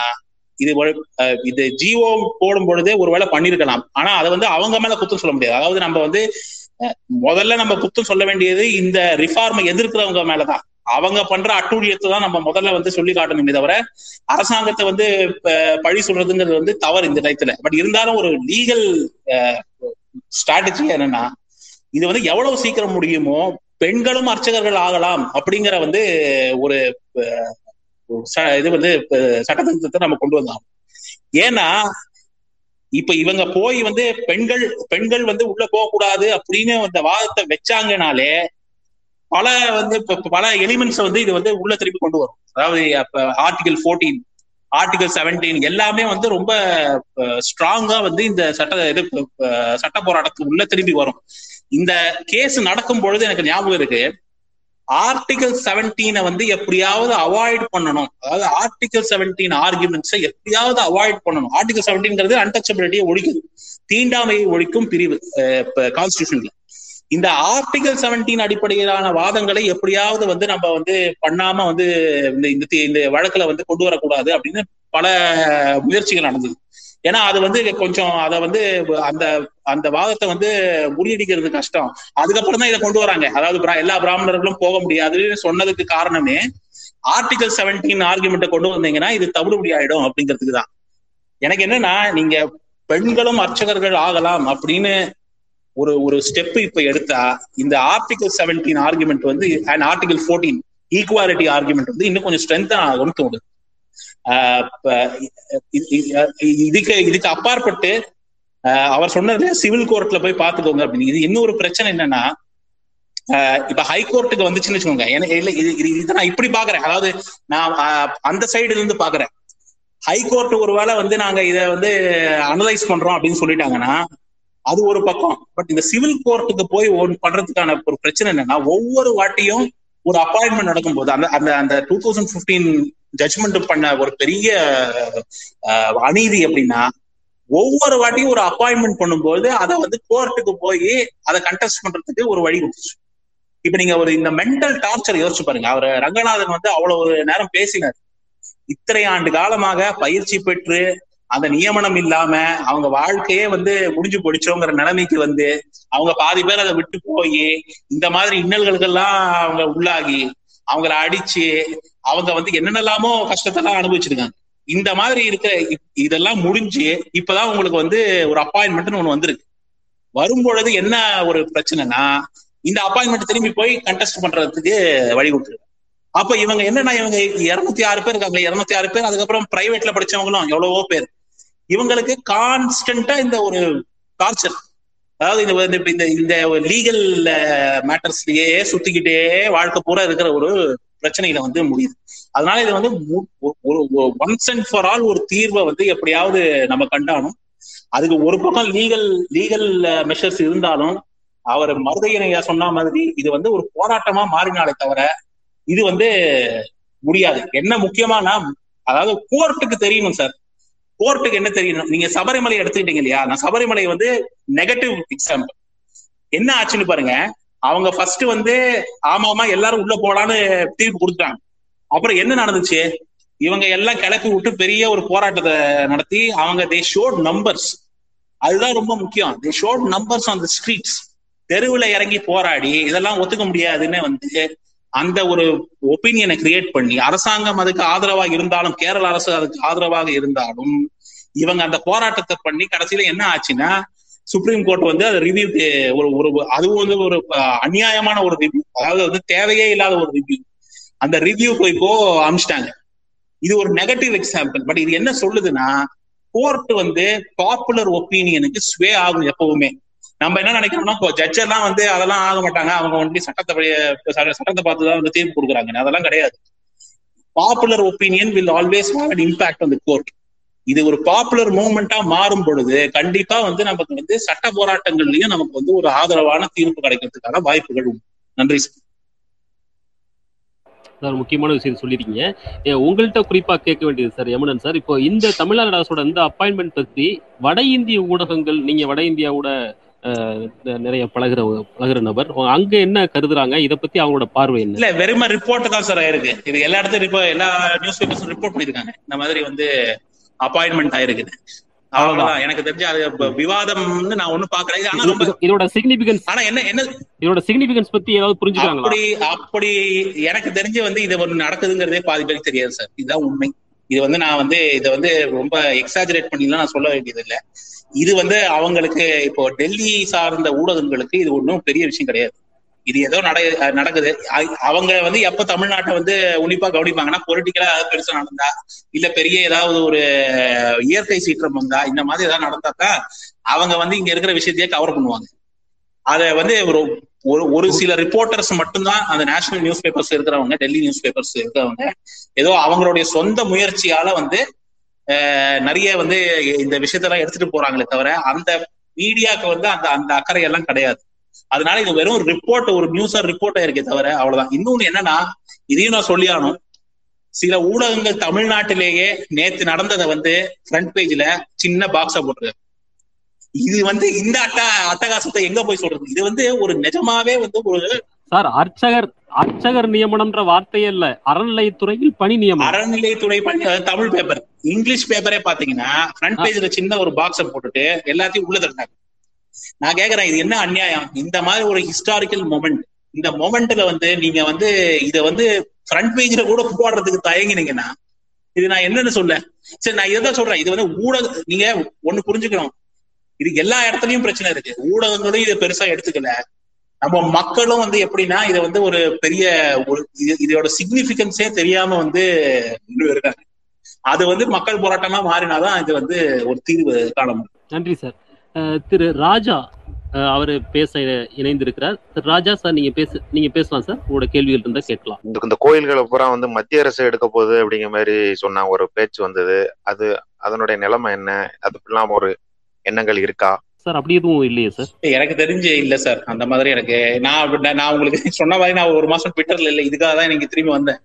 இது இது ஜிஓ போடும் பொழுதே ஒருவேளை பண்ணிருக்கலாம். ஆனா அதை வந்து அவங்க மேல குத்தம் சொல்ல முடியாது. அதாவது நம்ம வந்து முதல்ல நம்ம குத்தம் சொல்ல வேண்டியது இந்த ரிஃபார்மை எதிர்க்கிறவங்க மேலதான். அவங்க பண்ற அட்டூழியத்தை தான் நம்ம முதல்ல வந்து சொல்லி காட்டணுமே தவிர அரசாங்கத்தை வந்து ப- பழி சொல்றதுங்கிறது வந்து தவறு இந்த டயத்துல பட் இருந்தாலும் ஒரு லீகல் ஸ்ட்ராட்டஜி என்னன்னா இது வந்து எவ்வளவு சீக்கிரம் முடியுமோ பெண்களும் அர்ச்சகர்கள் ஆகலாம் அப்படிங்கிற வந்து ஒரு இது வந்து சட்டத்திருத்தத்தை நம்ம கொண்டு வந்தோம். ஏன்னா இப்ப இவங்க போய் வந்து பெண்கள் பெண்கள் வந்து உள்ள போக கூடாது அப்படின்னு அந்த வாதத்தை வச்சாங்கனாலே பல வந்து பல எலிமெண்ட்ஸ் வந்து இது வந்து உள்ள திருப்பி கொண்டு வரும். அதாவது ஆர்டிகல் 14 ஆர்டிகல் 17 எல்லாமே வந்து ரொம்ப ஸ்ட்ராங்கா வந்து இந்த சட்ட இது சட்ட போராட்டத்துக்கு உள்ள திரும்பி வரும். இந்த கேஸ் நடக்கும் பொழுது எனக்கு ஞாபகம் இருக்கு. ஆர்டிகல் செவன்டீனை வந்து எப்படியாவது அவாய்ட் பண்ணணும். அதாவது ஆர்டிகல் செவன்டீன் ஆர்குமெண்ட்ஸை எப்படியாவது அவாய்ட் பண்ணணும். ஆர்டிகல் செவன்டீன்ங்கிறது அன்டச்சபிலிட்டியை ஒழிக்குது தீண்டாமையை ஒழிக்கும் பிரிவு கான்ஸ்டியூஷன்ல இந்த ஆர்டிகல் செவன்டீன் அடிப்படையிலான வாதங்களை எப்படியாவது வந்து நம்ம வந்து பண்ணாம வந்து இந்த இந்த இந்த வழக்குல வந்து கொண்டு வரக்கூடாது அப்படின்னு பல முயற்சிகள் நடந்தது. ஏன்னா அது வந்து கொஞ்சம் அதை வந்து அந்த அந்த வாதத்தை வந்து முறியடிக்கிறது கஷ்டம். அதுக்கப்புறம் தான் இதை கொண்டு வராங்க. அதாவது பிரா- எல்லா பிராமணர்களும் போக முடியாதுன்னு சொன்னதுக்கு காரணமே ஆர்டிகல் செவன்டீன் ஆர்குமெண்ட்டை கொண்டு வந்தீங்கன்னா இது தவிடுபடி ஆயிடும் அப்படிங்கிறதுக்கு தான் எனக்கு என்னன்னா நீங்க பெண்களும் அர்ச்சகர்கள் ஆகலாம் அப்படின்னு ஒரு ஒரு ஸ்டெப் இப்ப எடுத்தா இந்த ஆர்டிகல் செவன்டீன் ஆர்குமெண்ட் வந்து and article fourteen equality argument வந்து இன்னும் கொஞ்சம் ஸ்ட்ரென்தன் ஆகும்னு தோணுது. ஆஹ் இதுக்கு இதுக்கு அப்பாற்பட்டு அவர் சொன்னது சிவில் கோர்ட்ல போய் பாத்துக்கோங்க அப்படின்னு. இது இன்னொரு பிரச்சனை என்னன்னா ஆஹ் இப்ப ஹைகோர்ட்டுக்கு வந்துச்சுன்னு வச்சுக்கோங்க. எனக்கு இல்ல இது இது இதை நான் இப்படி பாக்குறேன். அதாவது நான் அந்த சைடுல இருந்து பாக்குறேன். ஹைகோர்ட் ஒருவேளை வந்து நாங்க இதை வந்து அனலைஸ் பண்றோம் அப்படின்னு சொல்லிட்டாங்கன்னா அது ஒரு பக்கம். பட் இந்த சிவில் கோர்ட்டுக்கு போய் ஒன் பண்றதுக்கான ஒரு பிரச்சனை என்னன்னா ஒவ்வொரு வாட்டியும் ஒரு அப்பாயின்மெண்ட் நடக்கும்போது அந்த அந்த அந்த டூ தௌசண்ட் பிப்டீன் ஜட்மெண்ட் பண்ண ஒரு பெரிய அநீதி அப்படின்னா ஒவ்வொரு வாட்டியும் ஒரு அப்பாயின்மெண்ட் பண்ணும்போது அதை வந்து கோர்ட்டுக்கு போய் அதை கண்டெஸ்ட் பண்றதுக்கு ஒரு வழி கொடுத்துச்சு. இப்ப நீங்க ஒரு இந்த மென்டல் டார்ச்சர் யோசிச்சு பாருங்க. அவர் ரங்கநாதன் வந்து அவ்வளவு நேரம் பேசினார். இத்தனை ஆண்டு காலமாக பயிற்சி பெற்று அந்த நியமனம் இல்லாம அவங்க வாழ்க்கையே வந்து முடிஞ்சு போடிச்சோங்கிற நிலைமைக்கு வந்து அவங்க பாதி பேர் அதை விட்டு போய் இந்த மாதிரி இன்னல்களுக்கெல்லாம் அவங்க உள்ளாகி அவங்கள அடிச்சு அவங்க வந்து என்னென்னலாமோ கஷ்டத்தெல்லாம் அனுபவிச்சிருக்காங்க. இந்த மாதிரி இருக்க இதெல்லாம் முடிஞ்சு இப்பதான் உங்களுக்கு வந்து ஒரு அப்பாயின்மெண்ட்னு ஒண்ணு வந்திருக்கு. வரும்பொழுது என்ன ஒரு பிரச்சனைனா இந்த அப்பாயின்மெண்ட் திரும்பி போய் கண்டெஸ்ட் பண்றதுக்கு வழி கொடுத்துருக்கு அப்ப இவங்க என்னன்னா இவங்க இருநூத்தி ஆறு பேர் இருக்காங்க. இருநூத்தி ஆறு பேர் அதுக்கப்புறம் பிரைவேட்ல படிச்சவங்களும் எவ்வளவோ பேர். இவங்களுக்கு கான்ஸ்டன்டா இந்த ஒரு டார்ச்சர் அதாவது இந்த இந்த லீகல் மேட்டர்ஸ்லயே சுத்திக்கிட்டே வாழ்க்கை பூரா இருக்கிற ஒரு பிரச்சனையில வந்து முடியுது. அதனால இது வந்து மு- ஒரு ஒன்ஸ் அண்ட் ஃபார் ஆல் ஒரு தீர்வை வந்து எப்படியாவது நம்ம கண்டாலும் அதுக்கு ஒரு பக்கம் லீகல் லீகல் மெஷர்ஸ் இருந்தாலும் அவர் மருதையனையா சொன்ன மாதிரி இது வந்து ஒரு போராட்டமா மாறினாலே தவிர இது வந்து முடியாது. என்ன முக்கியமானா அதாவது கோர்ட்டுக்கு தெரியணும் சார். கோர்ட்டுக்கு என்ன தெரியணும்? நீங்க சபரிமலை எடுத்துக்கிட்டீங்க இல்லையா? நான் சபரிமலை வந்து நெகட்டிவ் எக்ஸாம்பிள் என்ன ஆச்சுன்னு பாருங்க. அவங்க ஃபர்ஸ்ட் வந்து ஆமா ஆமா எல்லாரும் உள்ள போலான்னு தீர்ப்பு கொடுத்தாங்க அப்புறம் என்ன நடந்துச்சு? இவங்க எல்லாம் கிளப்பி விட்டு பெரிய ஒரு போராட்டத்தை நடத்தி அவங்க தே ஷோட் நம்பர்ஸ் அதுதான் ரொம்ப முக்கியம். They showed numbers on the streets தெருவுல இறங்கி போராடி இதெல்லாம் ஒத்துக்க முடியாதுன்னு வந்து அந்த ஒரு ஒப்பீனியனை கிரியேட் பண்ணி அரசாங்கம் அதுக்கு ஆதரவாக இருந்தாலும் கேரள அரசு அதுக்கு ஆதரவாக இருந்தாலும் இவங்க அந்த போராட்டத்தை பண்ணி கடைசியில என்ன ஆச்சுன்னா சுப்ரீம் கோர்ட் வந்து அதை ரிவ்யூ ஒரு ஒரு அதுவும் வந்து ஒரு அநியாயமான ஒரு ரிவ்யூ அதாவது வந்து தேவையே இல்லாத ஒரு ரிவ்யூ அந்த ரிவ்யூ போய் இப்போ அமிச்சிட்டாங்க. இது ஒரு நெகட்டிவ் எக்ஸாம்பிள் பட் இது என்ன சொல்லுதுன்னா கோர்ட் வந்து பாப்புலர் ஒப்பீனியனுக்கு ஸ்வே ஆகும் எப்பவுமே. நம்ம என்ன நினைக்கிறோம்னா ஜட்ஜ் எல்லாம் வந்து அதெல்லாம் ஆக மாட்டாங்க. அவங்க வந்து சட்டத்தை சட்ட- சட்டத்தை பார்த்து தான் வந்து தீர்ப்பு கொடுக்குறாங்க அதெல்லாம் கிடையாது. Popular opinion will always have an impact on the court இது ஒரு பாப்புலர் மூவ்மெண்டா மாறும் பொழுது கண்டிப்பா வந்து நமக்கு வந்து சட்ட போராட்டங்கள்லயும் நமக்கு வந்து ஒரு ஆதரவான தீர்ப்பு கிடைக்கிறதுக்கான வாய்ப்புகள் உண்டு. நன்றி சார். முக்கியமான விஷயம் சொல்லிருக்கீங்க ஏ, உங்கள்ட்ட குறிப்பா கேட்க வேண்டியது சார் யமுனன் சார். இப்போ இந்த தமிழ்நாடு அரசோட இந்த அப்பாயின்மெண்ட் பத்தி வட இந்திய ஊடகங்கள் நீங்க வட இந்தியாவோட நிறைய பழகுற பழகுற நபர் அங்க என்ன கருதுறாங்க? இத பத்தி அவங்களோட பார்வை என்ன? இல்ல வெறும ரிப்போர்ட் தான் சார் ஆயிருக்கு. இது எல்லா இடத்துலயும் இப்போ எல்லா நியூஸ் பேப்பர்ஸ் ரிப்போர்ட் பண்ணிருக்காங்க இந்த மாதிரி வந்து அப்பாயின்மெண்ட் ஆயிருக்குது. அவ்வளவுதான். எனக்கு தெரிஞ்சு அது இப்ப விவாதம்னு நான் ஒண்ணும் பாக்கல. இது ஆனா ரொம்ப இதோட சிக்னிபிகன்ஸ் ஆனா என்ன என்ன இதோட சிக்னிபிகன்ஸ் பத்தி ஏதாவது புரிஞ்சுக்கிறாங்களா அப்படி அப்படி எனக்கு தெரிஞ்சு வந்து இது ஒண்ணு நடக்குதுங்கிறதே பாதி பேருக்கு தெரியாது சார். இதுதான் உண்மை. இது வந்து நான் வந்து இதை வந்து ரொம்ப எக்ஸாஜரேட் பண்ணிலாம் நான் சொல்ல வேண்டியது இல்ல இது வந்து அவங்களுக்கு இப்போ டெல்லி சார்ந்த ஊடகங்களுக்கு இது ஒன்றும் பெரிய விஷயம் கிடையாது. இது ஏதோ நட நடக்குது. அ- அவங்க வந்து எப்ப தமிழ்நாட்டை வந்து உன்னிப்பா கவனிப்பாங்கன்னா பொலிட்டிக்கலா ஏதாவது பெருசா நடந்தா இல்ல பெரிய ஏதாவது ஒரு இயற்கை சீற்றம் வந்தா இந்த மாதிரி ஏதாவது நடந்தாக்கா அவங்க வந்து இங்க இருக்கிற விஷயத்தையே கவர் பண்ணுவாங்க. அத வந்து ஒரு ஒரு ஒரு சில ரிப்போர்ட்டர்ஸ் மட்டும்தான் அந்த நேஷனல் நியூஸ் பேப்பர்ஸ் இருக்கிறவங்க டெல்லி நியூஸ் பேப்பர்ஸ் இருக்கிறவங்க ஏதோ அவங்களுடைய சொந்த முயற்சியால வந்து நிறைய வந்து இந்த விஷயத்தெல்லாம் எடுத்துட்டு போறாங்களே தவிர அந்த மீடியாக்கு வந்து அந்த அந்த அக்கறை எல்லாம் கிடையாது. அதனால இது வெறும் ரிப்போர்ட் ஒரு நியூஸா ரிப்போர்ட் இருக்கே தவிர அவ்வளவுதான். இன்னொன்னு என்னன்னா இதையும் நான் சொல்லியானும் சில ஊடகங்கள் தமிழ்நாட்டிலேயே நேத்து நடந்ததை வந்து ஃப்ரண்ட் பேஜ்ல சின்ன பாக்ஸா போட்டிருக்காங்க இது வந்து இந்த அட்டா அட்டகாசத்தை எங்க போய் சொல்றது? இது வந்து ஒரு நிஜமாவே வந்து ஒரு சார் அர்ச்சகர் அர்ச்சகர் நியமனம்ன்ற வார்த்தையே இல்ல. அறநிலையத்துறையில் பணி நியமனம். அறநிலையத்துறை அதாவது தமிழ் பேப்பர் இங்கிலீஷ் பேப்பரே பாத்தீங்கன்னா ஃப்ரண்ட் பேஜ்ல சின்ன ஒரு பாக்ஸ போட்டுட்டு எல்லாத்தையும் உள்ள தள்ளினாங்க நான் கேக்குறேன் இது என்ன அநியாயம்? இந்த மாதிரி ஒரு ஹிஸ்டாரிக்கல் மொமெண்ட் இந்த மொமெண்ட்ல வந்து நீங்க வந்து இத வந்து ஃப்ரண்ட் பேஜ்ல கூட போடுறதுக்கு தயங்கினீங்கன்னா இது நான் என்னன்னு சொல்ல. சரி நான் இதான் சொல்றேன். இது வந்து ஊடக நீங்க ஒண்ணு புரிஞ்சுக்கணும். இது எல்லா இடத்துலயும் பிரச்சனை இருக்கு. ஊடகங்களும் இதை பெருசா எடுத்துக்கல. நம்ம மக்களும் வந்து எப்படின்னா இதை வந்து ஒரு பெரிய ஒரு இதோட சிக்னிபிகன்ஸே தெரியாம வந்து இருக்காங்க. அது வந்து மக்கள் போராட்டமா மாறினாதான் இது வந்து ஒரு தீர்வு காண முடியும். நன்றி சார். திரு ராஜா அவர் பேச இணைந்திருக்கிறார். திரு ராஜா சார் நீங்க பேச நீங்க பேசலாம் சார். உங்களோட கேள்விகள் இருந்தா கேட்கலாம். இந்த கோயில்களை பூரா வந்து மத்திய அரசு எடுக்க போகுது அப்படிங்கிற மாதிரி சொன்ன ஒரு பேச்சு வந்தது. அது அதனுடைய நிலைமை என்ன? அதுக்கெல்லாம் ஒரு எண்ணங்கள் இருக்கா? சார் அப்படி எதுவும் இல்லையே சார்? எனக்கு தெரிஞ்சு இல்ல சார். அந்த மாதிரி எனக்கு நான் அப்படி- நான் உங்களுக்கு சொன்ன மாதிரி நான் ஒரு மாசம் ட்விட்டர்ல இல்ல இதுக்காக தான் இன்னைக்கு திரும்பி வந்தேன்.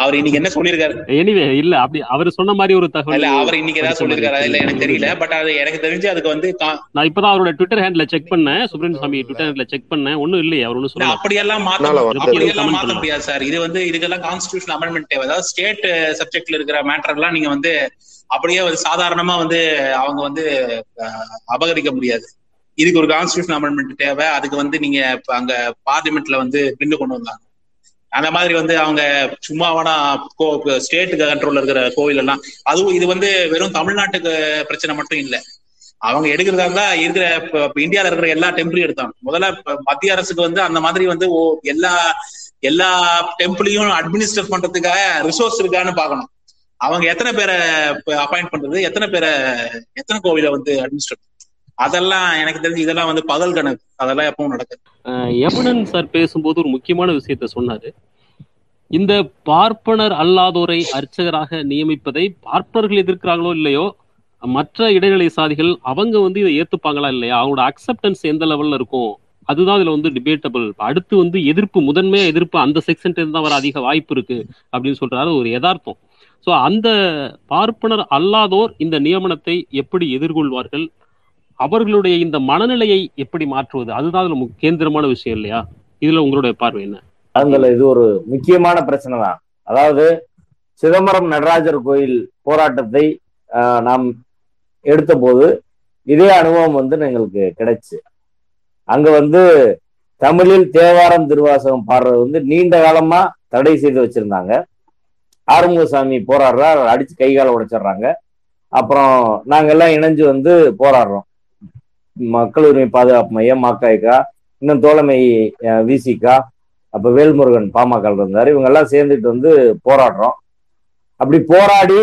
அவர் இன்னைக்கு என்ன சொல்லியிருக்காரு? எனிவே இல்ல அப்படி அவர் சொன்ன மாதிரி ஒரு தகவல் இல்ல அவர் இன்னைக்கு ஏதாவது சொல்லியிருக்காரு? அது இல்ல எனக்கு தெரியல பட் அது எனக்கு தெரிஞ்சு அதுக்கு வந்து நான் இப்பதான் அவரோட ட்விட்டர் ஹேண்ட்ல செக் பண்ணேன். சுப்ரமணிய சாமி ட்விட்டர் ஹேண்ட்ல செக் பண்ணேன். ஒண்ணும் இல்லையே அவர் ஒன்றும் இல்ல, சொல்லல. அப்படியெல்லாம் மாத்த அப்படியெல்லாம் comment மாத்த. முடியாது சார். இது வந்து இதுக்கெல்லாம் கான்ஸ்டியூஷன் அமெண்ட்மெண்ட் தேவை. அதாவது ஸ்டேட் சப்ஜெக்ட்ல இருக்கிற மேட்டர் எல்லாம் நீங்க வந்து அப்படியே வந்து சாதாரணமா வந்து அவங்க வந்து அபகரிக்க முடியாது. இதுக்கு ஒரு கான்ஸ்டியூஷன் அமெண்ட்மெண்ட் தேவை. அதுக்கு வந்து நீங்க அங்க பார்லிமெண்ட்ல வந்து பின்னு கொண்டு வந்தாங்க. அந்த மாதிரி வந்து அவங்க சும்மாவானா ஸ்டேட் கண்ட்ரோல்ல இருக்கிற கோவில் எல்லாம் அதுவும் இது வந்து வெறும் தமிழ்நாட்டுக்கு பிரச்சனை மட்டும் இல்ல. அவங்க எடுக்கிறதா இருந்தா இருக்கிற இப்ப- இப்ப இந்தியால இருக்கிற எல்லா டெம்பிளையும் எடுத்தாங்க. முதல்ல இப்ப மத்திய அரசுக்கு வந்து அந்த மாதிரி வந்து ஓ- எல்லா எல்லா டெம்பிளையும் அட்மினிஸ்டர் பண்றதுக்காக ரிசோர்ஸ் இருக்கான்னு பாக்கணும் அவங்க எத்தனை பேரை அப்பாயிண்ட் பண்றது? எத்தனை பேரை எத்தனை கோவில வந்து அட்மினிஸ்டர் அதெல்லாம் எனக்கு தெரிஞ்சு இதெல்லாம் வந்து பகல் கணக்கு அதெல்லாம் எப்பவும் நடக்குது. அஹ், யமுனன் சார் பேசும்போது ஒரு முக்கியமான விஷயத்த சொன்னாரு. இந்த பார்ப்பனர் அல்லாதோரை அர்ச்சகராக நியமிப்பதை பார்ப்பனர்கள் எதிர்க்கிறாங்களோ இல்லையோ மற்ற இடைநிலை சாதிகள் அவங்க வந்து இதை ஏத்துப்பாங்களா இல்லையா? அவங்களோட அக்செப்டன்ஸ் எந்த லெவல்ல இருக்கும்? அதுதான் இதுல வந்து டிபேட்டபிள் அடுத்து வந்து எதிர்ப்பு முதன்மையா எதிர்ப்பு அந்த செக்ஷன் தான் வர அதிக வாய்ப்பு இருக்கு அப்படின்னு சொல்றாரு ஒரு யதார்த்தம். ஸோ அந்த பார்ப்பனர் அல்லாதோர் இந்த நியமனத்தை எப்படி எதிர்கொள்வார்கள்? அவர்களுடைய இந்த மனநிலையை எப்படி மாற்றுவது? அதுதான் அதுல கேந்திரமான விஷயம் இல்லையா? இதுல உங்களுடைய பார்வை என்ன? அதுல இது ஒரு முக்கியமான பிரச்சனை தான். அதாவது சிதம்பரம் நடராஜர் கோயில் போராட்டத்தை நாம் எடுத்த போது இதே அனுபவம் வந்து எங்களுக்கு கிடைச்சு. அங்க வந்து தமிழில் தேவாரம் திருவாசகம் பாடுறது வந்து நீண்ட காலமா தடை செய்து வச்சிருந்தாங்க. ஆறுமுகசாமி போராடுறார் அடிச்சு கை காலை உடைச்சிடுறாங்க. அப்புறம் நாங்கெல்லாம் இணைஞ்சு வந்து போராடுறோம். மக்கள் உரிமை பாதுகாப்பு மையம் மாக்காய்க்கா இன்னும் தோழமை விசிகா அப்ப வேல்முருகன் பாமக இருந்தார். இவங்க எல்லாம் சேர்ந்துட்டு வந்து போராடுறோம். அப்படி போராடி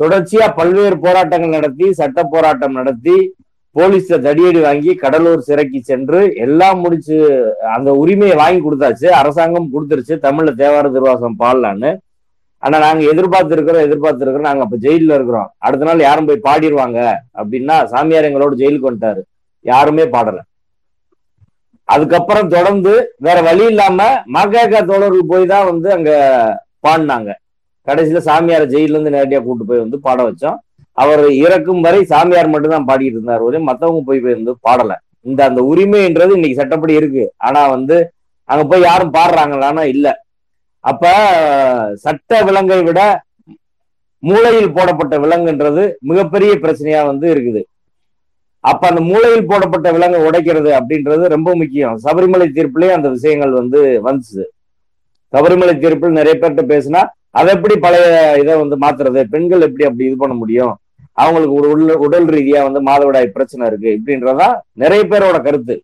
தொடர்ச்சியா பல்வேறு போராட்டங்கள் நடத்தி சட்ட போராட்டம் நடத்தி போலீஸ்ல தடியடி வாங்கி கடலூர் சிறைக்கு சென்று எல்லாம் முடிச்சு அந்த உரிமையை வாங்கி கொடுத்தாச்சு. அரசாங்கம் கொடுத்துருச்சு. தமிழ்ல தேவார திருவாசம் பாடலான்னு. ஆனா நாங்க எதிர்பார்த்து இருக்கிறோம் எதிர்பார்த்து இருக்கிறோம் நாங்க அப்ப ஜெயில இருக்கிறோம். அடுத்த நாள் யாரும் போய் பாடிடுவாங்க அப்படின்னா சாமியார் எங்களோட ஜெயிலுக்கு வந்துட்டாரு. யாருமே பாடல. அதுக்கப்புறம் தொடர்ந்து வேற வழி இல்லாம மகக தோழர்கள் போய் தான் வந்து அங்க பாடினாங்க. கடைசியில சாமியார ஜெயில இருந்து நேரடியா கூட்டு போய் வந்து பாட வச்சோம். அவர் இறக்கும் வரை சாமியார் மட்டும் தான் பாடிட்டு இருந்தார். ஒரே மத்தவங்க போய் போய் வந்து பாடல. இந்த அந்த உரிமைன்றது இன்னைக்கு சட்டப்படி இருக்கு. ஆனா வந்து அங்க போய் யாரும் பாடுறாங்களான்னா இல்ல. அப்ப சட்ட விலங்கை விட மூளையில் போடப்பட்ட விலங்குன்றது மிகப்பெரிய பிரச்சனையா வந்து இருக்குது. அப்ப அந்த மூளையில் போடப்பட்ட விலங்கை உடைக்கிறது அப்படின்றது ரொம்ப முக்கியம். சபரிமலை தீர்ப்புலயே அந்த விஷயங்கள் வந்து வந்துச்சு. சபரிமலை தீர்ப்பில் நிறைய பேர்கிட்ட பேசினா அதை எப்படி பழைய இதை வந்து மாத்துறது? பெண்கள் எப்படி அப்படி இது பண்ண முடியும்? அவங்களுக்கு ஒரு உடல் உடல் ரீதியா வந்து மாதவிடாய் பிரச்சனை இருக்கு. இப்படின்றதா நிறைய பேரோட கருத்து.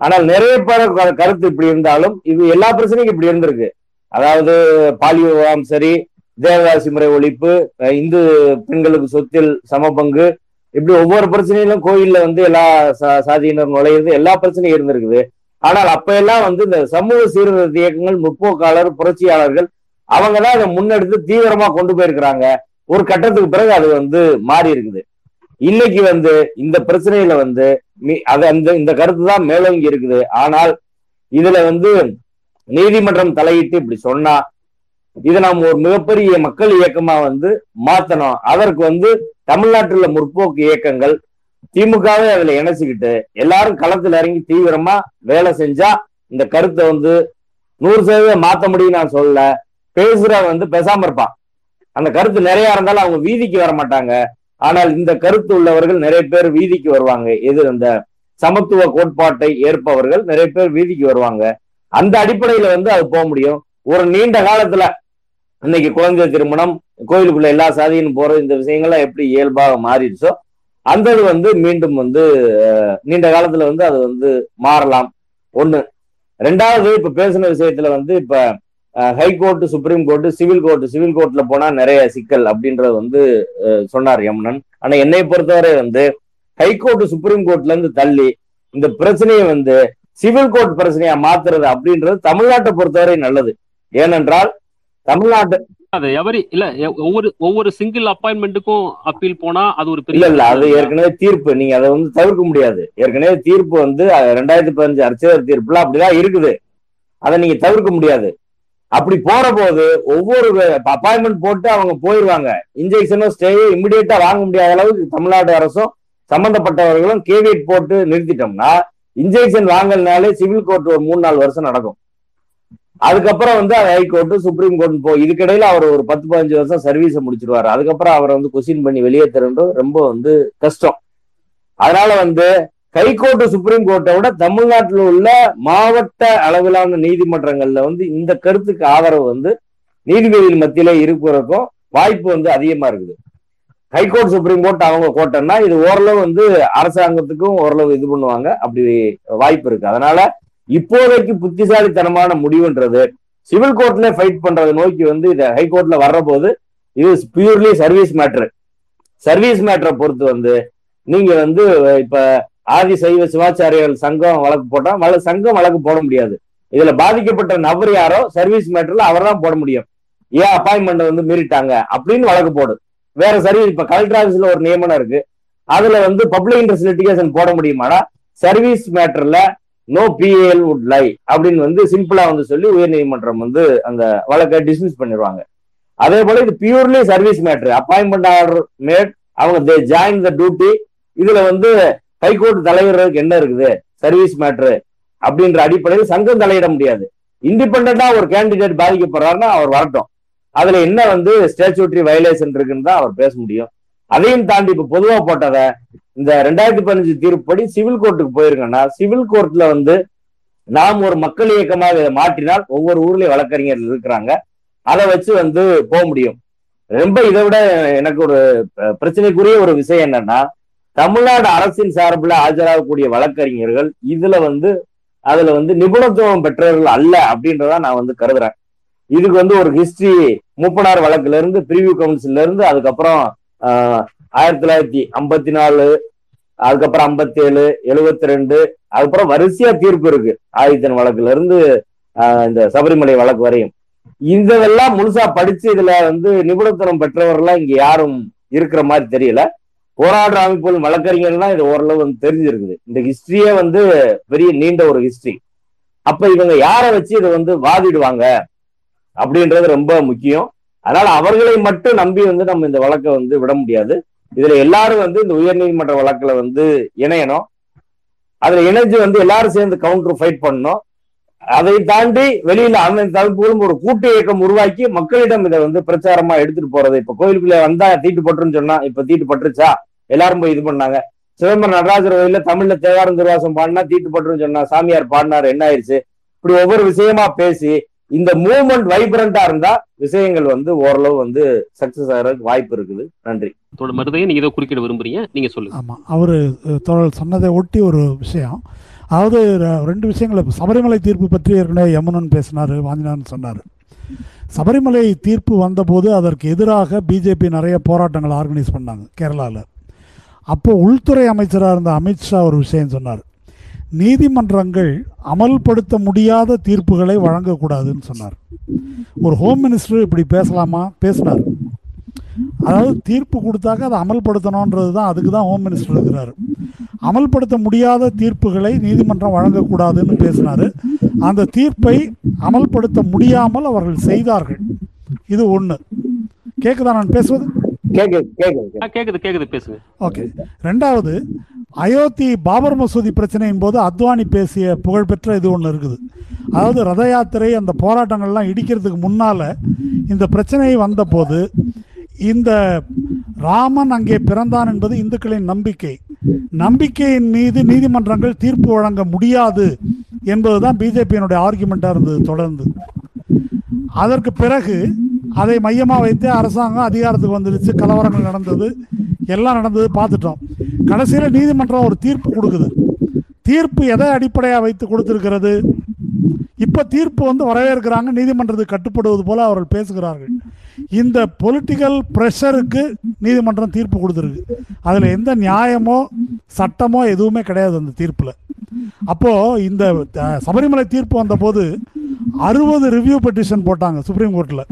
ஆனால் நிறைய பேர் கருத்து இப்படி இருந்தாலும் இது எல்லா பிரச்சனையும் இப்படி இருந்திருக்கு. அதாவது பாலியல் விவாகம் சரி தேவதாசி முறை ஒழிப்பு இந்து பெண்களுக்கு சொத்தில் சம பங்கு இப்படி ஒவ்வொரு பிரச்சனையிலும் கோயில்ல வந்து எல்லா சா- சாதியினர் நுழையிறது எல்லா பிரச்சனையும் இருந்திருக்குது. ஆனால் அப்ப எல்லாம் வந்து இந்த சமூக சீர்திருத்த இயக்கங்கள் முற்போக்காளர் புரட்சியாளர்கள் அவங்க தான் அதை முன்னெடுத்து தீவிரமா கொண்டு போயிருக்கிறாங்க. ஒரு கட்டத்துக்கு பிறகு அது வந்து மாறி இருக்குது. இன்னைக்கு வந்து இந்த பிரச்சனையில வந்து மி- அது அந்த இந்த கருத்து தான் மேலோங்கி இருக்குது. ஆனால் இதுல வந்து நீதிமன்றம் தலையிட்டு இப்படி சொன்னா இதை நாம் ஒரு மிகப்பெரிய மக்கள் இயக்கமா வந்து மாத்தணும். அதற்கு வந்து தமிழ்நாட்டுல முற்போக்கு இயக்கங்கள் திமுகவே அதுல இணைச்சுக்கிட்டு எல்லாரும் களத்துல இறங்கி தீவிரமா வேலை செஞ்சா இந்த கருத்தை வந்து நூறு சதவீதம் மாத்த முடியும் நான் சொல்ல பேசுற வந்து பேசாம இருப்பான் அந்த கருத்து நிறைய இருந்தாலும் அவங்க வீதிக்கு வர மாட்டாங்க. ஆனால் இந்த கருத்து உள்ளவர்கள் நிறைய பேர் வீதிக்கு வருவாங்க. எது அந்த சமத்துவ கோட்பாட்டை ஏற்பவர்கள் நிறைய பேர் வீதிக்கு வருவாங்க. அந்த அடிப்படையில வந்து அது போக முடியும். ஒரு நீண்ட காலத்துல இன்னைக்கு குழந்தை திருமணம் கோயிலுக்குள்ள எல்லா சாதியும் போற இந்த விஷயங்கள்லாம் எப்படி இயல்பாக மாறிடுச்சோ அந்த இது வந்து மீண்டும் வந்து நீண்ட காலத்துல வந்து அது வந்து மாறலாம். ஒண்ணு. ரெண்டாவது இப்ப பேசின விஷயத்துல வந்து இப்ப high court supreme court civil court civil கோர்ட்ல போனா நிறைய சிக்கல் அப்படின்றது வந்து சொன்னார் யமுனன். ஆனா என்னை பொறுத்தவரை வந்து ஹைகோர்ட் சுப்ரீம் கோர்ட்ல இருந்து தள்ளி இந்த பிரச்சனையை வந்து சிவில் கோர்ட் பிரச்சனையா மாத்துறது அப்படின்றது தமிழ்நாட்டை பொறுத்தவரை நல்லது. ஏனென்றால் தமிழ்நாட்டு அது எவரி இல்ல ஒவ்வொரு ஒவ்வொரு சிங்கிள் அப்பாயின்மெண்ட்டுக்கும் அப்பீல் போனா அது ஒரு இல்ல இல்ல அது. ஏற்கனவே தீர்ப்பு. நீங்க அதை வந்து தவிர்க்க முடியாது. ஏற்கனவே தீர்ப்பு வந்து ரெண்டாயிரத்தி பதினஞ்சு அர்ச்சகர் தீர்ப்புல அப்படிதான் இருக்குது. அதை நீங்க தவிர்க்க முடியாது. அப்படி போற போது ஒவ்வொரு அப்பாயின்மெண்ட் போட்டு அவங்க போயிருவாங்க. இன்ஜெக்ஷனும் ஸ்டேயோ இமிடியேட்டா வாங்க முடியாத அளவுக்கு தமிழ்நாடு அரசும் சம்பந்தப்பட்டவர்களும் கேவியட் போட்டு நிறுத்திட்டோம்னா இன்ஜெக்ஷன் வாங்கலனாலே சிவில் கோர்ட் ஒரு மூணு நாலு வருஷம் நடக்கும். அதுக்கப்புறம் வந்து ஹைகோர்ட் சுப்ரீம் கோர்ட் போ இதுக்கிடையில அவர் ஒரு பத்து பதினஞ்சு வருஷம் சர்வீஸை முடிச்சிருவாரு. அதுக்கப்புறம் அவரை வந்து கொஸ்டின் பண்ணி வெளியே தரணும் ரொம்ப வந்து கஷ்டம். அதனால வந்து ஹைகோர்ட் சுப்ரீம் கோர்ட்டை விட தமிழ்நாட்டில் உள்ள மாவட்ட அளவிலான நீதிமன்றங்கள்ல வந்து இந்த கருத்துக்கு ஆதரவு வந்து நீதிபதிகள் மத்தியில இருக்கிறதுக்கும் வாய்ப்பு வந்து அதிகமா இருக்குது. ஹைகோர்ட் சுப்ரீம் கோர்ட் அவங்க கோர்ட்டுன்னா இது ஓரளவு வந்து அரசாங்கத்துக்கும் ஓரளவு இது பண்ணுவாங்க. அப்படி வாய்ப்பு இருக்கு. அதனால இப்போதைக்கு புத்திசாலித்தனமான முடிவுன்றது சிவில் கோர்ட்ல ஃபைட் பண்றதை நோக்கி வந்து இதை ஹைகோர்ட்ல வர்ற போது இது பியூர்லி சர்வீஸ் மேட்ரு சர்வீஸ் மேட்டரை பொறுத்து வந்து நீங்க வந்து இப்ப ஆதி சைவ சிவாச்சாரியர்கள் சங்கம் வழக்கு போட்டா வழ- சங்கம் வழக்கு போட முடியாது. இதுல பாதிக்கப்பட்ட நபர் யாரோ சர்வீஸ் மேட்டர்ல அவர் தான் போட முடியும். ஏன் அப்பாயின்மெண்ட் வந்து மீறிட்டாங்க? அப்படின்னு வழக்கு போடு. வேற சரி இப்ப கலெக்டர் ஆபீஸ்ல ஒரு நியமனம் இருக்கு. அதுல வந்து பப்ளிக் இன்ட்ரெஸ்ட் லிட்டிகேஷன் போட முடியுமானா சர்வீஸ் மேட்டர்ல நோ பிஏஎல் உட் லை அப்படின்னு வந்து சிம்பிளா வந்து சொல்லி உயர் நீதிமன்றம் வந்து அந்த வழக்கை டிஸ்மிஸ் பண்ணிடுவாங்க அதே போல இது purely service matter appointment order made அவங்க தே ஜாயின் த டியூட்டி இதுல வந்து ஹைகோர்ட் தலைவர்களுக்கு என்ன இருக்குது? சர்வீஸ் மேட்ரு அப்படின்ற அடிப்படையில் சங்கம் தலையிட முடியாது. இண்டிபெண்டா ஒரு கேண்டிடேட் பாதிக்கப்படுறாருன்னா அவர் வரட்டும். அதுல என்ன வந்து ஸ்டேச்சுட்டரி வயலேஷன் இருக்குன்னு தான் அவர் பேச முடியும். அதையும் தாண்டி இப்ப பொதுவா போட்டதை இந்த ரெண்டாயிரத்தி பதினஞ்சு தீர்ப்புப்படி சிவில் கோர்ட்டுக்கு போயிருக்கேன்னா சிவில் கோர்ட்ல வந்து நாம் ஒரு மக்கள் இயக்கமாக இதை மாற்றினால் ஒவ்வொரு ஊர்லயும் வழக்கறிஞர்கள் இருக்கிறாங்க. அதை வச்சு வந்து போக முடியும். ரொம்ப இதை விட எனக்கு ஒரு பிரச்சனைக்குரிய ஒரு விஷயம் என்னன்னா தமிழ்நாடு அரசின் சார்பில் ஆஜராகக்கூடிய வழக்கறிஞர்கள் இதுல வந்து அதுல வந்து நிபுணத்துவம் பெற்றவர்கள் அல்ல அப்படின்றத நான் வந்து கருதுறேன். இதுக்கு வந்து ஒரு ஹிஸ்டரி மூப்பனார் வழக்குல இருந்து பிரிவியூ கவுன்சில்ல இருந்து அதுக்கப்புறம் ஆஹ், ஆயிரத்தி தொள்ளாயிரத்தி ஐம்பத்தி நாலு அதுக்கப்புறம் ஐம்பத்தி ஏழு எழுபத்தி ரெண்டு அதுக்கப்புறம் வரிசையா தீர்ப்பு இருக்கு. ஆதித்தன் வழக்குல இருந்து ஆஹ், இந்த சபரிமலை வழக்கு வரையும். இதெல்லாம் முழுசா படிச்சு இதுல வந்து நிபுணத்துவம் பெற்றவர்கள்லாம் இங்க யாரும் இருக்கிற மாதிரி தெரியல. போராடுற அமைப்புகள் வழக்கறிஞர்கள்லாம் இது ஓரளவு வந்து தெரிஞ்சிருக்குது. இந்த ஹிஸ்டரியே வந்து பெரிய நீண்ட ஒரு ஹிஸ்டரி அப்ப இவங்க யாரை வச்சு இதை வந்து வாதிடுவாங்க? அப்படின்றது ரொம்ப முக்கியம். அதனால அவர்களை மட்டும் நம்பி வந்து நம்ம இந்த வழக்கை வந்து விட முடியாது. இதுல எல்லாரும் வந்து இந்த உயர்நீதிமன்ற வழக்குல வந்து இணையணும். அதுல இணைஞ்சு வந்து எல்லாரும் சேர்ந்து கவுண்டர் ஃபைட் பண்ணணும். அதை தாண்டி வெளியில அனைத்து தரப்புகளும் ஒரு கூட்டு இயக்கம் உருவாக்கி மக்களிடம் இதை வந்து பிரச்சாரமா எடுத்துட்டு போறது. இப்ப கோயிலுக்குள்ள வந்தா தீட்டு பட்டுருன்னு சொன்னா இப்ப தீட்டு பட்டுருச்சா? எல்லாரும் போய் இது பண்ணாங்க. சிதம்பரம் நடராஜர் கோயில தமிழ்ல தேவாரம் திருவாசம் பாடினா தீட்டு பட்டுருன்னு சொன்னா சாமியார் பாடினார் என்ன ஆயிடுச்சு இப்படி ஒவ்வொரு விஷயமா பேசி இந்த மூவ்மெண்ட் வைப்ரண்டா இருந்தா விஷயங்கள் வந்து ஓரளவு வந்து சக்சஸ் ஆகிறதுக்கு வாய்ப்பு இருக்குது. நன்றி. தோழர் மருதையை நீங்க ஏதோ குறுக்கிட விரும்புறீங்க. நீங்க சொல்லுங்க. ஆமாம் அவர் தோழர் சொன்னதை ஒட்டி ஒரு விஷயம். அதாவது ரெண்டு விஷயங்கள். சபரிமலை தீர்ப்பு பற்றி ஏற்கனவே யமுனன் பேசினார் வாஞ்சினார்னு சொன்னார். சபரிமலை தீர்ப்பு வந்தபோது அதற்கு எதிராக பிஜேபி நிறைய போராட்டங்கள் ஆர்கனைஸ் பண்ணாங்க கேரளாவில் அப்போ உள்துறை அமைச்சராக இருந்த அமித்ஷா ஒரு விஷயம் சொன்னார். நீதிமன்றங்கள் அமல்படுத்த முடியாத தீர்ப்புகளை வழங்கக்கூடாதுன்னு சொன்னார். ஒரு ஹோம் மினிஸ்டர் இப்படி பேசலாமா? பேசினார். அதாவது தீர்ப்பு கொடுத்தாக்க அதை அமல்படுத்தணுன்றது தான் அதுக்கு தான் ஹோம் மினிஸ்டர் இருக்கிறாரு. அமல்படுத்த முடியாத தீர்ப்புகளை நீதிமன்றம் வழங்கக்கூடாதுன்னு பேசினாரு. அந்த தீர்ப்பை அமல்படுத்த முடியாமல் அவர்கள் செய்தார்கள். இது ஒன்று கேட்குதா நான் பேசுவது? கேக்குது கேக்குது. ஆ, கேக்குது கேக்குது பேசுங்க. ஓகே. ரெண்டாவது அயோத்தி பாபர் மசூதி பிரச்சனையின் போது அத்வானி பேசிய புகழ்பெற்ற இது ஒன்று இருக்குது. அதாவது ரத யாத்திரை அந்த போராட்டங்கள்லாம் இடிக்கிறதுக்கு முன்னால் இந்த பிரச்சனை வந்தபோது இந்த ராமன் அங்கே பிறந்தான் என்பது இந்துக்களின் நம்பிக்கை. நம்பிக்கையின் மீது நீதிமன்றங்கள் தீர்ப்பு வழங்க முடியாது என்பதுதான் பிஜேபியினுடைய ஆர்குமெண்டா இருந்தது தொடர்ந்து. அதற்கு பிறகு அதை மையமாக வைத்து அரசாங்கம் அதிகாரத்துக்கு வந்துடுச்சு கலவரங்கள் நடந்தது எல்லாம் நடந்தது பார்த்துட்டோம். கடைசியில் நீதிமன்றம் ஒரு தீர்ப்பு கொடுக்குது. தீர்ப்பு எதை அடிப்படையாக வைத்து கொடுத்துருக்கிறது? இப்போ தீர்ப்பு வந்து வரவேற்கிறாங்க நீதிமன்றத்துக்கு கட்டுப்படுவது போல அவர்கள் பேசுகிறார்கள். இந்த பொலிட்டிக்கல் ப்ரெஷருக்கு நீதிமன்றம் தீர்ப்பு கொடுத்துருக்கு. அதில் எந்த நியாயமோ சட்டமோ எதுவுமே கிடையாது அந்த தீர்ப்பில். அப்போது இந்த சபரிமலை தீர்ப்பு வந்தபோது அறுபது ரிவ்யூ பெட்டிஷன் போட்டாங்க சுப்ரீம் கோர்ட்டில்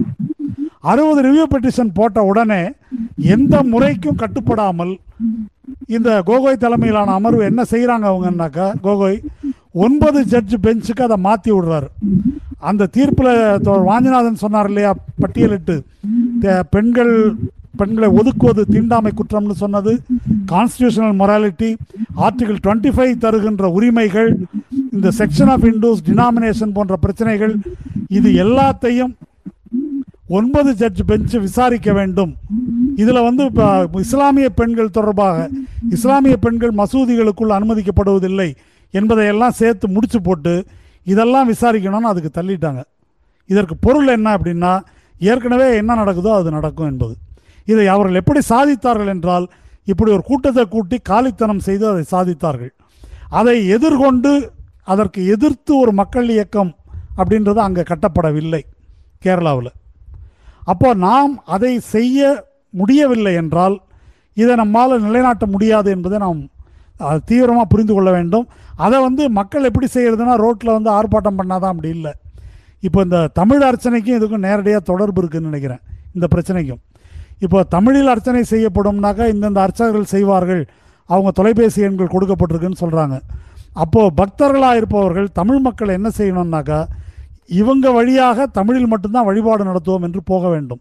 அறுபது ரிவ்யூ பெட்டிஷன் போட்ட உடனே எந்த முறைக்கும் கட்டுப்படாமல் இந்த கோகோய் தலைமையிலான அமர்வு என்ன செய்கிறாங்க அவங்கன்னாக்கா கோகோய் ஒன்பது ஜட்ஜ் பெஞ்சுக்கு அதை மாற்றி விடுறாரு. அந்த தீர்ப்பில் வாஞ்சிநாதன் சொன்னார் இல்லையா பட்டியலிட்டு தே- பெண்கள் பெண்களை ஒதுக்குவது தீண்டாமை குற்றம்னு சொன்னது constitutional morality article twenty five தருகின்ற உரிமைகள் இந்த செக்ஷன் ஆஃப் இண்டூஸ் டினாமினேஷன் போன்ற பிரச்சனைகள் இது எல்லாத்தையும் ஒன்பது ஜட்ஜ் பெஞ்ச் விசாரிக்க வேண்டும். இதுல வந்து இப்போ இஸ்லாமிய பெண்கள் தொடர்பாக இஸ்லாமிய பெண்கள் மசூதிகளுக்குள் அனுமதிக்கப்படுவதில்லை என்பதையெல்லாம் சேர்த்து முடிச்சு போட்டு இதெல்லாம் விசாரிக்கணும்னு அதுக்கு தள்ளிட்டாங்க. இதற்கு பொருள் என்ன அப்படின்னா ஏற்கனவே என்ன நடக்குதோ அது நடக்கும் என்பது. இதை அவர்கள் எப்படி சாதித்தார்கள் என்றால் இப்படி ஒரு கூட்டத்தை கூட்டி காலித்தனம் செய்து அதை சாதித்தார்கள். அதை எதிர்கொண்டு அதற்கு எதிர்த்து ஒரு மக்கள் இயக்கம் அப்படின்றது அங்கே கட்டப்படவில்லை கேரளாவில். அப்போ நாம் அதை செய்ய முடியவில்லை என்றால் இதை நம்மால் நிலைநாட்ட முடியாது என்பதை நாம் தீவிரமாக புரிந்து கொள்ள வேண்டும். அதை வந்து மக்கள் எப்படி செய்கிறதுனா ரோட்டில் வந்து ஆர்ப்பாட்டம் பண்ணாதான் அப்படி இல்லை. இப்போ இந்த தமிழ் அர்ச்சனைக்கும் இதுக்கும் நேரடியாக தொடர்பு இருக்குன்னு நினைக்கிறேன் இந்த பிரச்சனைக்கும். இப்போ தமிழில் அர்ச்சனை செய்யப்படும்னாக்கா இந்தந்த அர்ச்சகர்கள் செய்வார்கள் அவங்க தொலைபேசி எண்கள் கொடுக்கப்பட்டிருக்குன்னு சொல்கிறாங்க அப்போது பக்தர்களாக இருப்பவர்கள் தமிழ் மக்கள் என்ன செய்யணும்னாக்கா இவங்க வழியாக தமிழில் மட்டும்தான் வழிபாடு நடத்துவோம் என்று போக வேண்டும்.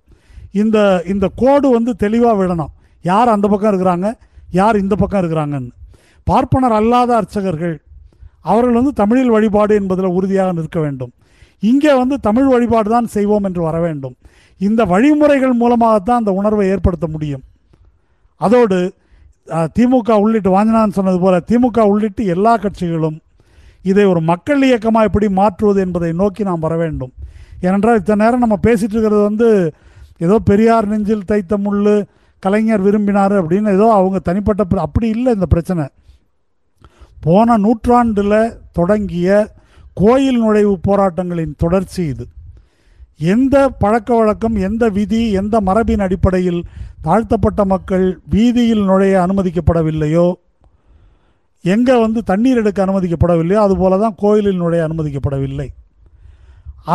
இந்த இந்த கோடு வந்து தெளிவாக விடணும். யார் அந்த பக்கம் இருக்கிறாங்க? யார் இந்த பக்கம் இருக்கிறாங்கன்னு. பார்ப்பனர் அல்லாத அர்ச்சகர்கள் அவர்கள் வந்து தமிழில் வழிபாடு என்பதில் உறுதியாக நிற்க வேண்டும். இங்கே வந்து தமிழ் வழிபாடு தான் செய்வோம் என்று வர வேண்டும். இந்த வழிமுறைகள் மூலமாகத்தான் அந்த உணர்வை ஏற்படுத்த முடியும். அதோடு திமுக உள்ளிட்டு வாஞ்சனான் சொன்னது போல திமுக உள்ளிட்டு எல்லா கட்சிகளும் இதை ஒரு மக்கள் இயக்கமாக எப்படி மாற்றுவது என்பதை நோக்கி நாம் வர வேண்டும். ஏனென்றால் இத்தனை நேரம் நம்ம பேசிட்டு இருக்கிறது வந்து ஏதோ பெரியார் நெஞ்சில் தைத்த முள்ளு கலைஞர் விரும்பினார் அப்படின்னு ஏதோ அவங்க தனிப்பட்ட அப்படி இல்லை இந்த பிரச்சனை. போன நூற்றாண்டில் தொடங்கிய கோயில் நுழைவு போராட்டங்களின் தொடர்ச்சி இது. எந்த பழக்க வழக்கம் எந்த விதி எந்த மரபின் அடிப்படையில் தாழ்த்தப்பட்ட மக்கள் வீதியில் நுழைய அனுமதிக்கப்படவில்லையோ எங்கே வந்து தண்ணீர் எடுக்க அனுமதிக்கப்படவில்லையோ அதுபோல தான் கோயிலில் நுழைய அனுமதிக்கப்படவில்லை.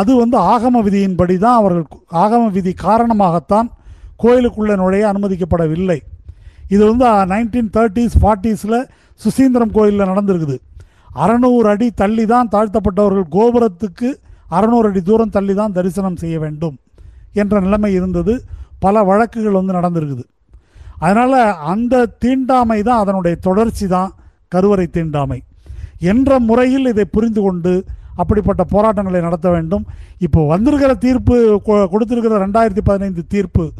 அது வந்து ஆகம விதியின்படி தான் அவர்கள் ஆகம விதி காரணமாகத்தான் கோயிலுக்குள்ளே நுழைய அனுமதிக்கப்படவில்லை. இது வந்து நைன்டீன் தேர்ட்டிஸ் ஃபார்ட்டிஸில் சுசீந்திரம் கோயிலில் நடந்திருக்குது. அறநூறு அடி தள்ளி தான் தாழ்த்தப்பட்டவர்கள் கோபுரத்துக்கு அறநூறு அடி தூரம் தள்ளி தான் தரிசனம் செய்ய வேண்டும் என்ற நிலைமை இருந்தது. பல வழக்குகள் வந்து நடந்திருக்குது. அதனால் அந்த தீண்டாமை தான் அதனுடைய தொடர்ச்சி தான். கருவறை தீண்டாமை. என்ற முறையில் இதை புரிந்து கொண்டு அப்படிப்பட்ட போராட்டங்களை நடத்த வேண்டும். இப்போ வந்திருக்கிற தீர்ப்பு கொ- கொடுத்திருக்கிற ரெண்டாயிரத்தி பதினைந்து தீர்ப்பு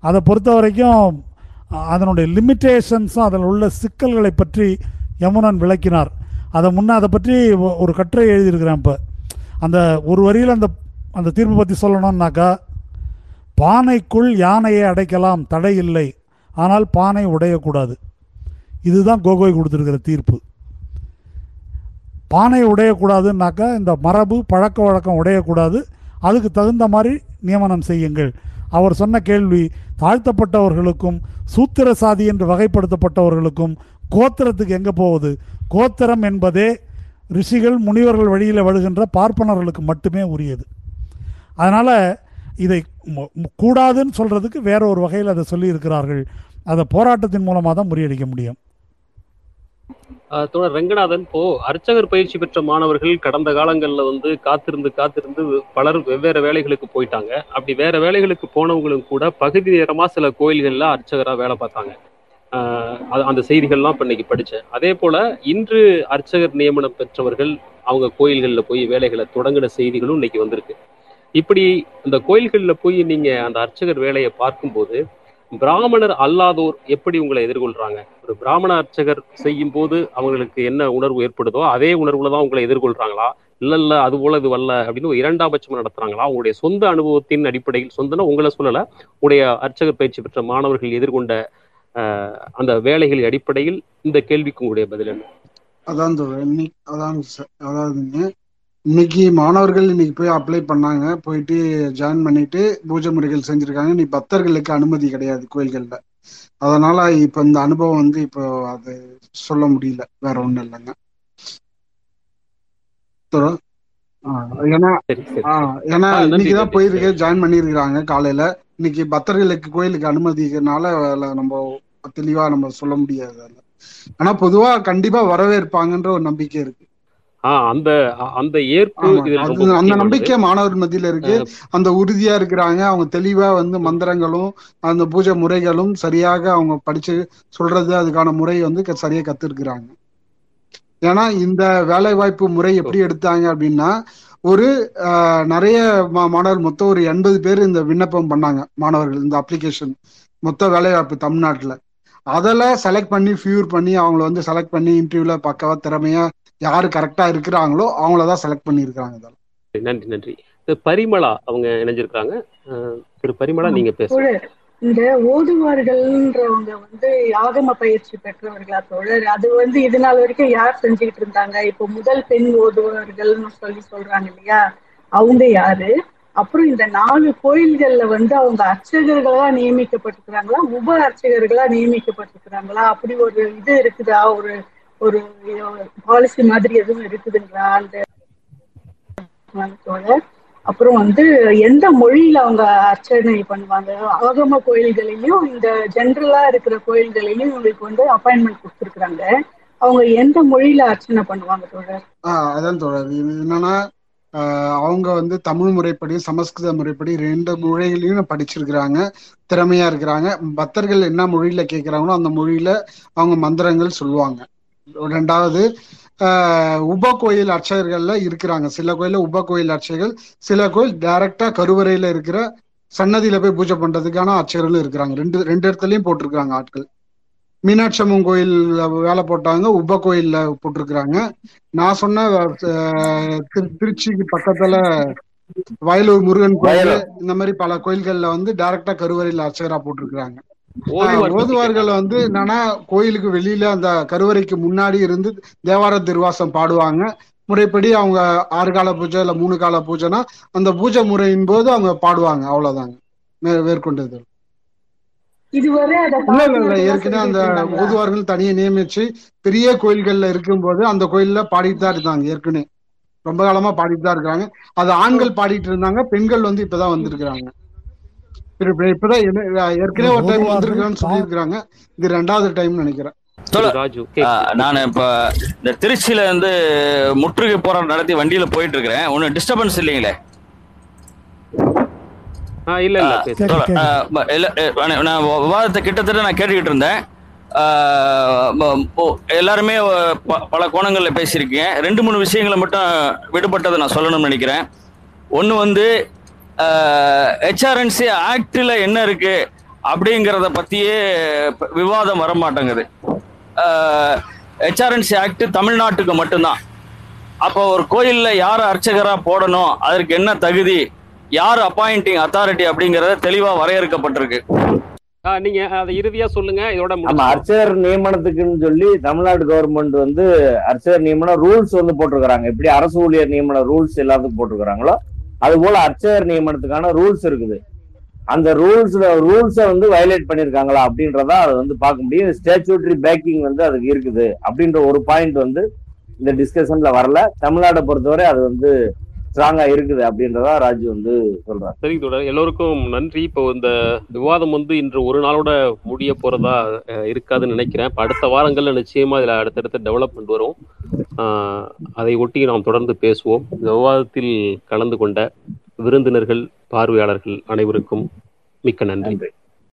அதை பொறுத்த வரைக்கும் அதனுடைய லிமிட்டேஷன்ஸும் அதில் உள்ள சிக்கல்களை பற்றி யமுனன் விளக்கினார். அதை முன்னே அதை பற்றி ஒரு கட்டுரை எழுதியிருக்கிறேன் இப்போ. அந்த ஒரு வரியில் அந்த அந்த தீர்ப்பு பற்றி சொல்லணும்னாக்கா பானைக்குள் யானையை அடைக்கலாம் தடை இல்லை. ஆனால் பானை உடையக்கூடாது. இதுதான் கோகோய் கொடுத்துருக்கிற தீர்ப்பு. பானை உடையக்கூடாதுன்னாக்கா இந்த மரபு பழக்க வழக்கம் உடையக்கூடாது. அதுக்கு தகுந்த மாதிரி நியமனம் செய்யுங்கள். அவர் சொன்ன கேள்வி தாழ்த்தப்பட்டவர்களுக்கும் சூத்திர சாதி என்று வகைப்படுத்தப்பட்டவர்களுக்கும் கோத்திரத்துக்கு எங்கே போகுது கோத்திரம் என்பதே ரிஷிகள் முனிவர்கள் வழியில் வருகின்ற பார்ப்பனர்களுக்கு மட்டுமே உரியது. அதனால் இதை கூடாதுன்னு சொல்கிறதுக்கு வேற ஒரு வகையில் அதை சொல்லியிருக்கிறார்கள். அதை போராட்டத்தின் மூலமாக தான் முறியடிக்க முடியும். தோழர் ரங்கநாதன் இப்போ அர்ச்சகர் பயிற்சி பெற்ற மாணவர்கள் கடந்த காலங்கள்ல வந்து காத்திருந்து காத்திருந்து பலர் வெவ்வேறு வேலைகளுக்கு போயிட்டாங்க. அப்படி வேற வேலைகளுக்கு போனவங்களும் கூட பகுதி நேரமா சில கோயில்கள்ல அர்ச்சகரா வேலை பார்த்தாங்க. ஆஹ் அந்த செய்திகள்லாம் இப்ப இன்னைக்கு படிச்சேன். அதே போல இன்று அர்ச்சகர் நியமனம் பெற்றவர்கள் அவங்க கோயில்கள்ல போய் வேலைகளை தொடங்கின செய்திகளும் இன்னைக்கு வந்திருக்கு. இப்படி இந்த கோயில்கள்ல போய் நீங்க அந்த அர்ச்சகர் வேலையை பார்க்கும்போது பிராமணர் அல்லாதோர் எப்படி உங்களை எதிர்கொள்றாங்க? ஒரு பிராமண அர்ச்சகர் செய்யும் போது அவங்களுக்கு என்ன உணர்வு ஏற்படுதோ அதே உணர்வுல தான் உங்களை எதிர்கொள்றாங்களா? இல்ல இல்ல அது போல இது வரல அப்படின்னு ஒரு இரண்டாம் பட்சம் நடத்துறாங்களா? உங்களுடைய சொந்த அனுபவத்தின் அடிப்படையில் சொந்தனா உங்களை சொல்லல உடைய அர்ச்சகர் பயிற்சி பெற்ற மாணவர்கள் எதிர்கொண்ட அந்த வேலைகளின் அடிப்படையில் இந்த கேள்விக்கு உங்களுடைய பதில் என்ன? அதான் அதான் அதாவதுங்க. இன்னைக்கு மாணவர்கள் இன்னைக்கு போய் அப்ளை பண்ணாங்க. போயிட்டு ஜாயின் பண்ணிட்டு பூஜை முறைகள் செஞ்சிருக்காங்க. நீ பக்தர்களுக்கு அனுமதி கிடையாது கோயில்கள்ல. அதனால இப்ப இந்த அனுபவம் வந்து இப்போ அது சொல்ல முடியல. வேற ஒண்ணும் இல்லைங்க. ஏன்னா ஏன்னா இன்னைக்குதான். போயிருக்கு ஜாயின் பண்ணிருக்கிறாங்க காலையில. இன்னைக்கு பக்தர்களுக்கு கோயிலுக்கு அதுல நம்ம தெளிவா நம்ம சொல்ல முடியாது. ஆனா பொதுவா கண்டிப்பா வரவேற்பாங்கன்ற ஒரு நம்பிக்கை இருக்கு. அந்த அந்த ஏற்பு அந்த நம்பிக்கை மாணவர் மத்தியில இருக்கு. அந்த உறுதியா இருக்கிறாங்க. அவங்க தெளிவா வந்து மந்திரங்களும் அந்த பூஜை முறைகளும் சரியாக அவங்க படிச்சு சொல்றது அதுக்கான முறை வந்து சரியா கத்துருக்குறாங்க. ஏன்னா இந்த வேலை வாய்ப்பு முறை எப்படி எடுத்தாங்க அப்படின்னா ஒரு நிறைய மாணவர் மொத்தம் ஒரு எண்பது பேர் இந்த விண்ணப்பம் பண்ணாங்க மாணவர்கள் இந்த அப்ளிகேஷன் மொத்த வேலை வாய்ப்பு தமிழ்நாட்டுல. அதில் செலக்ட் பண்ணி ஃபியூர் பண்ணி அவங்கள வந்து செலக்ட் பண்ணி இன்டர்வியூல பக்கவா திறமையா யாரு கரெக்டா இருக்கிறாங்களோ அவங்கள தான் செலக்ட் பண்ணியிருக்காங்க இதில் நன்றி. நன்றி பரிமளா அவங்க இணைஞ்சிருக்காங்க. திரு பரிமளா நீங்க பேசுங்க. இந்த ஓதுவார்கள்ன்றவங்க வந்து ஆகம பயிற்சி பெற்றவர்களா தோழர்? அது வந்து இது நாள் வரைக்கும் யார் செஞ்சுக்கிட்டு இருந்தாங்க? இப்போ முதல் பெண் ஓதுவார்கள்னு சொல்லி சொல்றாங்க இல்லையா? அவங்க யாரு? அப்புறம் இந்த நாலு கோயில்கள்ல வந்து அவங்க அர்ச்சகர்களா நியமிக்கப்பட்டிருக்கிறாங்களா? உப அர்ச்சகர்களா நியமிக்கப்பட்டிருக்கிறாங்களா? அப்படி ஒரு இது இருக்குதா? ஒரு ஒரு பாலிசி மாதிரி எதுவும் இருக்குதுங்களா? அந்த அப்புறம் வந்து எந்த மொழியில அவங்க அர்ச்சனை பண்ணுவாங்க? ஆகம கோயில்களையும் இந்த ஜென்ரலா இருக்கிற கோயில்களையும் இவங்களுக்கு வந்து அப்பாயின்மெண்ட் கொடுத்துருக்குறாங்க. அவங்க எந்த மொழியில அர்ச்சனை பண்ணுவாங்க தோழர்? ஆஹ் அதான் தோழர். என்னன்னா ஆஹ் அவங்க வந்து தமிழ் முறைப்படி சமஸ்கிருத முறைப்படி ரெண்டு மொழிகளையும் படிச்சிருக்கிறாங்க. திறமையா இருக்கிறாங்க. பக்தர்கள் என்ன மொழியில கேட்கிறாங்களோ அந்த மொழியில அவங்க மந்திரங்கள் சொல்லுவாங்க. ரெண்டாவது ஆஹ் உப கோயில் அர்ச்சகர்கள்ல இருக்கிறாங்க. சில கோயில்ல உப கோயில் அர்ச்சகர்கள் சில கோயில் டைரக்டா கருவறையில இருக்கிற சன்னதியில போய் பூஜை பண்றதுக்கான அர்ச்சகர்களும் இருக்கிறாங்க. ரெண்டு ரெண்டு இடத்துலயும் போட்டிருக்கிறாங்க ஆட்கள். மீனாட்சி அம்மன் கோயில்ல வேலை போட்டாங்க உப கோயில்ல போட்டிருக்கிறாங்க. நான் சொன்ன திருச்சிக்கு பக்கத்துல வயலூர் முருகன் கோயில். இந்த மாதிரி பல கோயில்கள்ல வந்து டைரக்டா கருவறையில அர்ச்சகரா போட்டிருக்கிறாங்க. ஓதுவார்கள். வந்து என்னன்னா கோயிலுக்கு வெளியில அந்த கருவறைக்கு முன்னாடி இருந்து தேவார திருவாசம் பாடுவாங்க. முறைப்படி அவங்க ஆறு கால பூஜை இல்ல மூணு கால பூஜைனா அந்த பூஜை முறையின் போது அவங்க பாடுவாங்க. அவ்வளவுதாங்க. மேற்கொண்டது. இதுவரை அதை இல்ல இல்ல இல்ல. பார்த்து ஏற்கனவே அந்த? ஓதுவார்கள் தனியா நியமிச்சு பெரிய கோயில்கள்ல இருக்கும்போது அந்த கோயில்ல பாடிட்டு தான் இருந்தாங்க ஏற்கனவே. ரொம்ப காலமா பாடிட்டு தான் இருக்காங்க. அது ஆண்கள் பாடிட்டு இருந்தாங்க பெண்கள் வந்து இப்பதான் வந்திருக்கிறாங்க. இப்பதான் ஏற்கனவே ஒரு டைம் வந்திருக்கான்னு சொல்லியிருக்கிறாங்க. இது ரெண்டாவது டைம் நினைக்கிறேன். நான் இப்போ இந்த திருச்சியில இருந்து முற்றுகை போராட்டம் நடத்தி வண்டியில போயிட்டு இருக்கிறேன் ஒன்றும் டிஸ்டர்பன்ஸ் இல்லைங்களே? ஆ இல்ல இல்ல நான் விவாதத்தை கிட்டத்தட்ட நான் கேட்டுக்கிட்டு இருந்தேன். எல்லாருமே ப- பல கோணங்களில் பேசியிருக்கீங்க. ரெண்டு மூணு விஷயங்களை மட்டும் விடுபட்டதை நான் சொல்லணும்னு நினைக்கிறேன். ஒன்று வந்து ஹெச்ஆர்என்சி ஆக்டில் என்ன இருக்கு அப்படிங்கிறத பற்றியே விவாதம் வர மாட்டேங்குது ஹெச்ஆர்என்சி ஆக்ட் தமிழ்நாட்டுக்கு மட்டும்தான். அப்போ ஒரு கோயிலில் யார் அர்ச்சகராக போடணும்? அதற்கு என்ன தகுதி? யார் அப்பாயிண்டிங் அத்தாரிட்டி அப்படிங்கறது தெளிவா வரையறுக்கப்பட்டிருக்கு. ஆ, நீங்க அதை இறுதியா சொல்லுங்க. இதோட ஆமா முடிச்சுக்கலாம். அர்ச்சகர் நியமனத்துக்குன்னு சொல்லி தமிழ்நாடு கவர்மெண்ட் வந்து அர்ச்சகர் நியமன ரூல்ஸ் வந்து போட்டிருக்கிறாங்க. எப்படி அரசு ஊழியர் நியமன ரூல்ஸ் எல்லாத்துக்கும் போட்டிருக்கிறாங்களோ அது போல அர்ச்சகர் நியமனத்துக்கான ரூல்ஸ் இருக்குது. அந்த ரூல்ஸ்ல ரூல்ஸை வந்து வயலேட் பண்ணியிருக்காங்களா அப்படின்றதா அதை வந்து பார்க்க முடியும். ஸ்டாச்சுட்டரி பேக்கிங் வந்து அதுக்கு இருக்குது அப்படின்ற ஒரு பாயிண்ட் வந்து இந்த டிஸ்கஷன்ல வரல. தமிழ்நாடை பொறுத்தவரை அது வந்து ஸ்ட்ராங்கா இருக்குது அப்படின்றதா ராஜு வந்து சொல்றாரு. சரி தொடர் எல்லோருக்கும் நன்றி. இப்போ இந்த விவாதம் வந்து இன்று ஒரு நாளோட முடிய போறதா அஹ், இருக்காதுன்னு நினைக்கிறேன். அடுத்த வாரங்கள்ல நிச்சயமா இதுல அடுத்தடுத்த டெவலப்மெண்ட் வரும். ஆஹ், அதை ஒட்டி நாம் தொடர்ந்து பேசுவோம். இந்த விவாதத்தில் கலந்து கொண்ட விருந்தினர்கள் பார்வையாளர்கள் அனைவருக்கும் மிக்க நன்றி.